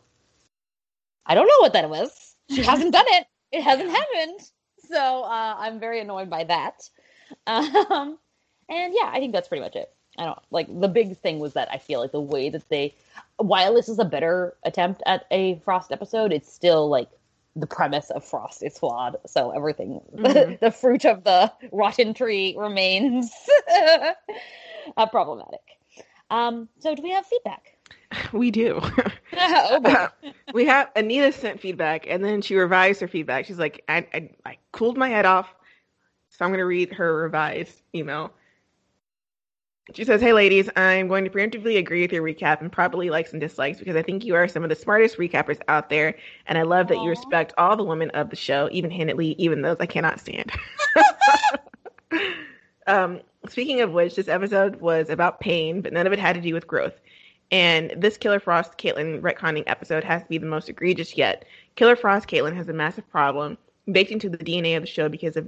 I don't know what that was. She hasn't done it. It hasn't happened. So uh, I'm very annoyed by that. Um, and yeah, I think that's pretty much it. I don't like the big thing was that I feel like the way that they, while this is a better attempt at a Frost episode, it's still like the premise of Frost is flawed. So everything, Mhm. the fruit of the rotten tree remains uh, problematic. Um, so do we have feedback? We do. oh, boy. we have Anita sent feedback and then she revised her feedback. She's like, I, I, I cooled my head off, so I'm going to read her revised email. She says, Hey ladies, I'm going to preemptively agree with your recap and probably likes and dislikes because I think you are some of the smartest recappers out there. And I love that you respect all the women of the show, even handedly, even those I cannot stand. um, speaking of which, this episode was about pain, but none of it had to do with growth. And this Killer Frost Caitlin retconning episode has to be the most egregious yet. Killer Frost Caitlin has a massive problem baked into the DNA of the show because of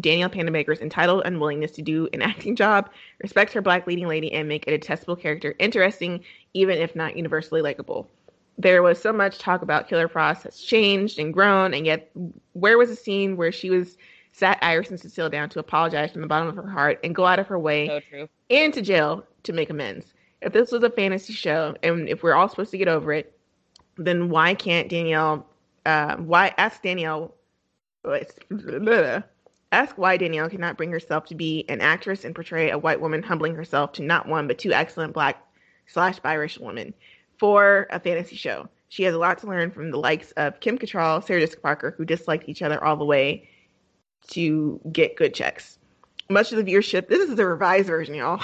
Danielle Panabaker's entitled unwillingness to do an acting job, respect her black leading lady, and make a detestable character interesting, even if not universally likable. There was so much talk about Killer Frost has changed and grown, and yet where was the scene where she was sat Iris and Cecile down to apologize from the bottom of her heart and go out of her way so true. and to jail to make amends. If this was a fantasy show and if we're all supposed to get over it, then why can't Danielle? Uh, why ask Danielle? Ask why Danielle cannot bring herself to be an actress and portray a white woman humbling herself to not one but two excellent black slash biracial women for a fantasy show. She has a lot to learn from the likes of Kim Cattrall, Sarah Jessica Parker, who disliked each other all the way to get good checks. Much of the viewership, this is the revised version, y'all.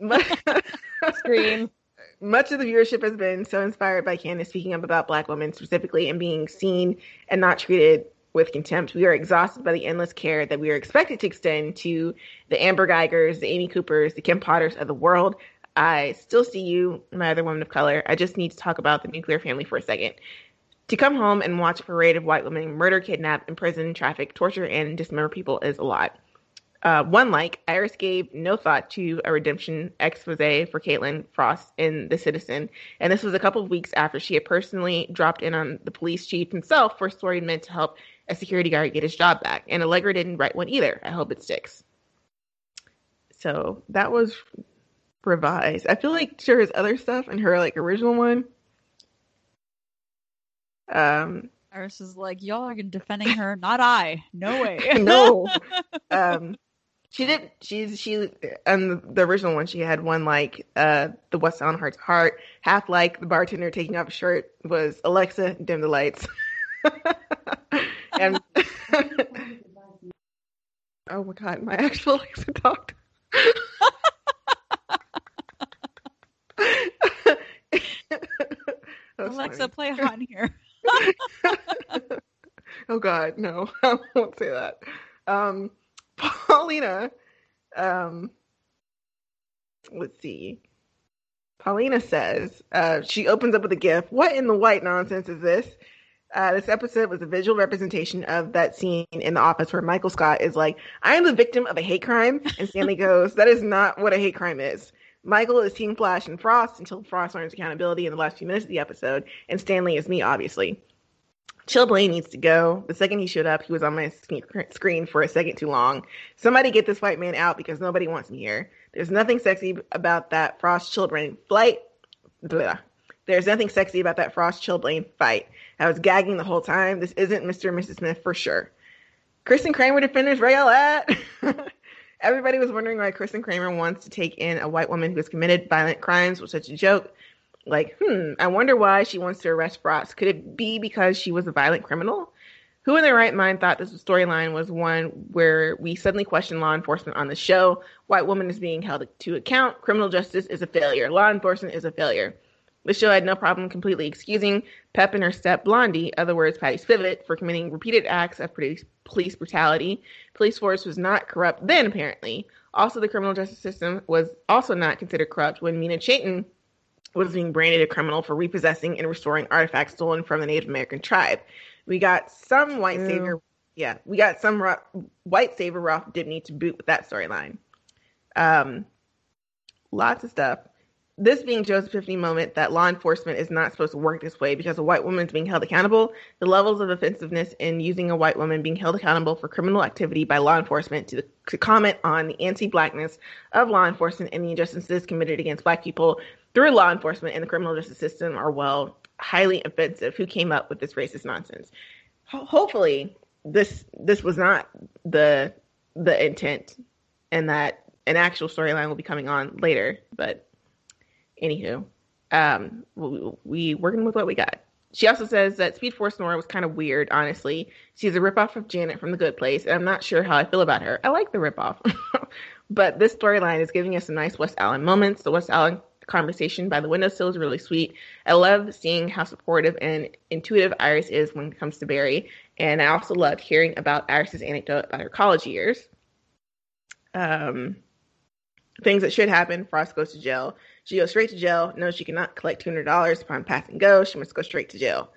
Scream. much of the viewership has been so inspired by Candice speaking up about black women specifically and being seen and not treated with contempt. We are exhausted by the endless care that we are expected to extend to the Amber Guygers, the Amy Coopers, the Kim Potters of the world. I still see you, my other woman of color. I just need to talk about the nuclear family for a second. To come home and watch a parade of white women murder, kidnap, imprison, traffic, torture, and dismember people is a lot. Uh, one like, Iris gave no thought to a redemption expose for Caitlin Frost in The Citizen, and this was a couple of weeks after she had personally dropped in on the police chief himself for story meant to help a security guard get his job back. And Allegra didn't write one either. I hope it sticks. So that was revised. I feel like there is other stuff in her like original one. Um, Iris is like, y'all are defending her, not I. No way. no. Um, she did. She's she and the original one. She had one like uh the West Heart's heart, half like the bartender taking off a shirt was Alexa dim the lights. and oh my god, my actual Alexa talked. Alexa, funny. play on here. oh God, no, I won't say that. Um, Paulina, um, let's see. Paulina says uh, she opens up with a gift. What in the white nonsense is this? Uh, this episode was a visual representation of that scene in the office where Michael Scott is like, I am the victim of a hate crime. And Stanley goes, That is not what a hate crime is. Michael is Team Flash and Frost until Frost learns accountability in the last few minutes of the episode, and Stanley is me, obviously. Chillblaine needs to go. The second he showed up, he was on my screen for a second too long. Somebody get this white man out because nobody wants me here. There's nothing sexy about that Frost Chillblaine flight. Blah. There's nothing sexy about that Frost Chillblaine fight. I was gagging the whole time. This isn't Mr. and Mrs. Smith for sure. Kristen Kramer to finish at. Everybody was wondering why Kristen Kramer wants to take in a white woman who has committed violent crimes was such a joke. Like, hmm, I wonder why she wants to arrest Frost. Could it be because she was a violent criminal? Who in their right mind thought this storyline was one where we suddenly question law enforcement on the show? White woman is being held to account. Criminal justice is a failure. Law enforcement is a failure. The show had no problem completely excusing Pep and her step Blondie, other words Patty Spivot, for committing repeated acts of police brutality. Police force was not corrupt then, apparently. Also, the criminal justice system was also not considered corrupt when Mina Chaytan was being branded a criminal for repossessing and restoring artifacts stolen from the Native American tribe. We got some white savior, yeah, we got some white savior Ralph Dibny to boot with that storyline. Um, lots of stuff this being Joe's epiphany moment that law enforcement is not supposed to work this way because a white woman is being held accountable, the levels of offensiveness in using a white woman being held accountable for criminal activity by law enforcement to, to comment on the anti-blackness of law enforcement and the injustices committed against black people through law enforcement and the criminal justice system are well highly offensive. Who came up with this racist nonsense? Ho- hopefully, this this was not the the intent, and that an actual storyline will be coming on later, but Anywho, um, we, we working with what we got. She also says that Speed Force Nora was kind of weird, honestly. She's a ripoff of Janet from The Good Place, and I'm not sure how I feel about her. I like the ripoff. but this storyline is giving us some nice West Allen moments. The West Allen conversation by the windowsill is really sweet. I love seeing how supportive and intuitive Iris is when it comes to Barry. And I also loved hearing about Iris's anecdote about her college years. Um, things that should happen. Frost goes to jail. She goes straight to jail, knows she cannot collect $200 upon passing go. She must go straight to jail.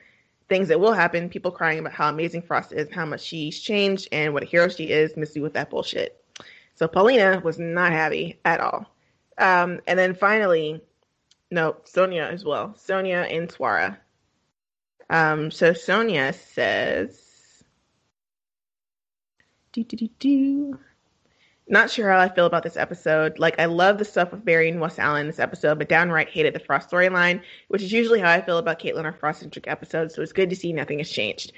Things that will happen people crying about how amazing Frost is, how much she's changed, and what a hero she is, missy with that bullshit. So Paulina was not happy at all. Um, and then finally, no, Sonia as well. Sonia and Swara. Um, so Sonia says, do, do, do, do. Not sure how I feel about this episode. Like, I love the stuff with Barry and West Allen in this episode, but downright hated the Frost storyline, which is usually how I feel about Caitlin or Frost centric episodes, so it's good to see nothing has changed.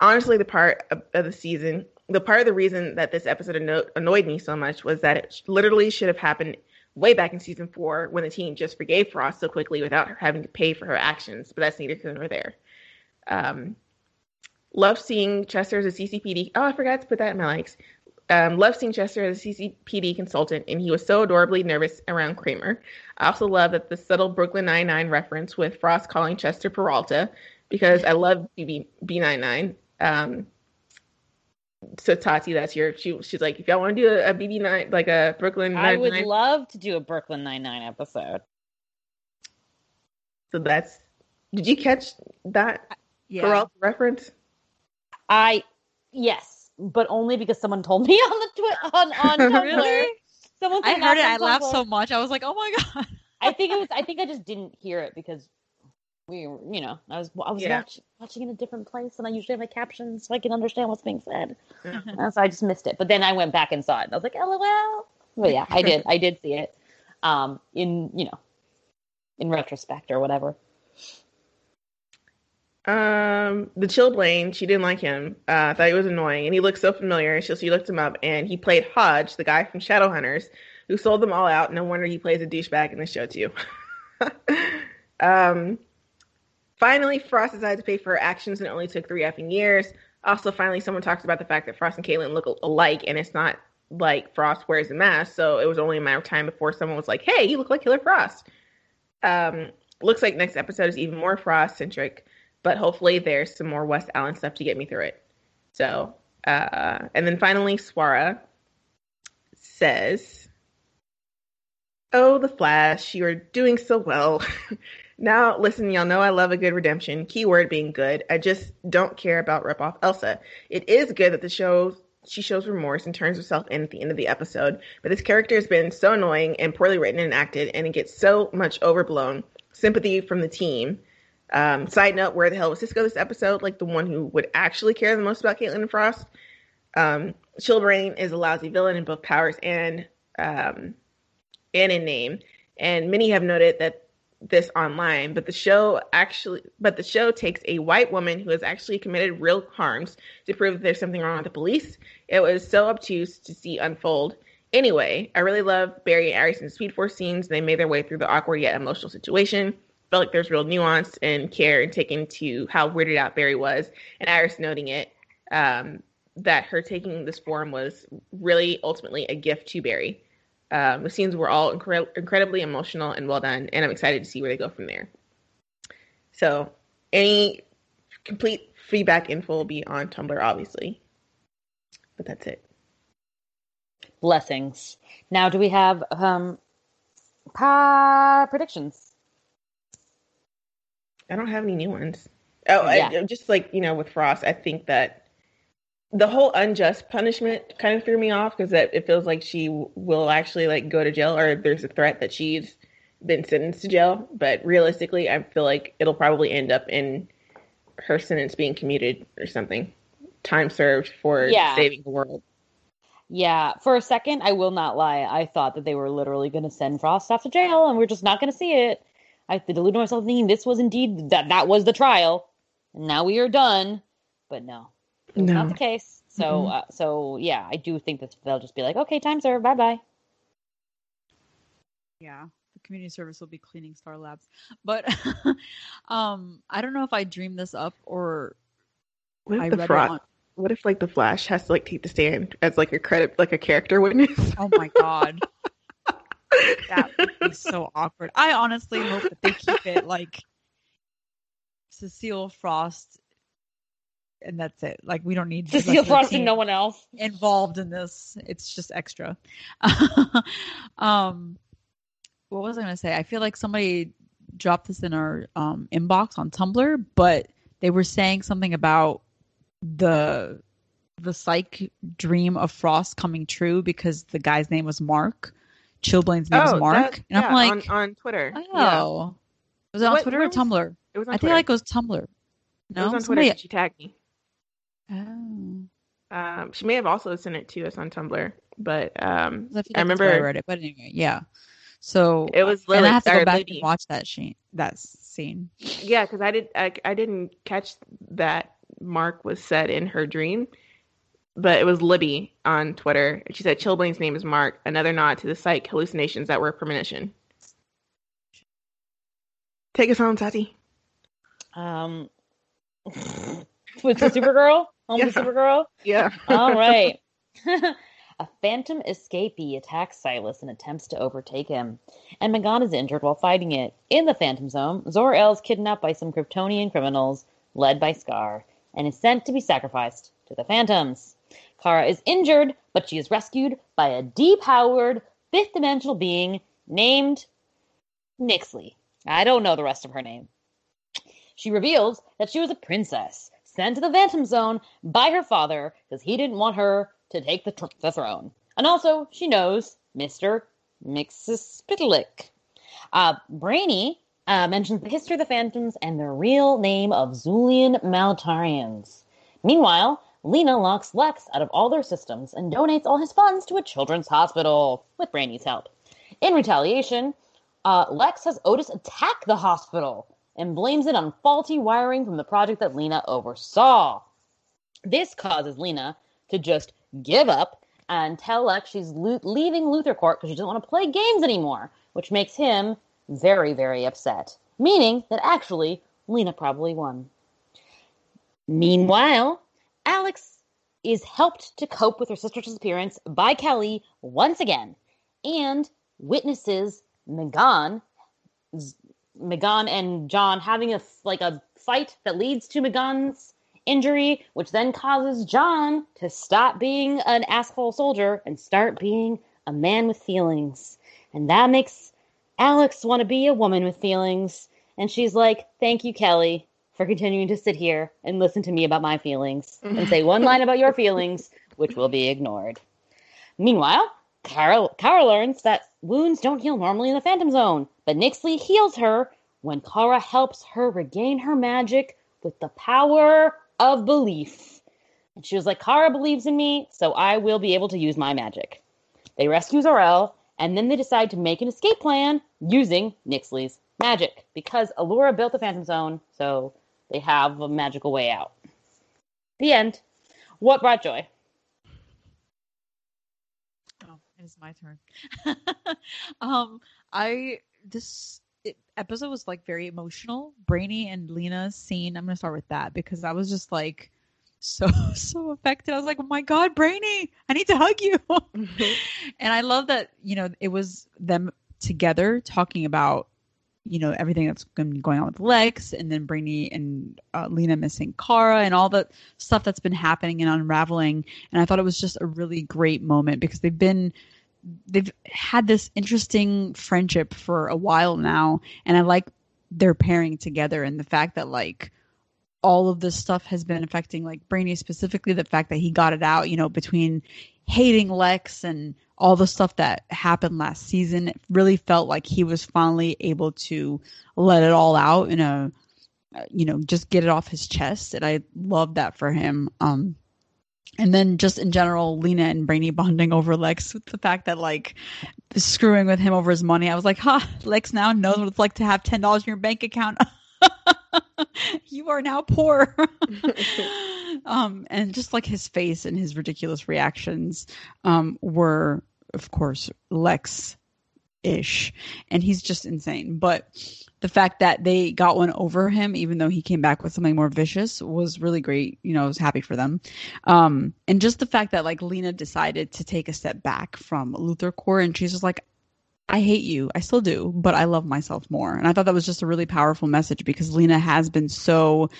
Honestly, the part of, the season, the part of the reason that this episode anno- annoyed me so much was that it literally should have happened way back in season four when the team just forgave Frost so quickly without her having to pay for her actions, but that's neither here nor there. Um, love seeing Chester as a CCPD. Oh, I forgot to put that in my likes. Um, love seeing Chester as a CCPD consultant, and he was so adorably nervous around Kramer. I also love that the subtle Brooklyn Nine-Nine reference with Frost calling Chester Peralta, because I love BB, B99. Um, so Tati, that's your. She she's like, if y'all want to do a, a BB night, like a Brooklyn I would love to do a Brooklyn Nine Nine episode. so that's. Did you catch that Yeah. Peralta reference? I yes, but only because someone told me on the twi- on on Tumblr. Really? Someone I heard it. I laughed so much. I was like, oh my god. I think it was. I think I just didn't hear it because we, were- you know, I was I was Yeah. watch, watching in a different place, and I usually have my captions so I can understand what's being said. Yeah. And so I just missed it. But then I went back and saw it, and I was like, LOL. Well, yeah, I did. I did see it. Um, in you know, in retrospect or whatever. Um, the Chillblaine, she didn't like him. Uh, thought he was annoying, and he looked so familiar. So she looked him up, and he played Hodge, the guy from Shadowhunters, who sold them all out. No wonder he plays a douchebag in the show too. um, finally, Frost decided to pay for her actions, and it only took three effing years. Also, finally, someone talks about the fact that Frost and Caitlin look alike, and it's not like Frost wears a mask, so it was only a matter of time before someone was like, "Hey, you look like Killer Frost." Um, looks like next episode is even more Frost centric but hopefully there's some more West Allen stuff to get me through it. So, uh, and then finally, Swara says, Oh, the Flash, you are doing so well. now, listen, y'all know I love a good redemption, keyword being good. I just don't care about rip off Elsa. It is good that the show she shows remorse and turns herself in at the end of the episode, but this character has been so annoying and poorly written and acted, and it gets so much overblown sympathy from the team. Um, side note, where the hell was Cisco this episode? Like the one who would actually care the most about Caitlin and Frost. Um, Chillbrain is a lousy villain in both powers and um, and in name, and many have noted that this online. But the show actually, but the show takes a white woman who has actually committed real harms to prove that there's something wrong with the police. It was so obtuse to see unfold. Anyway, I really love Barry and Arison's Speed Force scenes. They made their way through the awkward yet emotional situation felt like there's real nuance and care and taken to how weirded out Barry was, and Iris noting it um, that her taking this form was really ultimately a gift to Barry. Um, the scenes were all incre- incredibly emotional and well done, and I'm excited to see where they go from there. So, any complete feedback info will be on Tumblr, obviously, but that's it. Blessings. Now, do we have um, pa- predictions? I don't have any new ones. Oh, Yeah. I, just like you know, with Frost, I think that the whole unjust punishment kind of threw me off because that it feels like she will actually like go to jail, or there's a threat that she's been sentenced to jail. But realistically, I feel like it'll probably end up in her sentence being commuted or something, time served for Yeah. saving the world. Yeah, for a second, I will not lie. I thought that they were literally going to send Frost off to jail, and we're just not going to see it. I deluded myself thinking this was indeed that that was the trial, and now we are done. But no, it was No. not the case. So, Mhm. uh, so yeah, I do think that they'll just be like, okay, time served, bye bye. Yeah, the community service will be cleaning Star Labs. But um, I don't know if I dreamed this up or What if I the read Frost? it on. What if like the Flash has to like take the stand as like a credit, like a character witness? Oh my god, that would be so awkward. I honestly hope that they keep it like Cecile Frost, and that's it. Like we don't need Cecile Frost and no one else. involved in this. It's just extra. um, what was I going to say? I feel like somebody dropped this in our um, inbox on Tumblr, but they were saying something about the the psych dream of Frost coming true because the guy's name was Mark. Chillblaine's name is Mark, Oh, that- and I'm yeah, like, on, on Twitter. oh, Yeah. was it on What- Twitter or was- Tumblr? It was on I think like it was Tumblr. No, it was on somebody. Twitter. She tagged me. Oh. Um, she may have also sent it to us on Tumblr, but um, I, I like that's where remember I read it, but anyway, yeah. So it was and I have to go back Libby. and watch that scene. That scene. Yeah, because I did. I, I didn't catch that Mark was said in her dream, but it was Libby on Twitter. She said Chillblaine's name is Mark. Another nod to the psych hallucinations that were a premonition. Take us home, Tati. Um, with the Supergirl, home Yeah. Supergirl. Yeah. All right. a phantom escapee attacks Silas and attempts to overtake him, and M'gann is injured while fighting it. In the Phantom Zone, Zor-El is kidnapped by some Kryptonian criminals led by Scar and is sent to be sacrificed to the Phantoms. Kara is injured, but she is rescued by a depowered fifth dimensional being named Nyxly. I don't know the rest of her name. She reveals that she was a princess sent to the Phantom Zone by her father because he didn't want her to take the, tr- the throne. And also, she knows Mr. Mxyzptlk. Uh, Brainy uh, mentions the history of the Phantoms and the real name of Zulian Maltarians. Meanwhile, Lena locks Lex out of all their systems and donates all his funds to a children's hospital with Brainy's help. In retaliation, uh, Lex has Otis attack the hospital and blames it on faulty wiring from the project that Lena oversaw. This causes Lena to just give up and tell Lex she's lo- leaving Court because she doesn't want to play games anymore, which makes him very, very upset, meaning that actually Lena probably won. Meanwhile, Alex is helped to cope with her sister's disappearance by Kelly once again and witnesses Megan M'gann and John having a like a fight that leads to Megan's injury, which then causes John to stop being an asshole soldier and start being a man with feelings. And that makes Alex want to be a woman with feelings. And she's like, Thank you, Kelly, for continuing to sit here and listen to me about my feelings and say one line about your feelings, which will be ignored. Meanwhile, Kara, Kara learns that wounds don't heal normally in the Phantom Zone, but Nyxly heals her when Kara helps her regain her magic with the power of belief. And she was like, Kara believes in me, so I will be able to use my magic. They rescue Zor-El, and then they decide to make an escape plan using Nyxly's magic because Alura built the Phantom Zone, so they have a magical way out. The end. What brought joy? Oh, it is my turn. um, I this it, episode was like very emotional. Brainy and Lena's scene. I'm gonna start with that because I was just like so so affected. I was like, oh my god, Brainy, I need to hug you. and I love that you know it was them together talking about you know everything that's been going on with Lex, and then Brainy and uh, Lena missing Kara, and all the stuff that's been happening and unraveling. And I thought it was just a really great moment because they've been they've had this interesting friendship for a while now, and I like their pairing together and the fact that like all of this stuff has been affecting like Brainy specifically the fact that he got it out, you know, between hating Lex and all the stuff that happened last season. It really felt like he was finally able to let it all out in a you know, just get it off his chest and I love that for him. Um and then just in general, Lena and Brainy bonding over Lex with the fact that like screwing with him over his money. I was like, ha, huh, Lex now knows what it's like to have ten dollars in your bank account. you are now poor. um, and just like his face and his ridiculous reactions um, were, of course, Lex ish. And he's just insane. But the fact that they got one over him, even though he came back with something more vicious, was really great. You know, I was happy for them. Um, and just the fact that like Lena decided to take a step back from LuthorCorp and she's just like, I hate you. I still do, but I love myself more. And I thought that was just a really powerful message because Lena has been so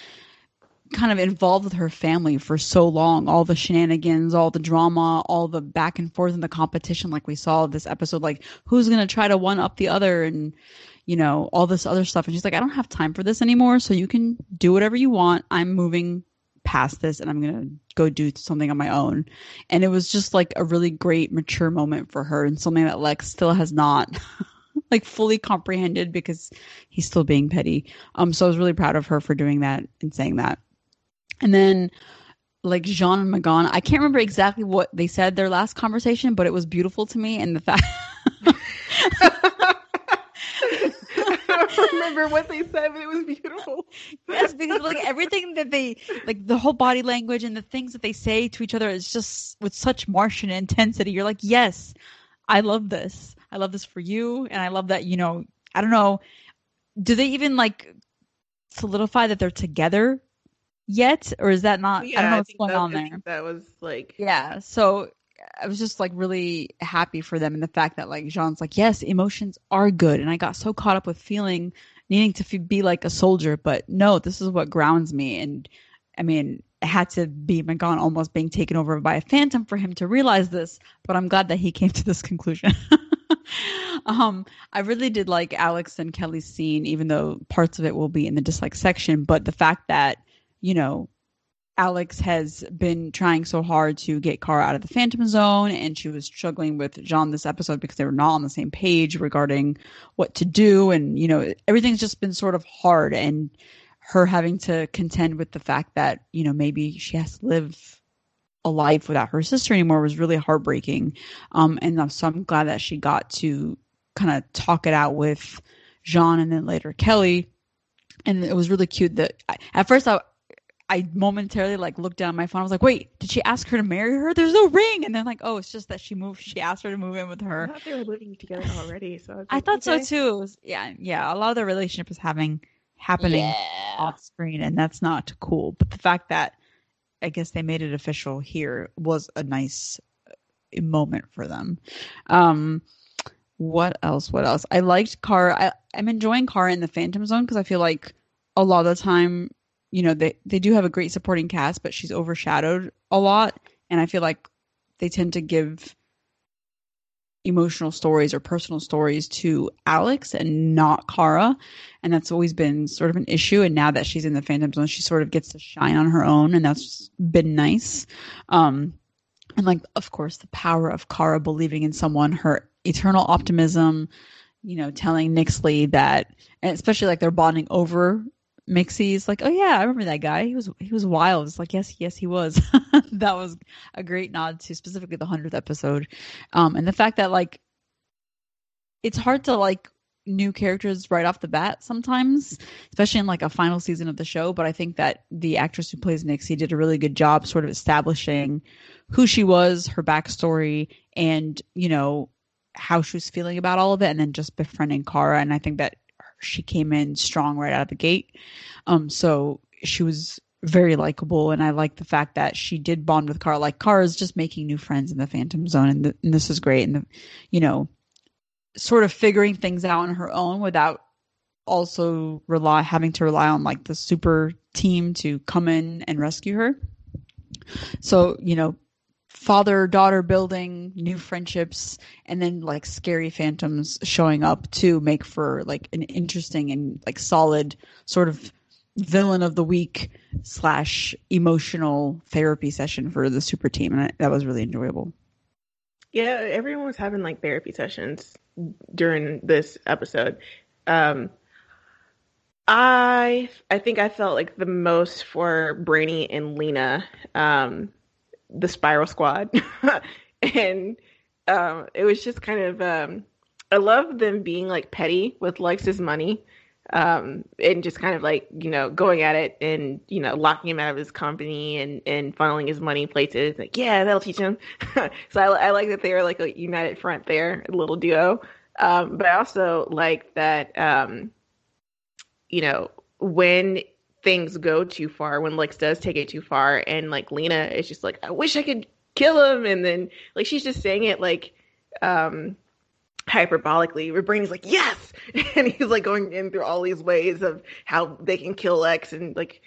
kind of involved with her family for so long. All the shenanigans all the drama all the back and forth and the competition. Like we saw this episode like who's going to try to one up the other and you know all this other stuff. And she's like i don't have time for this anymore so you can do whatever you want. I'm moving past this and i'm going to go do something on my own. And it was just like a really great mature moment for her and something that lex still has not like fully comprehended because he's still being petty. Um so i was really proud of her for doing that and saying that and then like J'onn and M'gann, I can't remember exactly what they said their last conversation, but it was beautiful to me. And the fact. I don't remember what they said, but it was beautiful. yes, because like everything that they like, the whole body language and the things that they say to each other is just with such Martian intensity. You're like, yes, I love this. I love this for you, and I love that. You know, I don't know. Do they even like solidify that they're together yet, or is that not? Yeah, I don't know I what's going that- on I there. that was like Yeah. So I was just like really happy for them and the fact that like J'onn's like, yes, emotions are good. And I got so caught up with feeling, needing to be like a soldier, but no, this is what grounds me. And I mean, it had to be M'gann almost being taken over by a phantom for him to realize this. But I'm glad that he came to this conclusion. um, I really did like Alex and Kelly's scene, even though parts of it will be in the dislike section. But the fact that, you know, Alex has been trying so hard to get Kara out of the Phantom Zone, and she was struggling with J'onn this episode because they were not on the same page regarding what to do, and you know everything's just been sort of hard, and her having to contend with the fact that you know maybe she has to live a life without her sister anymore was really heartbreaking, um, and so I'm glad that she got to kind of talk it out with J'onn and then later Kelly. And it was really cute that I, at first I, I momentarily like looked down my phone. I was like, "Wait, did she ask her to marry her? There's no ring." And then like, "Oh, it's just that she moved. She asked her to move in with her." I thought they were living together already, so I, was I thought okay. so too. Was- yeah, yeah. A lot of their relationship is having happening Yeah. off screen, and that's not cool. But the fact that I guess they made it official here was a nice uh, moment for them. Um, what else? What else? I liked Kara. I, I'm enjoying Kara in the Phantom Zone because I feel like a lot of the time, you know, they they do have a great supporting cast, but she's overshadowed a lot, and I feel like they tend to give emotional stories or personal stories to Alex and not Kara. And that's always been sort of an issue. And now that she's in the Phantom Zone, she sort of gets to shine on her own, and that's been nice. Um, and like, of course, the power of Kara believing in someone, her eternal optimism, you know, telling Nyxly that, and especially like they're bonding over Mixie's like, oh yeah, I remember that guy. He was he was wild. It's like yes, yes, he was. that was a great nod to specifically the hundredth episode, um, and the fact that like it's hard to like new characters right off the bat sometimes, especially in like a final season of the show. But I think that the actress who plays Nixie did a really good job, sort of establishing who she was, her backstory, and you know how she was feeling about all of it, and then just befriending Kara. And I think that she came in strong right out of the gate. Um, so she was very likable, and I like the fact that she did bond with Kara. Like Kara's just making new friends in the Phantom Zone, and, the, and this is great. And the, you know, sort of figuring things out on her own without also rely having to rely on like the super team to come in and rescue her. So you know, father daughter building new friendships and then like scary phantoms showing up to make for like an interesting and like solid sort of villain of the week slash emotional therapy session for the super team and I, that was really enjoyable Yeah, everyone was having like therapy sessions during this episode. Um, I I think I felt like the most for Brainy and Lena, um, the Spiral Squad, and um, it was just kind of um, I love them being like petty with Lex's money. Um, and just kind of like you know going at it and you know locking him out of his company and and funneling his money places. Like yeah that'll teach him. So I, I like that they were like a united front there a little duo. Um, but I also like that um, you know when things go too far when Lex does take it too far and like Lena is just like I wish I could kill him and then like she's just saying it like um hyperbolically. Brainy's like yes! And he's like going in through all these ways of how they can kill Lex and like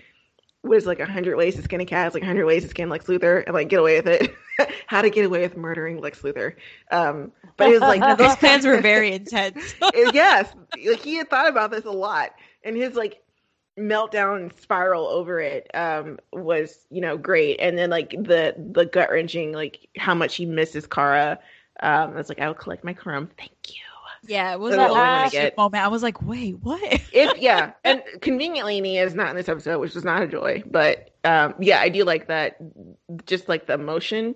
was like a hundred ways to skin a cat, it's like a hundred ways to skin Lex Luthor and like get away with it. how to get away with murdering Lex Luthor. Um, but it was like those plans were very intense. Yes, like he had thought about this a lot, and his like meltdown spiral over it um was you know great. And then like the the gut wrenching like how much he misses Kara. Um it's like I will collect my crumb thank you. Yeah it was all I last moment. I was like wait what? If yeah. And conveniently Nia is not in this episode which was not a joy. But um yeah I do like that just like the emotion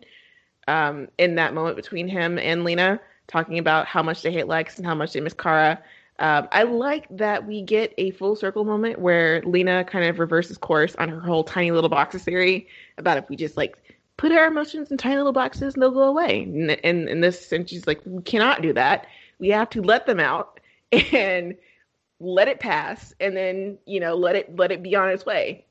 um in that moment between him and Lena talking about how much they hate Lex and how much they miss Kara um, I like that we get a full circle moment where Lena kind of reverses course on her whole tiny little boxes theory about if we just like put our emotions in tiny little boxes and they'll go away. And in, in this sense, she's like, we cannot do that. We have to let them out and let it pass, and then you know let it let it be on its way.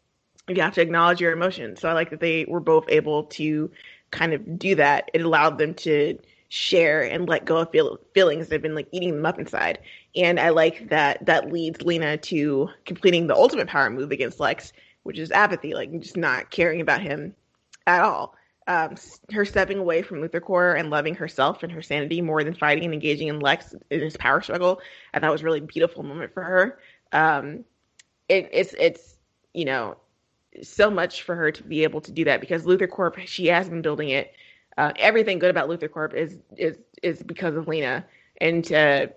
You have to acknowledge your emotions. So I like that they were both able to kind of do that. It allowed them to share and let go of feel- feelings that have been like eating them up inside. And I like that that leads Lena to completing the ultimate power move against Lex, which is apathy, like just not caring about him at all. Um, her stepping away from Luther LuthorCorp and loving herself and her sanity more than fighting and engaging in Lex in his power struggle, I thought was really beautiful moment for her. Um, it, it's it's you know so much for her to be able to do that because LuthorCorp she has been building it. Uh, everything good about LuthorCorp is is is because of Lena, and to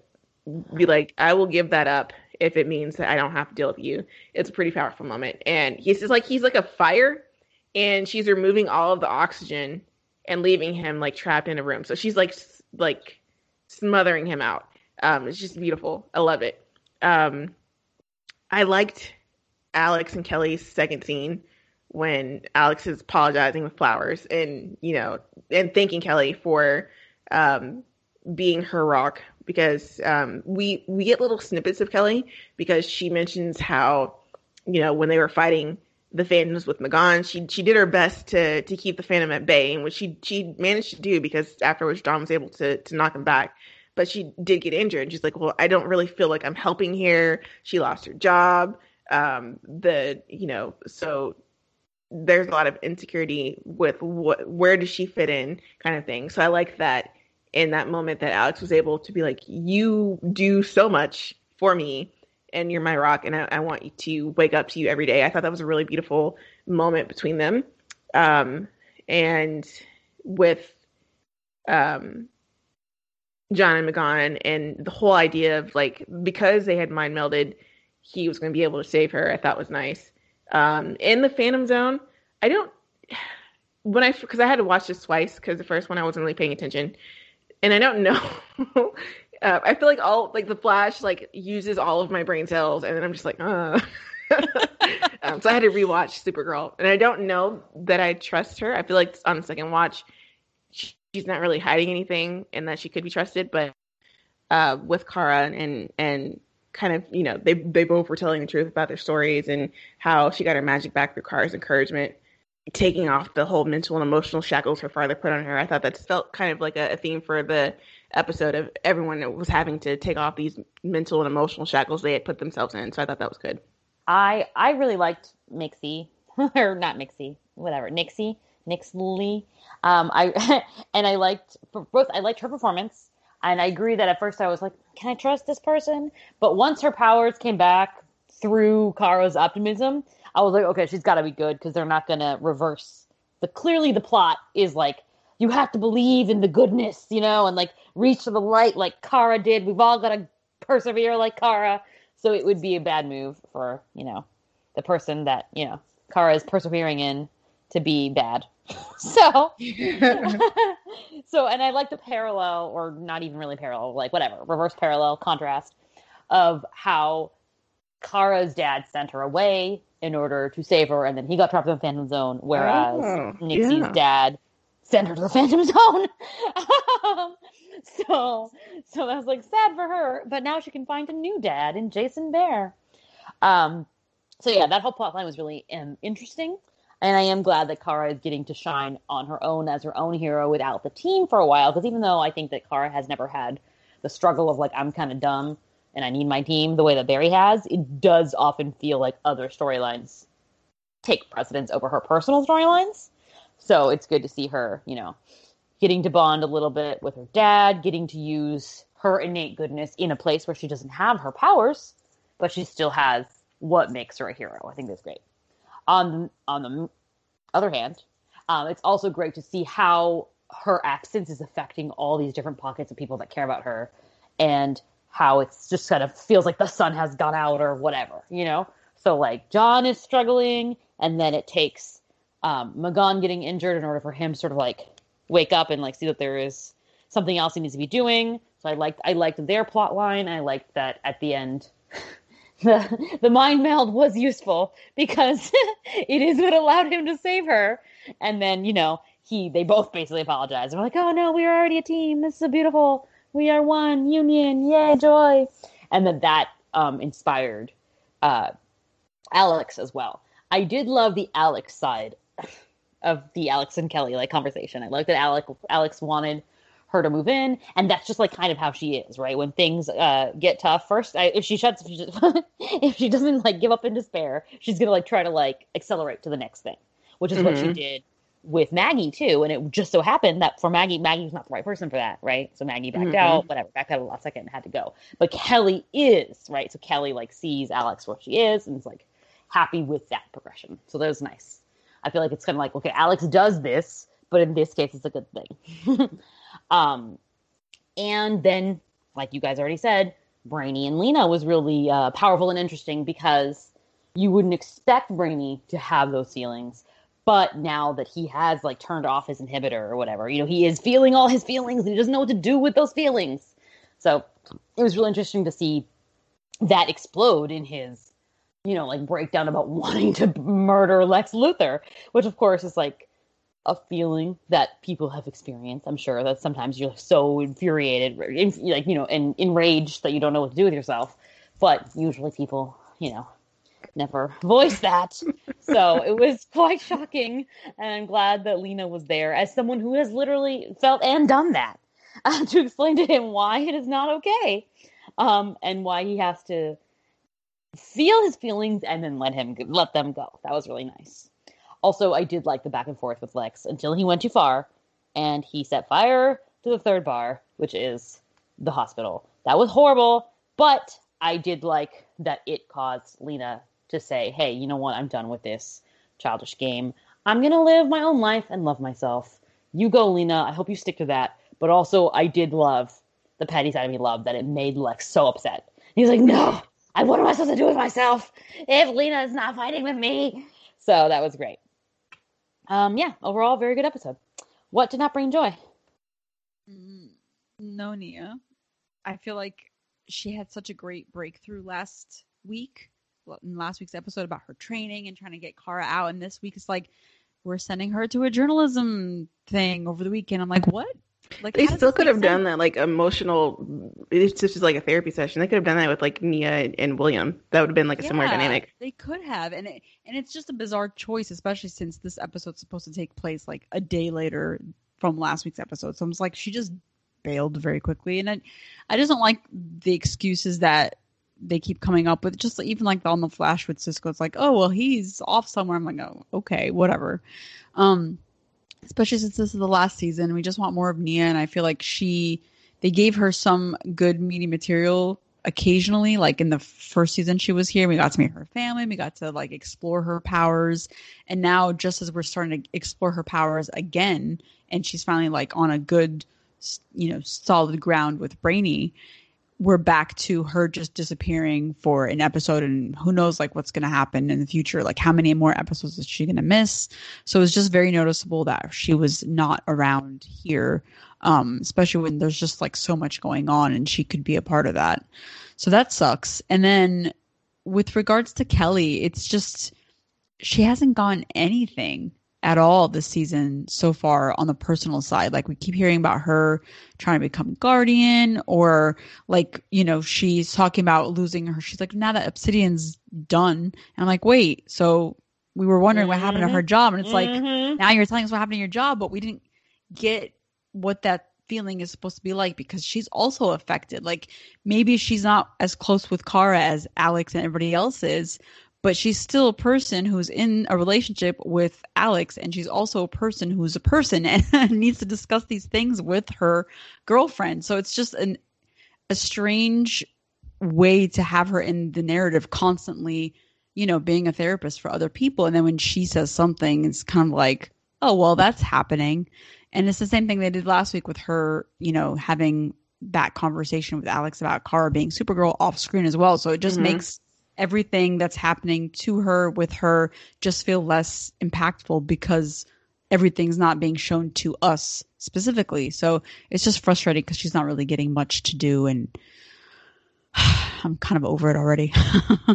be like, I will give that up if it means that I don't have to deal with you. It's a pretty powerful moment, and he's just like he's like a fire, and she's removing all of the oxygen and leaving him like trapped in a room. So she's like like smothering him out. Um, it's just beautiful. I love it. Um, I liked Alex and Kelly's second scene when Alex is apologizing with flowers and you know and thanking Kelly for um, being her rock because um, we we get little snippets of Kelly because she mentions how you know when they were fighting the Phantoms with M'gann, she she did her best to to keep the Phantom at bay, and which she she managed to do because afterwards John was able to to knock him back. But she did get injured. And she's like, well, I don't really feel like I'm helping here. She lost her job um, the you know so there's a lot of insecurity with what where does she fit in kind of thing so i like that in that moment that alex was able to be like you do so much for me and you're my rock and I, I want you to wake up to you every day i thought that was a really beautiful moment between them um, and with um, john and M'gann and the whole idea of like because they had mind melded he was going to be able to save her. I thought was nice. Um, in the Phantom Zone, I don't when I because I had to watch this twice because the first one I wasn't really paying attention, and I don't know. uh, I feel like all like the Flash like uses all of my brain cells, and then I'm just like, uh. um, so I had to rewatch Supergirl, and I don't know that I trust her. I feel like on the second watch, she's not really hiding anything, and that she could be trusted. But uh, with Kara and and kind of you know they they both were telling the truth about their stories and how she got her magic back through Kara's encouragement, taking off the whole mental and emotional shackles her father put on her. I thought that felt kind of like a, a theme for the episode of everyone was having to take off these mental and emotional shackles they had put themselves in. So I thought that was good. I I really liked Mixie or not Mixie, whatever Nixie Nyxly. Um, I and I liked both. I liked her performance. And I agree that at first I was like, can I trust this person? But once her powers came back through Kara's optimism, I was like, okay, she's got to be good because they're not going to reverse. The clearly the plot is like you have to believe in the goodness, you know, and like reach for the light like Kara did. We've all got to persevere like Kara. So it would be a bad move for, you know, the person that, you know, Kara is persevering in to be bad. so so and I like the parallel or not even really parallel, like whatever, reverse parallel contrast of how Kara's dad sent her away in order to save her and then he got trapped in the Phantom Zone, whereas oh, Nixie's yeah. dad sent her to the Phantom Zone. um, so so that was like sad for her, but now she can find a new dad in Jason Behr. Um so yeah, that whole plot line was really um, interesting. And I am glad that Kara is getting to shine on her own as her own hero without the team for a while. Because even though I think that Kara has never had the struggle of like, I'm kind of dumb and I need my team the way that Barry has, it does often feel like other storylines take precedence over her personal storylines. So it's good to see her, you know, getting to bond a little bit with her dad, getting to use her innate goodness in a place where she doesn't have her powers, but she still has what makes her a hero. I think that's great. On on the other hand, um, it's also great to see how her absence is affecting all these different pockets of people that care about her, and how it's just kind of feels like the sun has gone out or whatever, you know. So like John is struggling, and then it takes um, M'gann getting injured in order for him sort of like wake up and like see that there is something else he needs to be doing. So I liked I liked their plot line. I liked that at the end the the mind meld was useful because it is what allowed him to save her. And then you know he they both basically apologize. They're like, oh no, we are already a team. This is a beautiful. We are one union. Yay, joy! And then that um, inspired uh, Alex as well. I did love the Alex side of the Alex and Kelly like conversation. I like that Alex Alex wanted her to move in, and that's just like kind of how she is, right? When things uh, get tough, first I, if she shuts, if she, just, if she doesn't like give up in despair, she's gonna like try to like accelerate to the next thing, which is mm-hmm. what she mm-hmm. did with Maggie too. And it just so happened that for Maggie, Maggie was not the right person for that, right? So Maggie backed mm-hmm. out, whatever, backed out a last second and had to go. But Kelly is right, so Kelly like sees Alex where she is and is like happy with that progression. So that was nice. I feel like it's kind of like okay, Alex does this, but in this case, it's a good thing. Um, and then, like you guys already said, Brainy and Lena was really uh, powerful and interesting because you wouldn't expect Brainy to have those feelings. But now that he has like turned off his inhibitor or whatever, you know, he is feeling all his feelings and he doesn't know what to do with those feelings. So it was really interesting to see that explode in his, you know, like breakdown about wanting to murder Lex Luthor, which of course is like a feeling that people have experienced. I'm sure that sometimes you're so infuriated, like you know, and enraged that you don't know what to do with yourself. But usually, people, you know, never voice that. so it was quite shocking, and I'm glad that Lena was there as someone who has literally felt and done that uh, to explain to him why it is not okay, um, and why he has to feel his feelings and then let him let them go. That was really nice. Also, I did like the back and forth with Lex until he went too far and he set fire to the third bar, which is the hospital. That was horrible, but I did like that it caused Lena to say, hey, you know what? I'm done with this childish game. I'm going to live my own life and love myself. You go, Lena. I hope you stick to that. But also, I did love the petty side of me love that it made Lex so upset. He's like, no, I, what am I supposed to do with myself if Lena is not fighting with me? So that was great um, yeah, overall, very good episode. What did not bring joy? Mm, no, Nia. I feel like she had such a great breakthrough last week, in last week's episode about her training and trying to get Kara out. And this week it's like we're sending her to a journalism thing over the weekend. I'm like, what? Like they still could have sense? done that, like emotional. It's just like a therapy session. They could have done that with like Nia and William. That would have been like a yeah, similar dynamic. They could have, and it, and it's just a bizarre choice, especially since this episode's supposed to take place like a day later from last week's episode. So I'm just like, she just bailed very quickly, and I, I just don't like the excuses that they keep coming up with. Just even like on the Flash with Cisco, it's like, oh well, he's off somewhere. I'm like, oh okay, whatever. Um, especially since this is the last season. We just want more of Nia, and I feel like she they gave her some good meaty material occasionally. Like in the first season she was here, we got to meet her family, we got to like explore her powers, and now just as we're starting to explore her powers again, and she's finally like on a good, you know, solid ground with Brainy we're back to her just disappearing for an episode and who knows like what's going to happen in the future like how many more episodes is she going to miss? So it's just very noticeable that she was not around here um, especially when there's just like so much going on and she could be a part of that. So that sucks. And then with regards to kelly it's just she hasn't gone anything at all this season so far on the personal side. Like we keep hearing about her trying to become guardian or like, you know, she's talking about losing her. She's like, now that Obsidian's done. And I'm like, wait, so we were wondering mm-hmm. what happened to her mm-hmm. job. And it's mm-hmm. like, now you're telling us what happened to your job, but we didn't get what that feeling is supposed to be like because she's also affected. Like maybe she's not as close with Kara as Alex and everybody else is, but she's still a person who's in a relationship with Alex, and she's also a person who's a person and needs to discuss these things with her girlfriend. So it's just an a strange way to have her in the narrative constantly, you know, being a therapist for other people. And then when she says something, it's kind of like, oh, well, that's happening. And it's the same thing they did last week with her, you know, having that conversation with Alex about Kara being Supergirl off screen as well. So it just mm-hmm. makes everything that's happening to her with her just feel less impactful because everything's not being shown to us specifically. So it's just frustrating because she's not really getting much to do and I'm kind of over it already.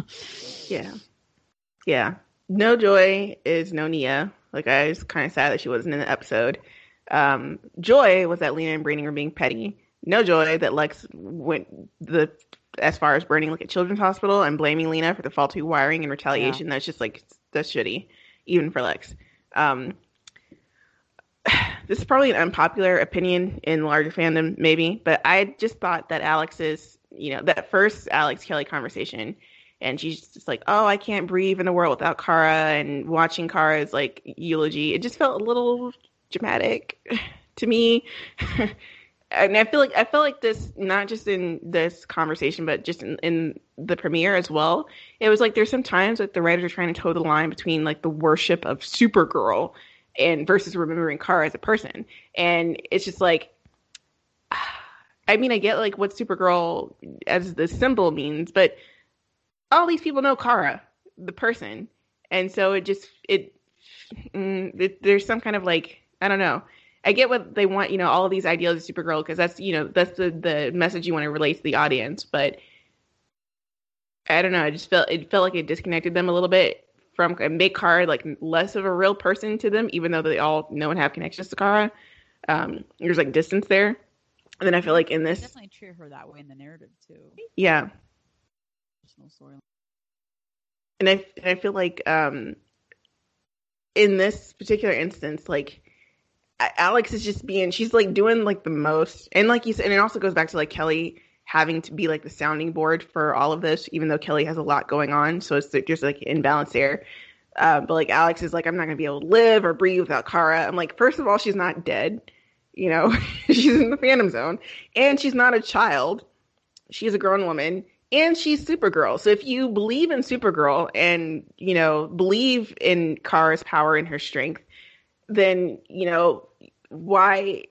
yeah. Yeah. No Joy is no Nia. Like I was kind of sad that she wasn't in the episode. Um, Joy was that Lena and Brainy were being petty. No joy that Lex went the as far as burning like a children's hospital and blaming Lena for the faulty wiring and retaliation. Yeah. That's just like that's shitty, even for Lex. Um, this is probably an unpopular opinion in larger fandom, maybe, but I just thought that Alex's, you know, that first Alex Kelly conversation, and she's just like, "Oh, I can't breathe in the world without Kara," and watching Kara's like eulogy, it just felt a little dramatic to me. and I feel like I feel like this not just in this conversation, but just in, in the premiere as well. It was like there's some times that the writers are trying to toe the line between like the worship of Supergirl and versus remembering Kara as a person. And it's just like I mean, I get like what Supergirl as the symbol means, but all these people know Kara, the person, and so it just it, mm, it there's some kind of like I don't know. I get what they want, you know, all of these ideals of Supergirl because that's you know that's the the message you want to relate to the audience, but I don't know. I just felt it felt like it disconnected them a little bit from make Kara like less of a real person to them, even though they all know and have connections to Kara. Um, there's like distance there. And then I feel like in this, definitely treat her that way in the narrative too. Yeah. And I and I feel like um, in this particular instance, like Alex is just being, she's like doing like the most, and like you said, and it also goes back to like Kelly having to be like the sounding board for all of this, even though Kelly has a lot going on. So it's just like imbalance there. Um, but like Alex is like, I'm not gonna be able to live or breathe without Kara. I'm like, first of all, she's not dead. You know, she's in the Phantom Zone, and she's not a child. She's a grown woman, and she's Supergirl. So if you believe in Supergirl and you know believe in Kara's power and her strength, then you know why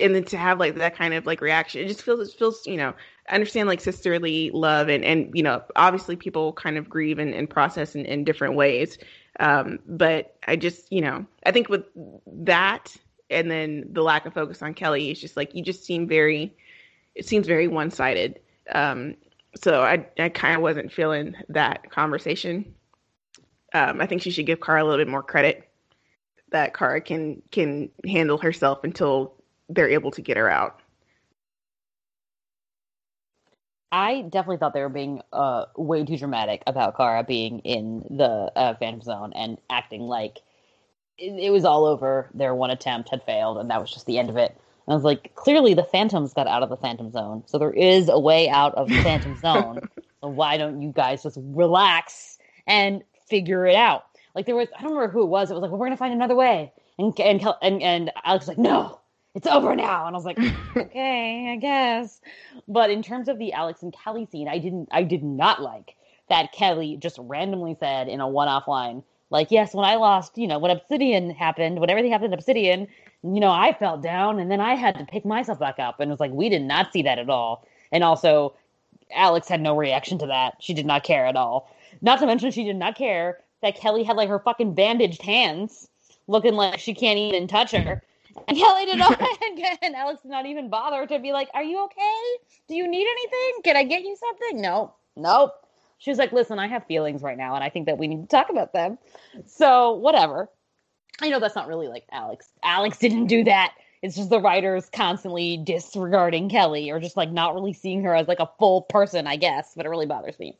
and then to have like that kind of like reaction, it just feels it feels you know understand like sisterly love and and you know obviously people kind of grieve and, and process in, in different ways, um, but I just you know I think with that and then the lack of focus on Kelly, it's just like you just seem very it seems very one sided. Um, so I I kind of wasn't feeling that conversation. Um, I think she should give Kara a little bit more credit that Kara can can handle herself until they're able to get her out. I definitely thought they were being uh, way too dramatic about Kara being in the uh, Phantom Zone and acting like it, it, was all over. Their one attempt had failed, and that was just the end of it. And I was like, clearly the Phantoms got out of the Phantom Zone, so there is a way out of the Phantom Zone. So why don't you guys just relax and figure it out? Like there was, I don't remember who it was. It was like, well, we're gonna find another way, and and and, and Alex was like, no, it's over now. And I was like, okay, I guess. But in terms of the Alex and Kelly scene, I didn't, I did not like that Kelly just randomly said in a one-off line, like, yes, when I lost, you know, when Obsidian happened, when everything happened in Obsidian, you know, I fell down and then I had to pick myself back up. And it was like, we did not see that at all. And also, Alex had no reaction to that. She did not care at all. Not to mention, she did not care that Kelly had like her fucking bandaged hands looking like she can't even touch her. And Kelly did not, and Alex did not even bother to be like, "Are you okay? Do you need anything? Can I get you something?" No, nope. She was like, "Listen, I have feelings right now, and I think that we need to talk about them." So whatever. I know that's not really like Alex. Alex didn't do that. It's just the writers constantly disregarding Kelly or just like not really seeing her as like a full person, I guess. But it really bothers me.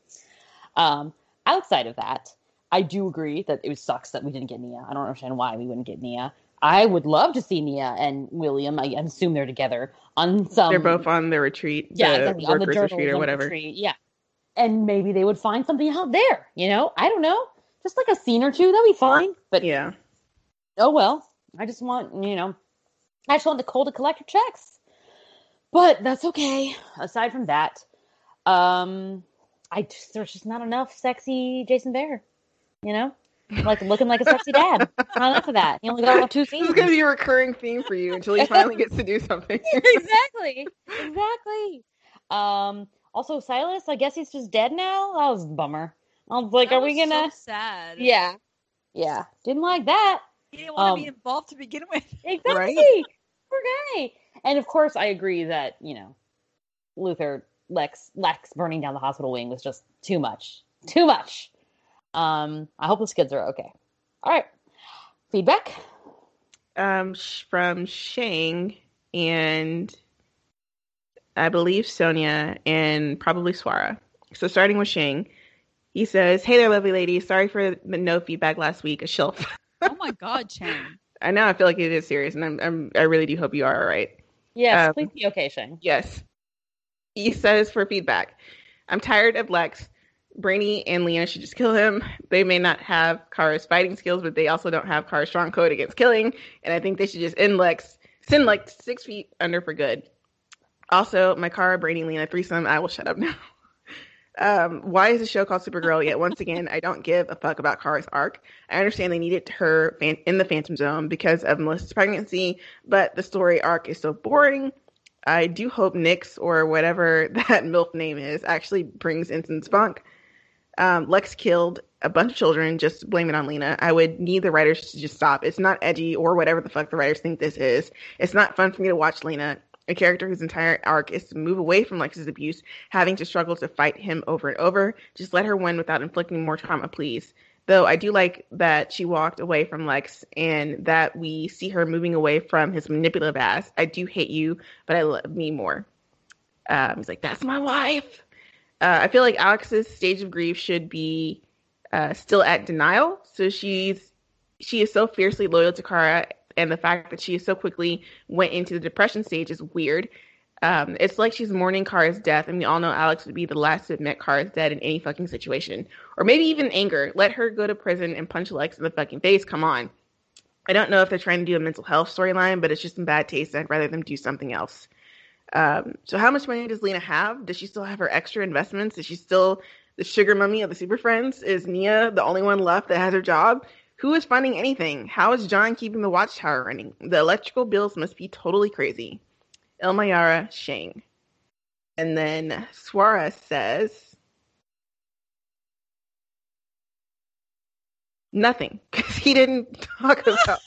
Um, outside of that, I do agree that it sucks that we didn't get Nia. I don't understand why we wouldn't get Nia. I would love to see Nia and William. I assume they're together on some. They're both on the retreat. Yeah, the exactly. on the retreat or whatever. Retreat. Yeah, and maybe they would find something out there. You know, I don't know, just like a scene or two. That'd be fine. But yeah, oh well. I just want you know, I just want the Nicole to collect her checks. But that's okay. Aside from that, um, I just there's just not enough sexy Jason Behr. You know like looking like a sexy dad. Not enough of that. He only got two seasons. It's gonna be a recurring theme for you until he finally gets to do something. exactly. Exactly. Um. Also, Silas. I guess he's just dead now. That was a bummer. I was like, that are we gonna? So sad. Yeah. Yeah. Didn't like that. He didn't want um, to be involved to begin with. Exactly. Right? Poor guy. And of course, I agree that you know, Luthor Lex Lex burning down the hospital wing was just too much. Too much. Um, I hope the kids are okay. All right. Feedback? Um, from Shang and I believe Sonia and probably Swara. So starting with Shang, he says, "Hey there, lovely lady. Sorry for the no feedback last week. A shelf oh my God, Shang. I know. I feel like it is serious, and I'm, I'm I really do hope you are all right. Yes, Um, please be okay, Shang. Yes. He says for feedback, I'm tired of Lex. Brainy and Lena should just kill him. They may not have Kara's fighting skills, but they also don't have Kara's strong code against killing. And I think they should just end Lex, send Lex six feet under for good. Also, my Kara, Brainy, Lena threesome. I will shut up now. Um, why is the show called Supergirl? Yet once again, I don't give a fuck about Kara's arc. I understand they needed her fan- in the Phantom Zone because of Melissa's pregnancy, but the story arc is so boring. I do hope Nyx or whatever that MILF name is actually brings Ensign Spunk. Um, Lex killed a bunch of children, just blame it on Lena. I would need the writers to just stop. It's not edgy or whatever the fuck the writers think this is. It's not fun for me to watch Lena, a character whose entire arc is to move away from Lex's abuse, having to struggle to fight him over and over. Just let her win without inflicting more trauma, please. Though I do like that she walked away from Lex and that we see her moving away from his manipulative ass. I do hate you, but I love me more. Um, he's like, that's my wife. Uh, I feel like Alex's stage of grief should be uh, still at denial. So she's she is so fiercely loyal to Kara, and the fact that she so quickly went into the depression stage is weird. Um, it's like she's mourning Kara's death, and we all know Alex would be the last to admit Kara's dead in any fucking situation, or maybe even anger. Let her go to prison and punch Lex in the fucking face. Come on. I don't know if they're trying to do a mental health storyline, but it's just in bad taste. I'd rather them do something else. Um, so how much money does Lena have? Does she still have her extra investments? Is she still the sugar mummy of the Super Friends? Is Nia the only one left that has her job? Who is funding anything? How is J'onn keeping the watchtower running? The electrical bills must be totally crazy. El Mayarah Shang. And then Suarez says nothing because he didn't talk about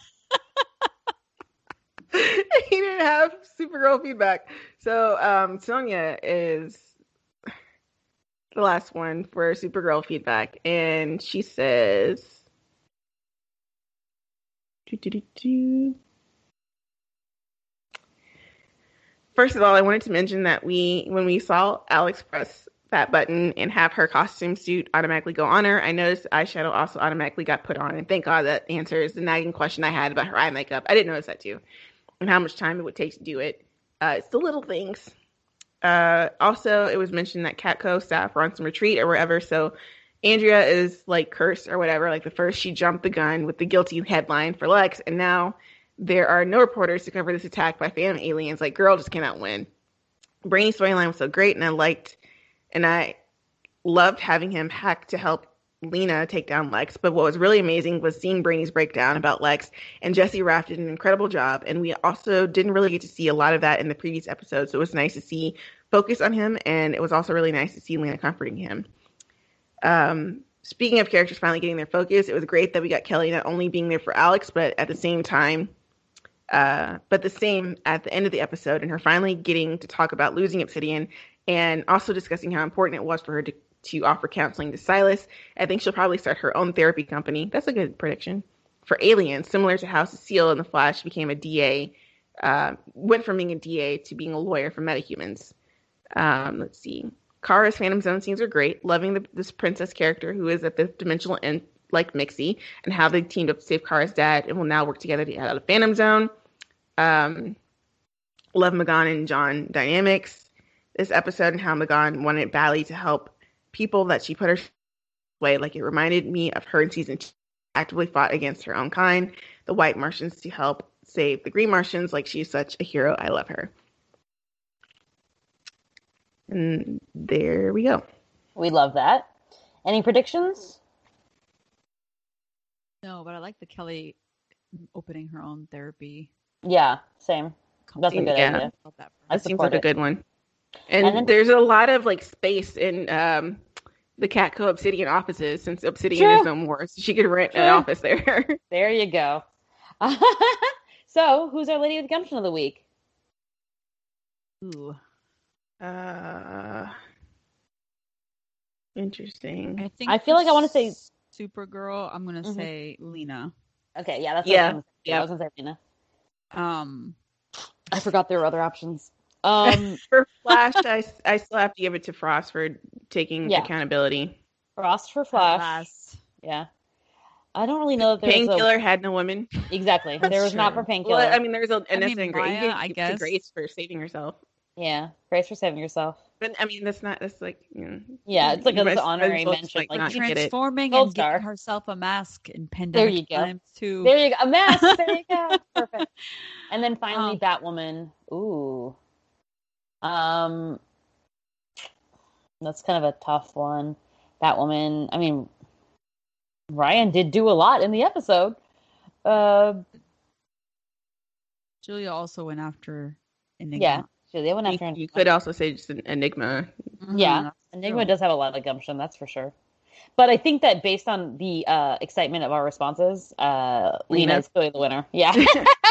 he didn't have Supergirl feedback. So um, Sonia is the last one for Supergirl feedback, and she says. doo-doo-doo-doo. First of all, I wanted to mention that we, when we saw Alex press that button and have her costume suit automatically go on her, I noticed eyeshadow also automatically got put on. And thank God that answers the nagging question I had about her eye makeup. I didn't notice that too, and how much time it would take to do it. Uh, it's the little things. Uh, also, it was mentioned that Catco staff were on some retreat or wherever, so Andrea is like cursed or whatever. Like the first, she jumped the gun with the guilty headline for Lex, and now there are no reporters to cover this attack by phantom aliens. Like, girl just cannot win. Brainy's storyline was so great, and I liked, and I loved having him hack to help Lena take down Lex. But what was really amazing was seeing Brainy's breakdown about Lex, and Jesse Rath did an incredible job. And we also didn't really get to see a lot of that in the previous episode, so it was nice to see focus on him, and it was also really nice to see Lena comforting him. Um, speaking of characters finally getting their focus, it was great that we got Kelly not only being there for Alex, but at the same time, uh, but the same at the end of the episode, and her finally getting to talk about losing Obsidian, and also discussing how important it was for her to, to offer counseling to Silas. I think she'll probably start her own therapy company. That's a good prediction for aliens, similar to how Cecile in the Flash became a DA, uh, went from being a DA to being a lawyer for metahumans. Um, let's see. Kara's Phantom Zone scenes are great. Loving the, this princess character who is at the dimensional end like Mixie and how they teamed up to save Kara's dad and will now work together to get out of Phantom Zone. Um, love M'gann and J'onn dynamics this episode and how M'gann wanted badly to help people that she put her way. Like it reminded me of her in season two, actively fought against her own kind, the White Martians, to help save the Green Martians. Like she's such a hero. I love her. And there we go. We love that. Any predictions? No, but I like the Kelly opening her own therapy. Yeah, same. That's a company. good Yeah. idea. That for I her. That seems support like a good one. And, And then- there's a lot of like space in um, the Catco Obsidian offices since Obsidian True. is no more. So she could rent an office there. There you go. so, who's our Lady with Gumption of the week? Ooh, uh, interesting. I think I feel like I wanna say- Supergirl. I'm gonna Mhm. say Lena. Okay, yeah, that's Yeah, what I was gonna say. yeah. I was gonna say Rena. Um, I forgot there were other options. Um, For Flash, I, I still have to give it to Frost for taking Yeah. accountability. Frost for Flash. Flash. Yeah. I don't really know that there's Painkiller had no women. a exactly. there was not for painkiller. Well, I mean, there's a I an mean, innocent grace. I guess. grace for saving herself. yeah, grace for saving yourself. But I mean, that's not. That's like you know. Yeah, it's like you an might- might honorary mention. like, Like, not you get it. Transforming and giving star. herself a mask in pandemic There you go. times too. There you go. A mask. There you go. Perfect. And then finally, Um, Batwoman. Ooh. Um, that's kind of a tough one. Batwoman. I mean, Ryan did do a lot in the episode. Uh, Julia also went after Enigma. yeah. Julia went You, after you could also say just an enigma. Yeah. that's Enigma true. does have a lot of gumption, that's for sure. But I think that based on the uh, excitement of our responses, uh, Lena Lena. is clearly the winner. Yeah.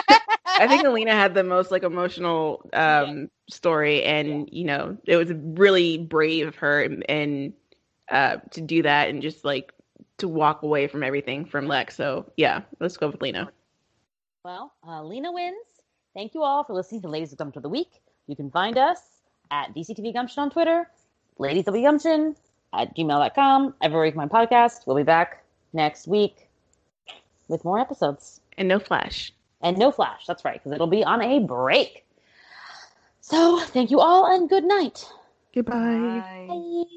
I think Alina had the most like emotional um story, and you know it was really brave of her and, and uh to do that and just like to walk away from everything from Lex. So yeah, let's go with Lena. Well, uh, Lena wins. Thank you all for listening to Ladies of Gumption of the Week. You can find us at DCTVGumption on Twitter, Ladies of Gumption at gmail.com. Every week, my podcast. We'll be back next week with more episodes. And no flash. And no flash. That's right, because it'll be on a break. So, thank you all and good night. Goodbye. Bye. Bye.